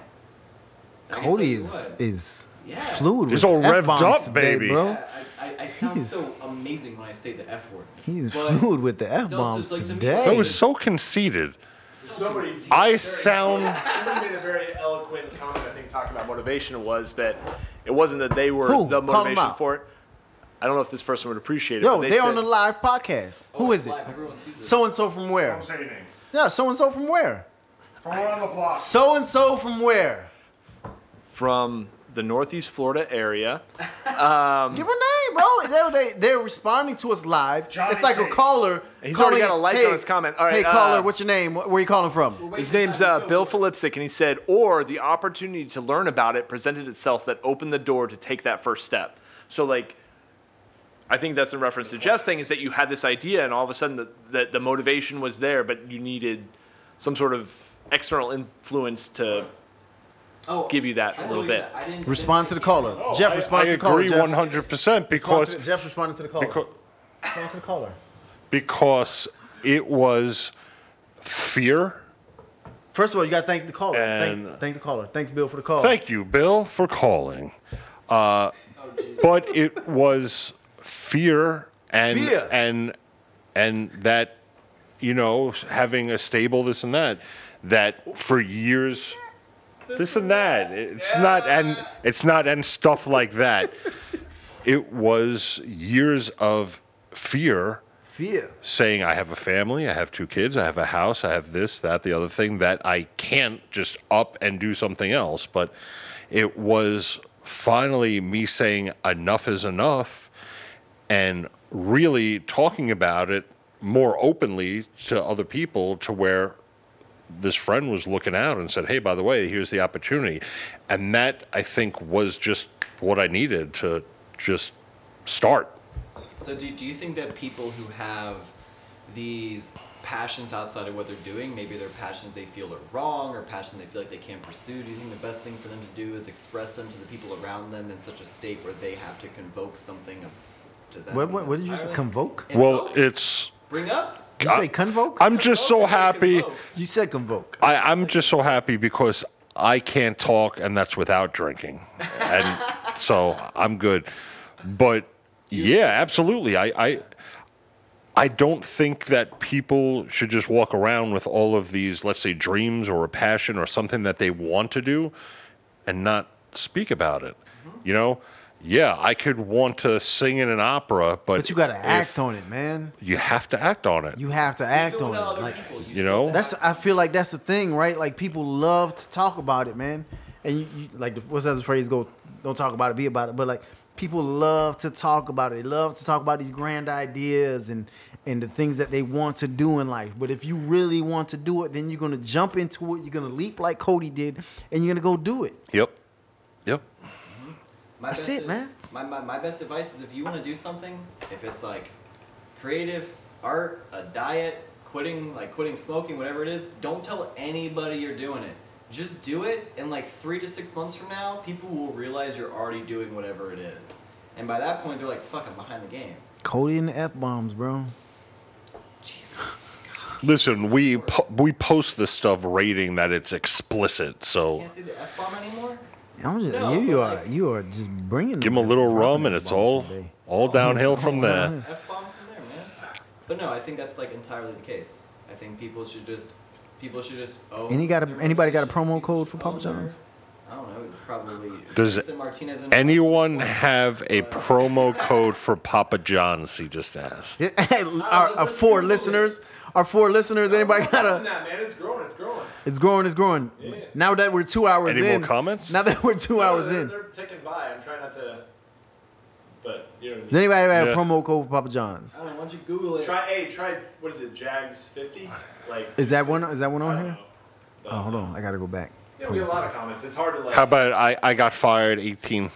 I can Cody tell you is what. is Yeah. fluid He's all revved F-bombs up, today, baby. bro. Yeah, I, I, I sound He's- so amazing when I say the F word. He's But fluid with the F bombs like today. That was so conceited. Somebody, I very- sound somebody made a very eloquent comment. I think talking about motivation was that it wasn't that they were Who? the motivation for it. I don't know if this person would appreciate it. Yo, but they they said, on the live podcast. Oh, Who it's it? live. Everyone sees this. So and so from where? Don't say names. Yeah, so and so from where? From around the block. So and so from where? from the Northeast Florida area. Give her name, bro. They're, they, they're responding to us live. Johnny it's like a caller. He's already got a like hey, on his comment. All right, hey, caller, uh, what's your name? Where are you calling from? We're His name's uh, Bill Phillipsick, and he said, or the opportunity to learn about it presented itself that opened the door to take that first step. So, like, I think that's in reference to Jeff's thing is that you had this idea, and all of a sudden the, the, the motivation was there, but you needed some sort of external influence to. Oh, give you that a little bit. that. I didn't Respond to the I didn't- caller. Jeff, I, respond to the caller. agree Jeff. 100% Respond because to- Jeff's responding to the caller. because Respond to the caller. because it was fear. First of all, you got to thank the caller. And- thank, thank the caller. Thanks, Bill, for the call. Thank you, Bill, for calling. Uh, Oh, but it was fear and Fear. and and that you know having a stable this and that that for years this and that it's not and it's not and stuff like that it was years of fear Fear. saying I have a family, I have two kids, I have a house, I have this, that, the other thing, that I can't just up and do something else. But it was finally me saying enough is enough and really talking about it more openly to other people to where this friend was looking out and said, Hey, by the way, here's the opportunity. And that I think was just what I needed to just start. So do, do you think that people who have these passions outside of what they're doing, maybe they're passions they feel are wrong or passions they feel like they can't pursue, do you think the best thing for them to do is express them to the people around them in such a state where they have to convoke something to them? What, what, what did you say? Ireland? Convoke? Well, Invoke? it's. Bring up? Did you say convoke? I'm just so Convoke, I said happy. you said convoke. I, I'm just so happy because I can't talk, and that's without drinking, and so I'm good. But yeah, absolutely. I, I I don't think that people should just walk around with all of these, let's say, dreams or a passion or something that they want to do, and not speak about it. You know. Yeah, I could want to sing in an opera, but But you got to act on it, man. You have to act on it. You have to act on it. Like, people, you still know? That's I feel like that's the thing, right? Like people love to talk about it, man. And you, you like what's that phrase go? Don't talk about it, be about it. But like people love to talk about it. They love to talk about these grand ideas and and the things that they want to do in life. But if you really want to do it, then you're gonna jump into it. You're gonna leap like Cody did, and you're gonna go do it. Yep. Yep. My That's best it, ad- man. My, my, my best advice is if you want to do something, if it's like creative, art, a diet, quitting like quitting smoking, whatever it is, don't tell anybody you're doing it. Just do it, and like three to six months from now, people will realize you're already doing whatever it is. And by that point, they're like, "Fuck, I'm behind the game." Cody and the f bombs, bro. Jesus, God, Listen, we po- we post this stuff rating that it's explicit, so can't say the f bomb anymore. I'm just No, you but, are like- you are just bringing. give them a little rum and it's all today. all downhill from there. F bomb from there, man. But no, I think that's like entirely the case. I think people should just people should just own. Any got a- anybody got a promo code for Papa own their- John's? I don't know. It's probably. Does Vincent Martinez and- Anyone have a promo code for Papa John's? He just asked. Yeah, Hey, uh, our, our four listeners, our four listeners. Anybody got Nah, a? man, it's growing, it's growing. It's growing. It's growing. Yeah. Now that we're two hours Any more in. comments? Now that we're two hours they're, in. They're ticking by. I'm trying not to. But you know. Does anybody have Yeah. a promo code for Papa John's? I don't know. Why don't you Google it? Try, hey, try. What is it? Jags 50. Like. Is that one? Is that one I on don't here? know. Oh, hold on. I gotta go back. Yeah, we get a lot of comments. It's hard to like. How about I, I got fired 18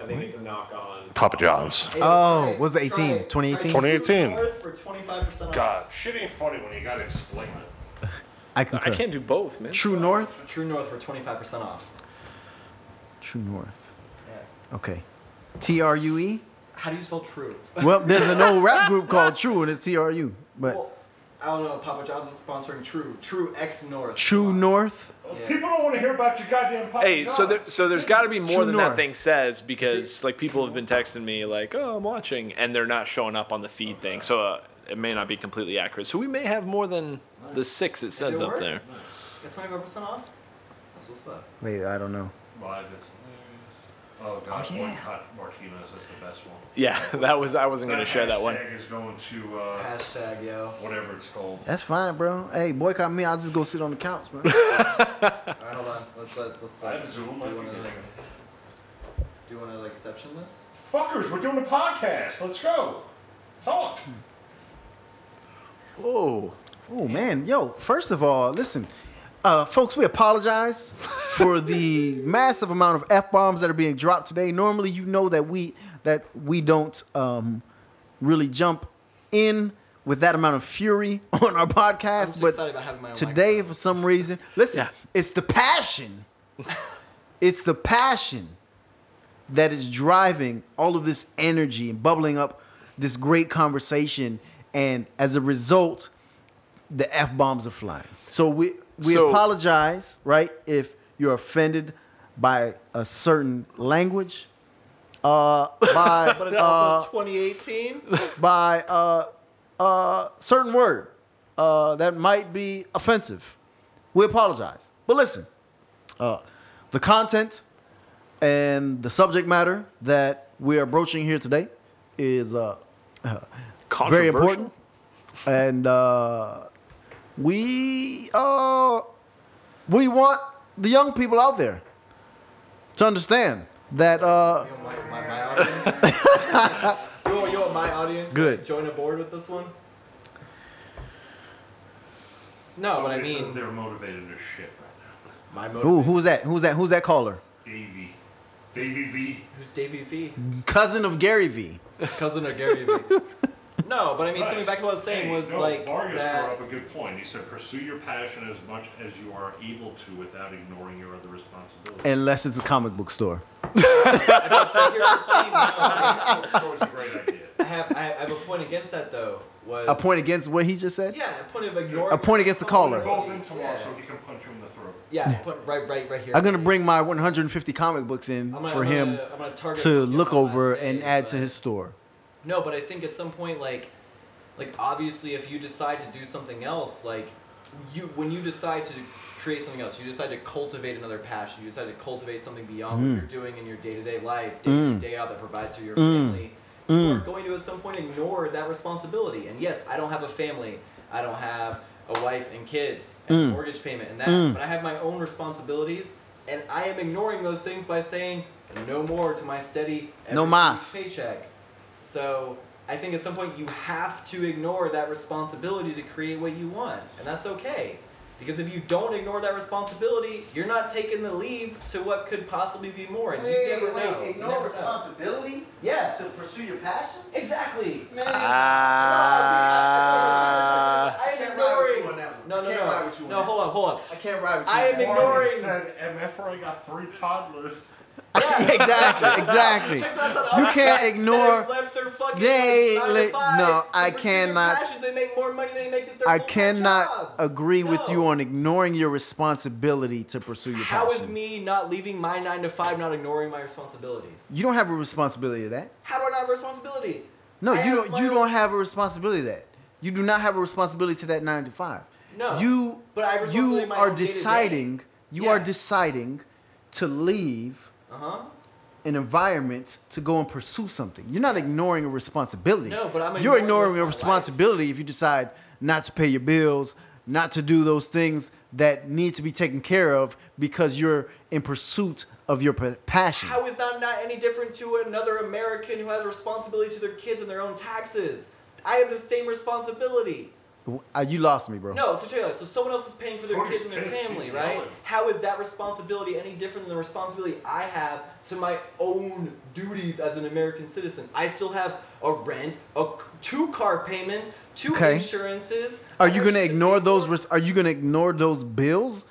I think it's a knock on. Papa John's. Hey, Oh, try- was it 18? 2018? 2018. North For 25% off. God, shit ain't funny when you gotta explain it. I I concur. can't do both, man. True North. True North for 25% off. True North. Yeah. Okay. T R U E. How do you spell true? Well, there's an old rap group called True, and it's T R U. But Well, I don't know. Papa John's is sponsoring True. True X North. True Come. North. Yeah. People don't want to hear about your goddamn Papa Hey, so there, so there's got to be more True than North. that thing says because like people have been texting me like, oh, I'm watching, and they're not showing up on the feed thing, so uh, it may not be completely accurate. So we may have more than the six it says up work? there. Get 25% off? That's what's up. Wait, I don't know. Oh, God, Oh, yeah. Martinez is the best one. Yeah, that was I wasn't gonna share that one. is going to uh, Hashtag, yo. whatever it's called. That's fine, bro. Hey, boycott me. I'll just go sit on the couch, man. Alright, hold on. Let's, let's, let's. I like, have Zoom, Do I you can wanna, get like, it. do you want to, like, section this? Fuckers, we're doing a podcast. Let's go. Talk. Whoa. Oh man, yo! First of all, listen, uh, folks, we apologize for the massive amount of f bombs that are being dropped today. Normally, you know that we that we don't um, really jump in with that amount of fury on our I'm podcast, but excited about having my own today, microphone. for some reason, listen, Yeah. it's the passion. it's the passion that is driving all of this energy and bubbling up this great conversation. And as a result, the f bombs are flying. So we we So- apologize, right? If you're offended by a certain language, uh, by But it's uh, also 2018. by uh, uh, certain word uh, that might be offensive. We apologize. But listen, uh, the content and the subject matter that we are broaching here today is uh, uh, very important, and uh, we uh, we want the young people out there to understand that uh, You want my, my, my audience? you, want, you want my audience Good. to join board with this one? No, but I mean, they're motivated as shit right now. my who motivation. who's that? Who's that? Who's that caller? now. Davey. Davey V. Who's Davey V? Cousin of Gary V. Cousin of Gary V. No, but I mean, something back to what I was saying Hey, was no, like Vargas that. brought up a good point. He said, pursue your passion as much as you are able to without ignoring your other responsibilities. Unless it's a comic book store. But here's the thing, no, That was a great idea. I have I have a point against that though. Was A point against what he just said. Yeah, a point of ignoring. A point against the caller. They're both in tomorrow, Yeah. so he can punch you in the throat. Yeah, put right, right, right here. I'm gonna bring my 150 comic books in gonna- for I'm him gonna- I'm gonna to look over days, and add to his store. No, but I think at some point, like, like obviously, if you decide to do something else, like, you when you decide to create something else, you decide to cultivate another passion. You decide to cultivate something beyond what you're mm. doing in your day to day life, day in mm. day out, that provides for your mm. family. You are going to at some point ignore that responsibility. And yes, I don't have a family. I don't have a wife and kids and a mortgage payment and that. But I have my own responsibilities, and I am ignoring those things by saying no more to my steady No mas. paycheck. So I think at some point you have to ignore that responsibility to create what you want, and that's okay. Because if you don't ignore that responsibility, you're not taking the leap to what could possibly be more, and you never know. You never know. responsibility Yeah, to pursue your passion. exactly. Ah. I am can't ride with you on ignoring. that one. No, I no, can't ride no. with you No, hold on, hold on. I can't ride with you. I am on that. ignoring- He said, MF already got three toddlers. exactly, exactly. Out. You can't ignore. have left their fucking They no, I cannot- They make more money than they make I cannot jobs. agree with you on ignoring your responsibility to pursue your How passion. How is me not leaving my nine to five not ignoring my responsibilities? You don't have a responsibility to that. How do I not have a responsibility? No, I you don't. You own- don't have a responsibility to that. You do not have a responsibility to that nine to five. No. You. But I have You are own day-to-day. deciding. You are deciding to leave Uh huh. an environment to go and pursue something. You're not ignoring a responsibility. No, but I'm You're ignoring a my life. responsibility if you decide not to pay your bills, not to do those things that need to be taken care of because you're in pursuit of your passion. How is that not any different to another American who has a responsibility to their kids and their own taxes? I have the same responsibility. Uh, you lost me, bro. No, so check it out. So someone else is paying for their Tony's kids and their family, right? yelling. How is that responsibility any different than the responsibility I have to my own duties as an American citizen? I still have a rent, a c- two car payments, two Okay. insurances. Are you gonna ignore those? Res- are you gonna ignore those bills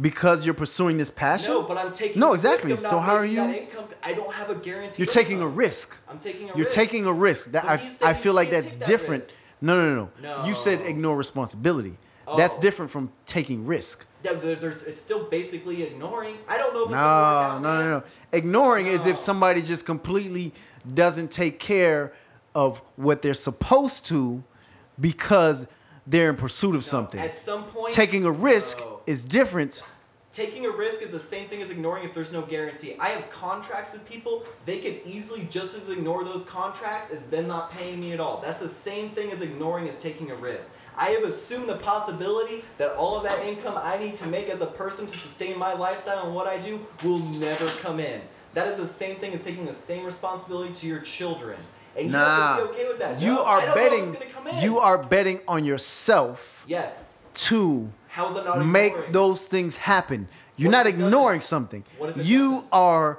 because you're pursuing this passion? No, but I'm taking. No, the risk exactly. of not So how are you- Income. I don't have a guarantee. You're taking a risk. I'm taking a You're risk. taking a risk. That I, I feel like that's that different. risk. No, no, no, no. You said ignore responsibility. That's Oh. different from taking risk. Yeah, there's it's still basically ignoring. I don't know if it's No, no, no, no. Ignoring is if somebody just completely doesn't take care of what they're supposed to because they're in pursuit of No, something. At some point, Taking a risk No. is different. Taking a risk is the same thing as ignoring if there's no guarantee. I have contracts with people, they could easily just as ignore those contracts as them not paying me at all. That's the same thing as ignoring as taking a risk. I have assumed the possibility that all of that income I need to make as a person to sustain my lifestyle and what I do will never come in. That is the same thing as taking the same responsibility to your children. And you Nah. have to be okay with that. You No, are I don't know betting what's gonna come in. you are betting on yourself Yes. to How's that not make ignoring? those things happen. You're What not it doesn't? ignoring something. You doesn't? are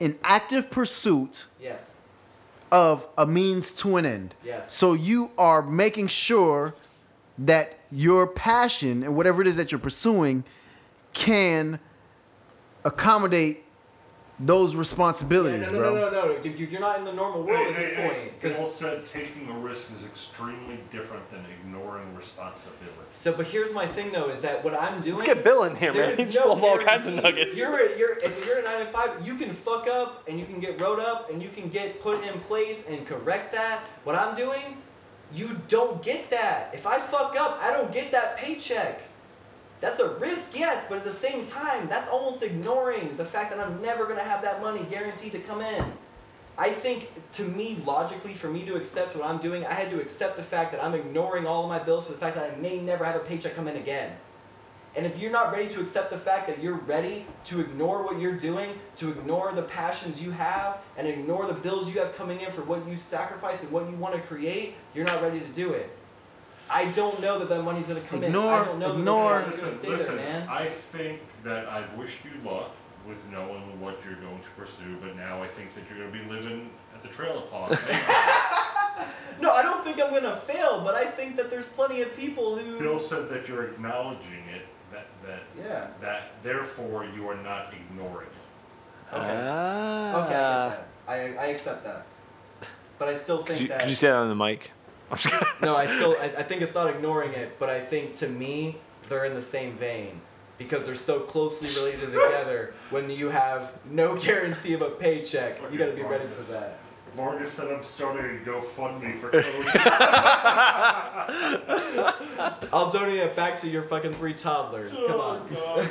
in active pursuit Yes. of a means to an end. Yes. So you are making sure that your passion and whatever it is that you're pursuing can accommodate those Yeah, responsibilities, no, no, bro. no, no, no. You- You're not in the normal world Hey, at this hey, hey, point. Bill 'cause- said taking a risk is extremely different than ignoring responsibility. so, but here's my thing though: is that what I'm doing? Let's get Bill in here, man. there's He's no full of all kinds of nuggets. You're, a- you're, if you're a nine to five, you can fuck up and you can get wrote up and you can get put in place and correct that. What I'm doing, you don't get that. If I fuck up, I don't get that paycheck. That's a risk, yes, but at the same time, that's almost ignoring the fact that I'm never gonna have that money guaranteed to come in. I think to me, logically, for me to accept what I'm doing, I had to accept the fact that I'm ignoring all of my bills for the fact that I may never have a paycheck come in again. And if you're not ready to accept the fact that you're ready to ignore what you're doing, to ignore the passions you have, and ignore the bills you have coming in for what you sacrifice and what you want to create, you're not ready to do it. I don't know that that money's gonna come in. Ignore- I don't know ignore- that the money's gonna stay there, man. I think that I've wished you luck with knowing what you're going to pursue, but now I think that you're going to be living at the trailer park. No, I don't think I'm gonna fail, but I think that there's plenty of people who. Bill said that you're acknowledging it, that, that, Yeah. that therefore you are not ignoring it. Okay. Ah. Okay, I. I, I accept that. But I still think Could you, that. could you say that on the mic? I'm just no, I still. I, I think it's not ignoring it, but I think to me they're in the same vein because they're so closely related together. When you have no guarantee of a paycheck, you got to be ready for that. Vargas said I'm starting a GoFundMe for Cody. I'll donate it back to your fucking three toddlers. Come on. Oh,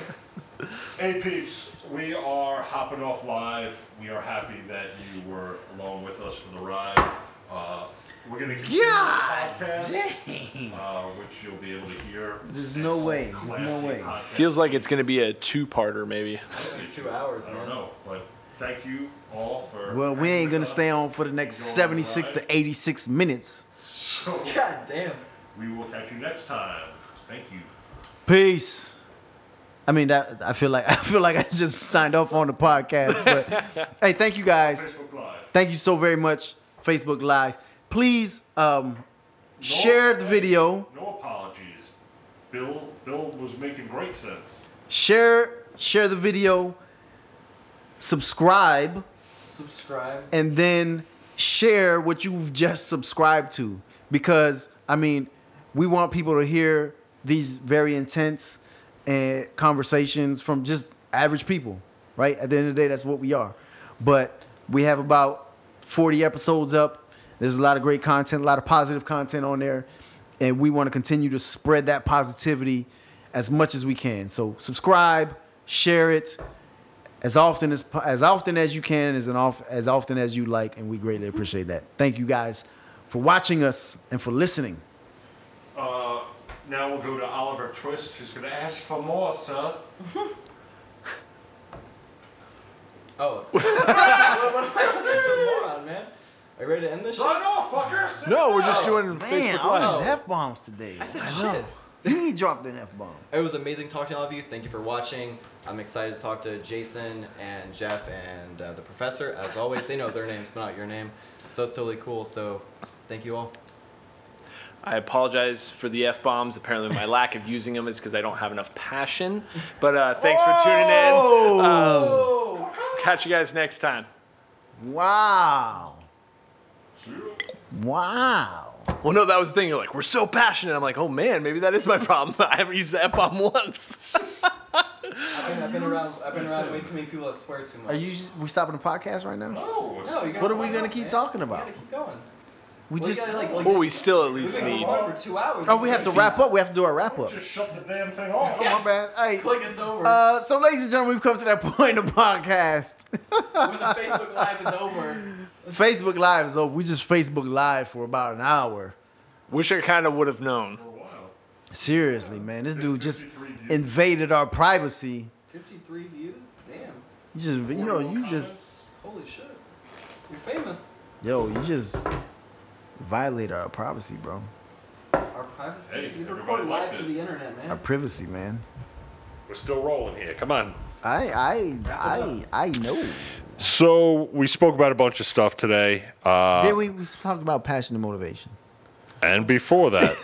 God. hey peeps, we are hopping off live. We are happy that you were along with us for the ride. Uh, we're gonna continue God the podcast, dang. uh, which you'll be able to hear. There's no way. There's no Classy way. podcast. Feels like it's gonna be a two-parter, maybe. Two hours, I don't man. know, but thank you all for. Well, we ain't gonna stay on for the next Enjoy the 76 ride. to 86 minutes. So God damn. we will catch you next time. Thank you. Peace. I mean that I feel like I feel like I just signed off on the podcast, but hey, thank you guys. Facebook Live. Thank you so very much, Facebook Live. Please um, share the video. No apologies. Bill Bill was making great sense. Share share the video. Subscribe Subscribe. and then share what you've just subscribed to because I mean, we want people to hear these very intense uh, conversations from just average people, right? At the end of the day, that's what we are. But we have about 40 episodes up. There's a lot of great content, a lot of positive content on there, and we want to continue to spread that positivity as much as we can. So subscribe, share it as often as as often as you can, as an off, as often as you like, and we greatly appreciate that. Thank you guys for watching us and for listening. Uh, now we'll go to Oliver Twist, who's going to ask for more, sir. Oh, it's. what, what am I listening for moron, man? Are you ready to end this shit? Sign off, fuckers. No, we're just doing Man, Facebook all Live. these f bombs today. I said I shit. know. He dropped an f bomb. It was amazing talking to all of you. Thank you for watching. I'm excited to talk to Jason and Jeff and uh, the professor. As always, they know their names, but not your name. So it's totally cool. So thank you all. I apologize for the f bombs. Apparently, my lack of using them is because I don't have enough passion. But uh, thanks for tuning in. Um, catch you guys next time. wow, wow. Well, no, that was the thing. You're like, we're so passionate. I'm like, oh man, maybe that is my problem. I haven't used the f bomb once. I've been, I've been around. I've been around way too many people that swear too much. Are you? We stopping the podcast right now? No, No, you gotta What are we sign gonna up, keep man. talking You about? gotta keep going. We Well, just. gotta, like, like, well, we still at we least can need. go on for two hours. Oh, we have to wrap up. We have to do our wrap up. just shut the damn thing off. Oh, my bad. Hey. Click it's over. Uh, so, ladies and gentlemen, we've come to that point of the podcast. when the Facebook Live is over. Facebook Live is over. We just Facebook Live for about an hour. Wish I kind of would have known. For a. Seriously, man, this dude just views. invaded our privacy. 53 views. Damn. You just, you know, you just, Holy shit. You're famous. yo, you just violated our privacy, bro. Our privacy. Hey, you everybody recorded live liked to it. the internet, man. Our privacy, man. We're still rolling here. Come on. I, I, I, I know. So we spoke about a bunch of stuff today, uh, Then we, we talked about passion and motivation. and before that,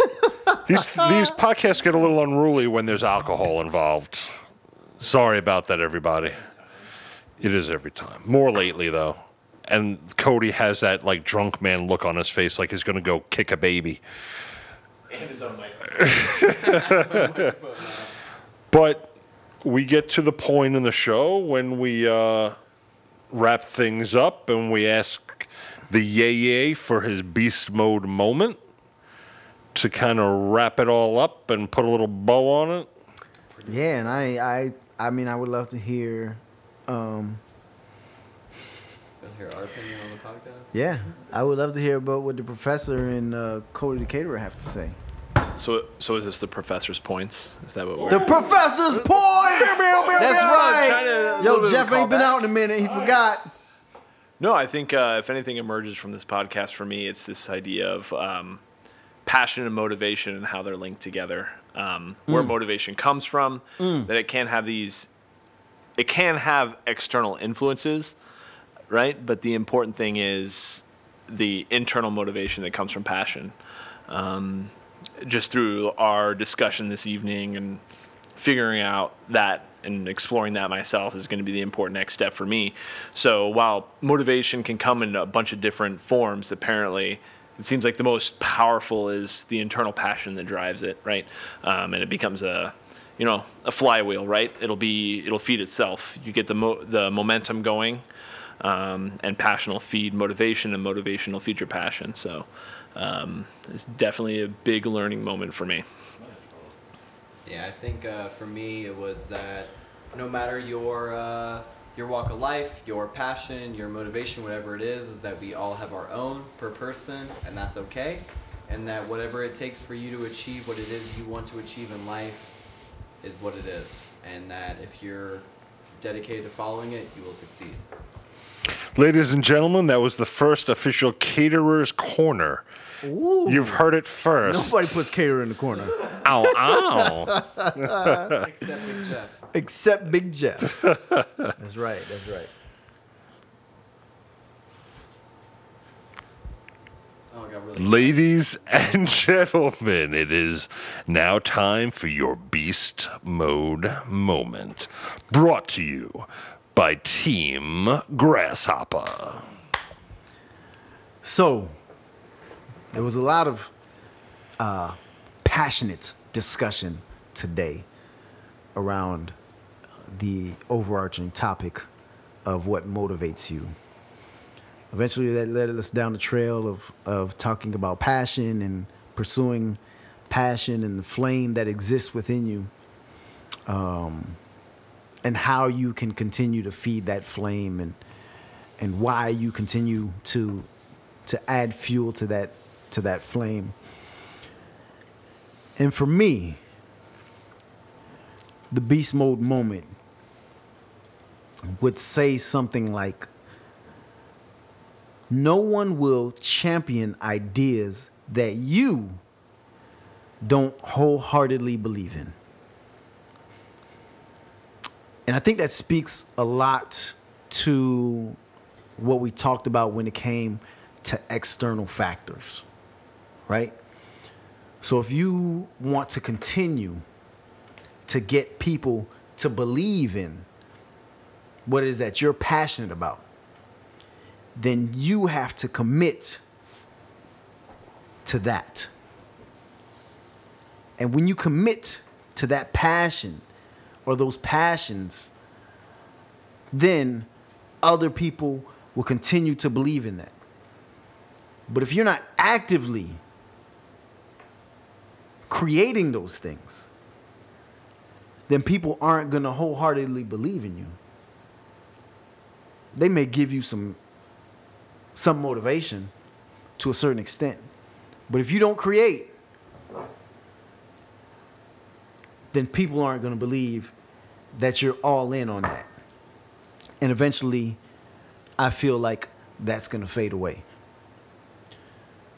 these these podcasts get a little unruly when there's alcohol involved. Sorry about that, everybody. It is every time. More lately, though. And Cody has that like drunk man look on his face, like he's gonna go kick a baby. And his own mic. But we get to the point in the show when we uh, wrap things up and we ask the yay yay for his beast mode moment to kind of wrap it all up and put a little bow on it. Yeah, and I, I, I mean, I would love to hear, um, You'll hear our opinion on the podcast. Yeah, I would love to hear about what the professor and uh, Cody the caterer have to say. So, so is this the professor's points? Is that what we're? The professor's points. That's Trying to- right. Yo, Jeff ain't been callback. out in a minute. He forgot. No, I think uh, if anything emerges from this podcast for me, it's this idea of um, passion and motivation and how they're linked together. Um, Where motivation comes from, that it can have these, it can have external influences, right? But the important thing is the internal motivation that comes from passion. Um, just through our discussion this evening and figuring out that and exploring that myself is going to be the important next step for me. So while motivation can come in a bunch of different forms, apparently it seems like the most powerful is the internal passion that drives it, right? Um, and it becomes a you know a flywheel, right? It'll be it'll feed itself. You get the mo- the momentum going, um, and passion will feed motivation, and motivational your passion. So um, it's definitely a big learning moment for me. Yeah, I think uh, for me it was that no matter your uh, your walk of life, your passion, your motivation, whatever it is, is that we all have our own per person, and that's okay. And that whatever it takes for you to achieve what it is you want to achieve in life is what it is. And that if you're dedicated to following it, you will succeed. Ladies and gentlemen, that was the first official Caterer's Corner. Ooh. You've heard it first. Nobody puts caterer in the corner Ow, ow. Except Big Jeff. except Big Jeff. That's right. That's right. Oh, really. Ladies and gentlemen, it is now time for your beast mode moment. Brought to you by Team Grasshopper. So, there was a lot of uh, passionate discussion today around the overarching topic of what motivates you. Eventually, that led us down the trail of, of talking about passion and pursuing passion and the flame that exists within you, um, and how you can continue to feed that flame and and why you continue to to add fuel to that to that flame. And for me, the beast mode moment would say something like no one will champion ideas that you don't wholeheartedly believe in. And I think that speaks a lot to what we talked about when it came to external factors, right? So if you want to continue to get people to believe in what it is that you're passionate about, then you have to commit to that. And when you commit to that passion or those passions, then other people will continue to believe in that. But if you're not actively creating those things, then people aren't going to wholeheartedly believe in you. They may give you some some motivation to a certain extent. But if you don't create, then people aren't going to believe that you're all in on that. And eventually, I feel like that's going to fade away.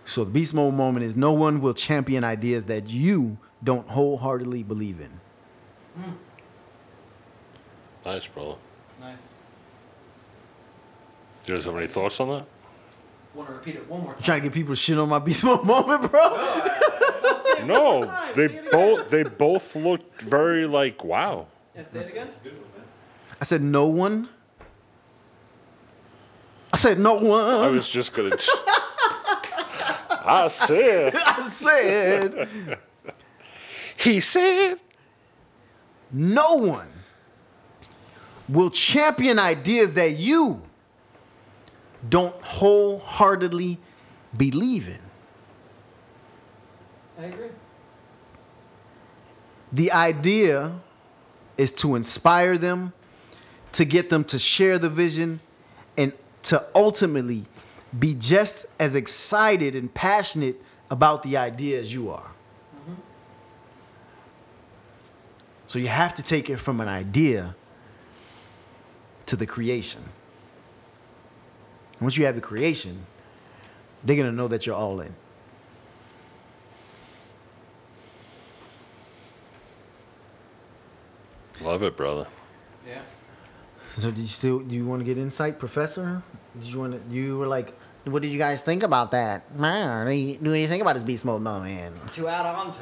So the beast mode moment is no one will champion ideas that you don't wholeheartedly believe in. Nice, brother. Nice. Do you guys have any thoughts on that? Want to repeat it one more I'm time? trying to get people to shit on my beast mode moment, bro. No, time. they Say it again. both they both looked very like wow. Yeah, say it again. I said no one. I said no one. I one. was just gonna. I said. I said He said. no one will champion ideas that you don't wholeheartedly believe in. I agree. The idea is to inspire them, to get them to share the vision, and to ultimately be just as excited and passionate about the idea as you are. Mm-hmm. So you have to take it from an idea to the creation. Once you have the creation, they're going to know that you're all in. Love it, brother. Yeah. So did you still do you want to get insight, Professor? Did you want to? You were like, what did you guys think about that? Man, do you, think about this beast mode? No, man. To add on to.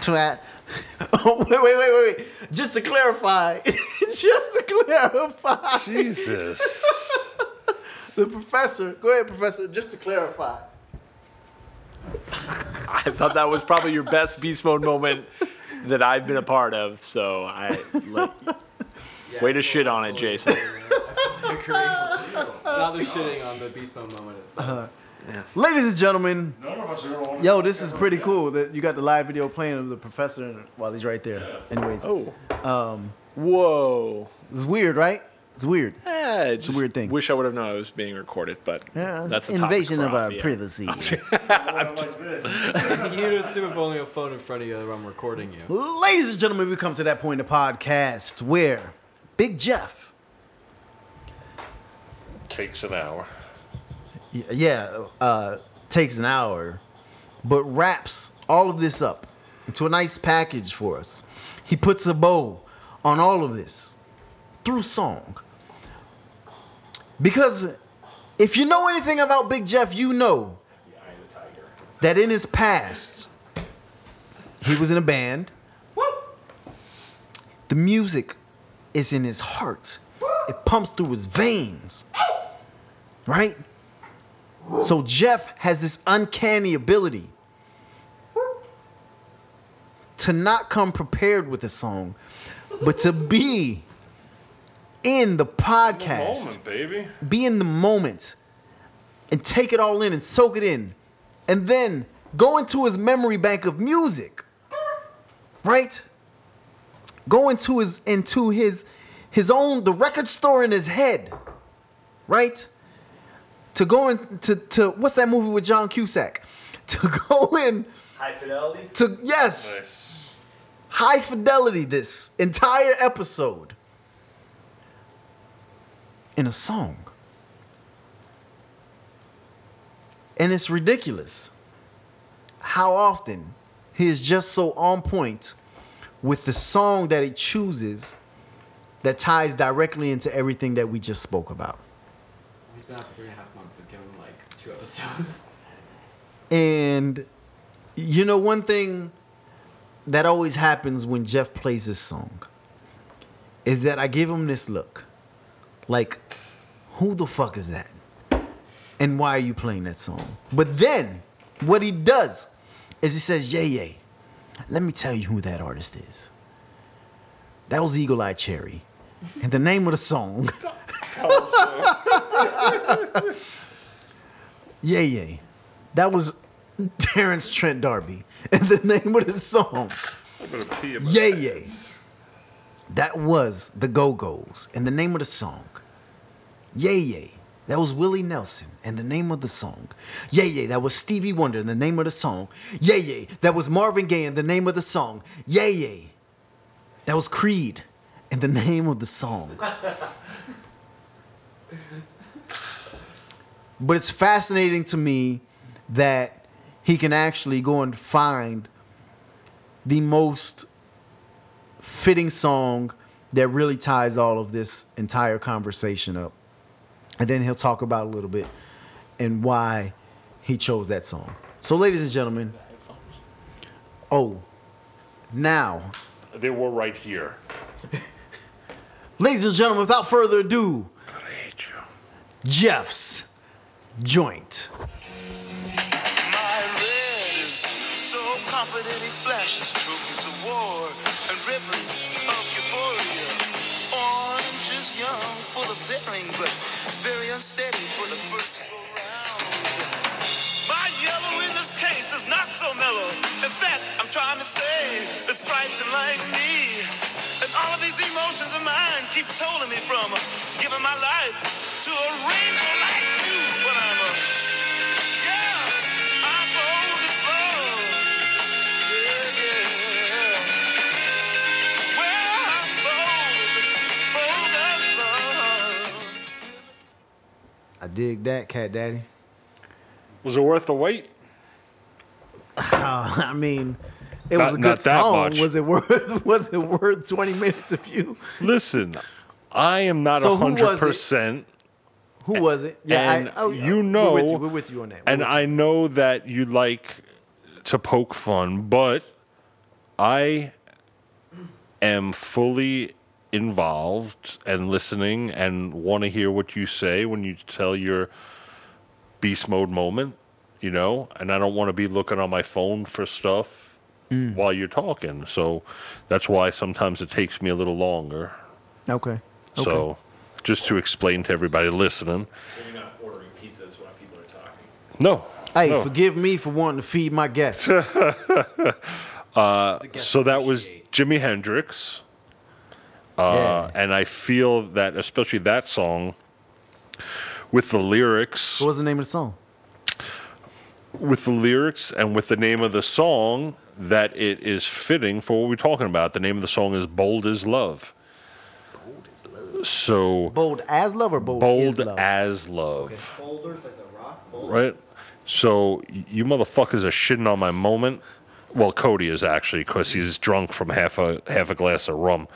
To add, oh wait, wait, wait, wait, wait. Just to clarify, just to clarify, Jesus. the professor. Go ahead, Professor. Just to clarify. I thought that was probably your best beast mode moment that I've been a part of. So I like, Yeah, Way to feel- shit on it, Jason. agree. I. Now they're shitting on the beast mode moment itself. Ladies and gentlemen, None of us are gonna yo, this is pretty cool that you got the live video playing of the professor while he's right there. Anyways, oh, um, whoa. it's weird, right? It's weird. Eh, it's a weird thing. Wish I would have known I was being recorded, but Yeah, that's a topic invasion of our yeah. privacy. You'd assume if only a phone in front of you that I'm recording you. Ladies and gentlemen, we come to that point in the podcast where Big Jeff, Takes an hour. yeah, uh, takes an hour, but wraps all of this up into a nice package for us. He puts a bow on all of this through song. Because if you know anything about Big Jeff, you know that in his past, he was in a band. The music is in his heart. It pumps through his veins. Right? So Jeff has this uncanny ability to not come prepared with a song, but to be in the podcast. Moment, baby. be in the moment and take it all in and soak it in. And then go into his memory bank of music right? Go into his into his his own the record store in his head right? To go in to, to what's that movie with john cusack? To go in High fidelity. to yes. Nice. high fidelity this entire episode in a song. And it's ridiculous how often he is just so on point with the song that he chooses that ties directly into everything that we just spoke about. He's been out for three and a half months. So give him like two episodes. And you know, one thing that always happens when Jeff plays this song is that I give him this look. Like, who the fuck is that? And why are you playing that song? But then, what he does is he says, Yay, yay, let me tell you who that artist is. That was Eagle Eye Cherry. And the name of the song, Yay, yay. That was Terence Trent D'Arby. And the name of the song, I'm gonna pee in my Yay, yay. That was the Go Go's. And the name of the song, Yay, yay. That was Willie Nelson. And the name of the song, Yay, yay. That was Stevie Wonder. And the name of the song, Yay, yay. That was Marvin Gaye. And the name of the song, Yay, yay. That was Creed. And the name of the song. But it's fascinating to me that he can actually go and find the most fitting song that really ties all of this entire conversation up. And then he'll talk about a little bit and why he chose that song. So, ladies and gentlemen, oh, now, They were right here. ladies and gentlemen, without further ado, God, I hate you. Jeff's joint. My red is so confident he flashes trophies of war and ribbons of euphoria. Young, full of daring, but very unsteady for the first go round. My yellow in this case is not so mellow. In fact, I'm trying to say it's frightened like me. And all of these emotions of mine keep holding me from giving my life to a rainbow like you. But I'm a, I dig that, Cat Daddy. Was it worth the wait? Uh, I mean, it Not- was a not good that song. much. Was it worth? Was it worth twenty minutes of you? Listen, I am not a hundred it? percent, Who was it? and oh, you we're know, with you. We're with you on that. We're and with I know that you like to poke fun, but I am fully involved and listening and want to hear what you say when you tell your beast mode moment, you know, and I don't want to be looking on my phone for stuff Mm. while you're talking. So that's why sometimes it takes me a little longer. okay. Okay. So just to explain to everybody listening. So you're not ordering pizzas while people are talking. No. Hey, no. forgive me for wanting to feed my guests. The guests So that was Jimi Hendrix. Uh, Yeah. And I feel that, especially that song, with the lyrics, what was the name of the song? with the lyrics and with the name of the song, that it is fitting for what we're talking about. The name of the song is "Bold as Love." Bold as love. So Bold as love or bold, bold is love? as love. Boulders like the rock boulder. right? So you motherfuckers are shitting on my moment. Well, Cody is actually because he's drunk from half a half a glass of rum.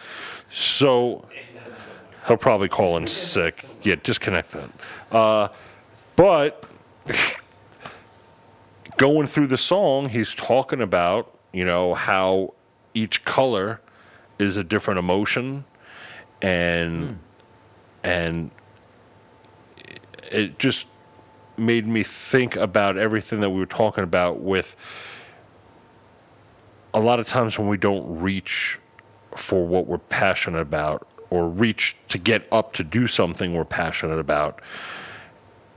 So he'll probably call in sick. Yeah, disconnect that. Uh, but going through the song, he's talking about you know how each color is a different emotion, and and it just made me think about everything that we were talking about with a lot of times when we don't reach for what we're passionate about or reach to get up to do something we're passionate about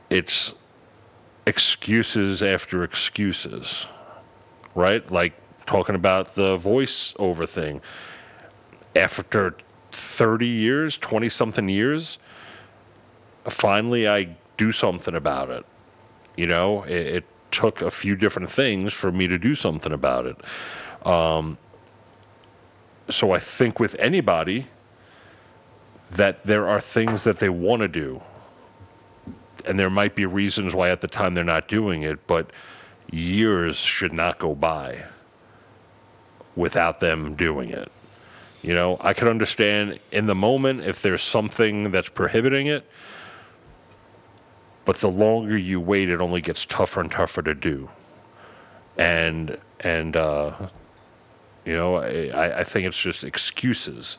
it's excuses after excuses right like talking about the voiceover thing after 30 years 20 something years finally I do something about it. You know, it, it took a few different things for me to do something about it. Um, so I think with anybody that there are things that they want to do. And there might be reasons why at the time they're not doing it, but years should not go by without them doing it. You know, I can understand in the moment if there's something that's prohibiting it, but the longer you wait, it only gets tougher and tougher to do. And and uh, you know, I, I think it's just excuses.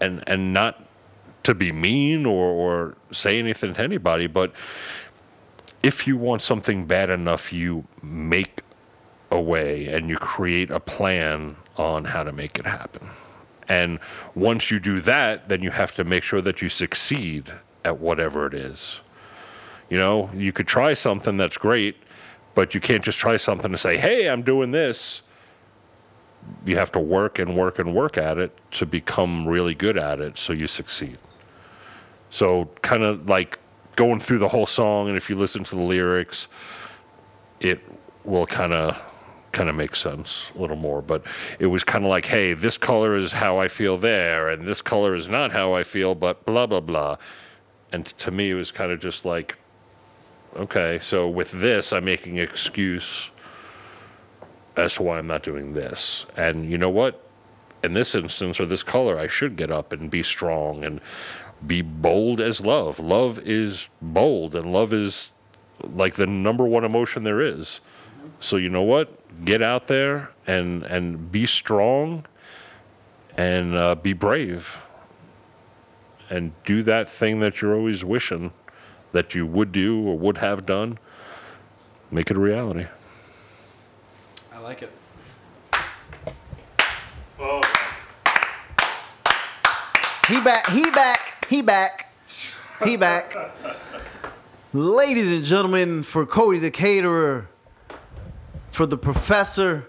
And and not to be mean or, or say anything to anybody, but if you want something bad enough, you make a way and you create a plan on how to make it happen. And once you do that, then you have to make sure that you succeed at whatever it is. You know, you could try something that's great, but you can't just try something to say, hey, I'm doing this. You have to work and work and work at it to become really good at it so you succeed. So, kind of like going through the whole song, and if you listen to the lyrics, it will kind of kind of make sense a little more but it was kind of like hey this color is how i feel there and this color is not how i feel but blah blah blah and to me it was kind of just like okay so with this i'm making excuse as to why i'm not doing this and you know what in this instance or this color i should get up and be strong and be bold as love love is bold and love is like the number one emotion there is so you know what? Get out there and and be strong and uh, be brave and do that thing that you're always wishing that you would do or would have done. Make it a reality. I like it. He back. He back. He back. He back. Ladies and gentlemen, for Cody the caterer, for the professor,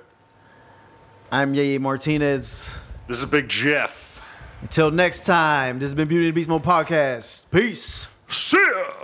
I'm Yeye Martinez. This is Big Jeff. Until next time, this has been Beauty and the Beast Mode podcast. Peace. See ya.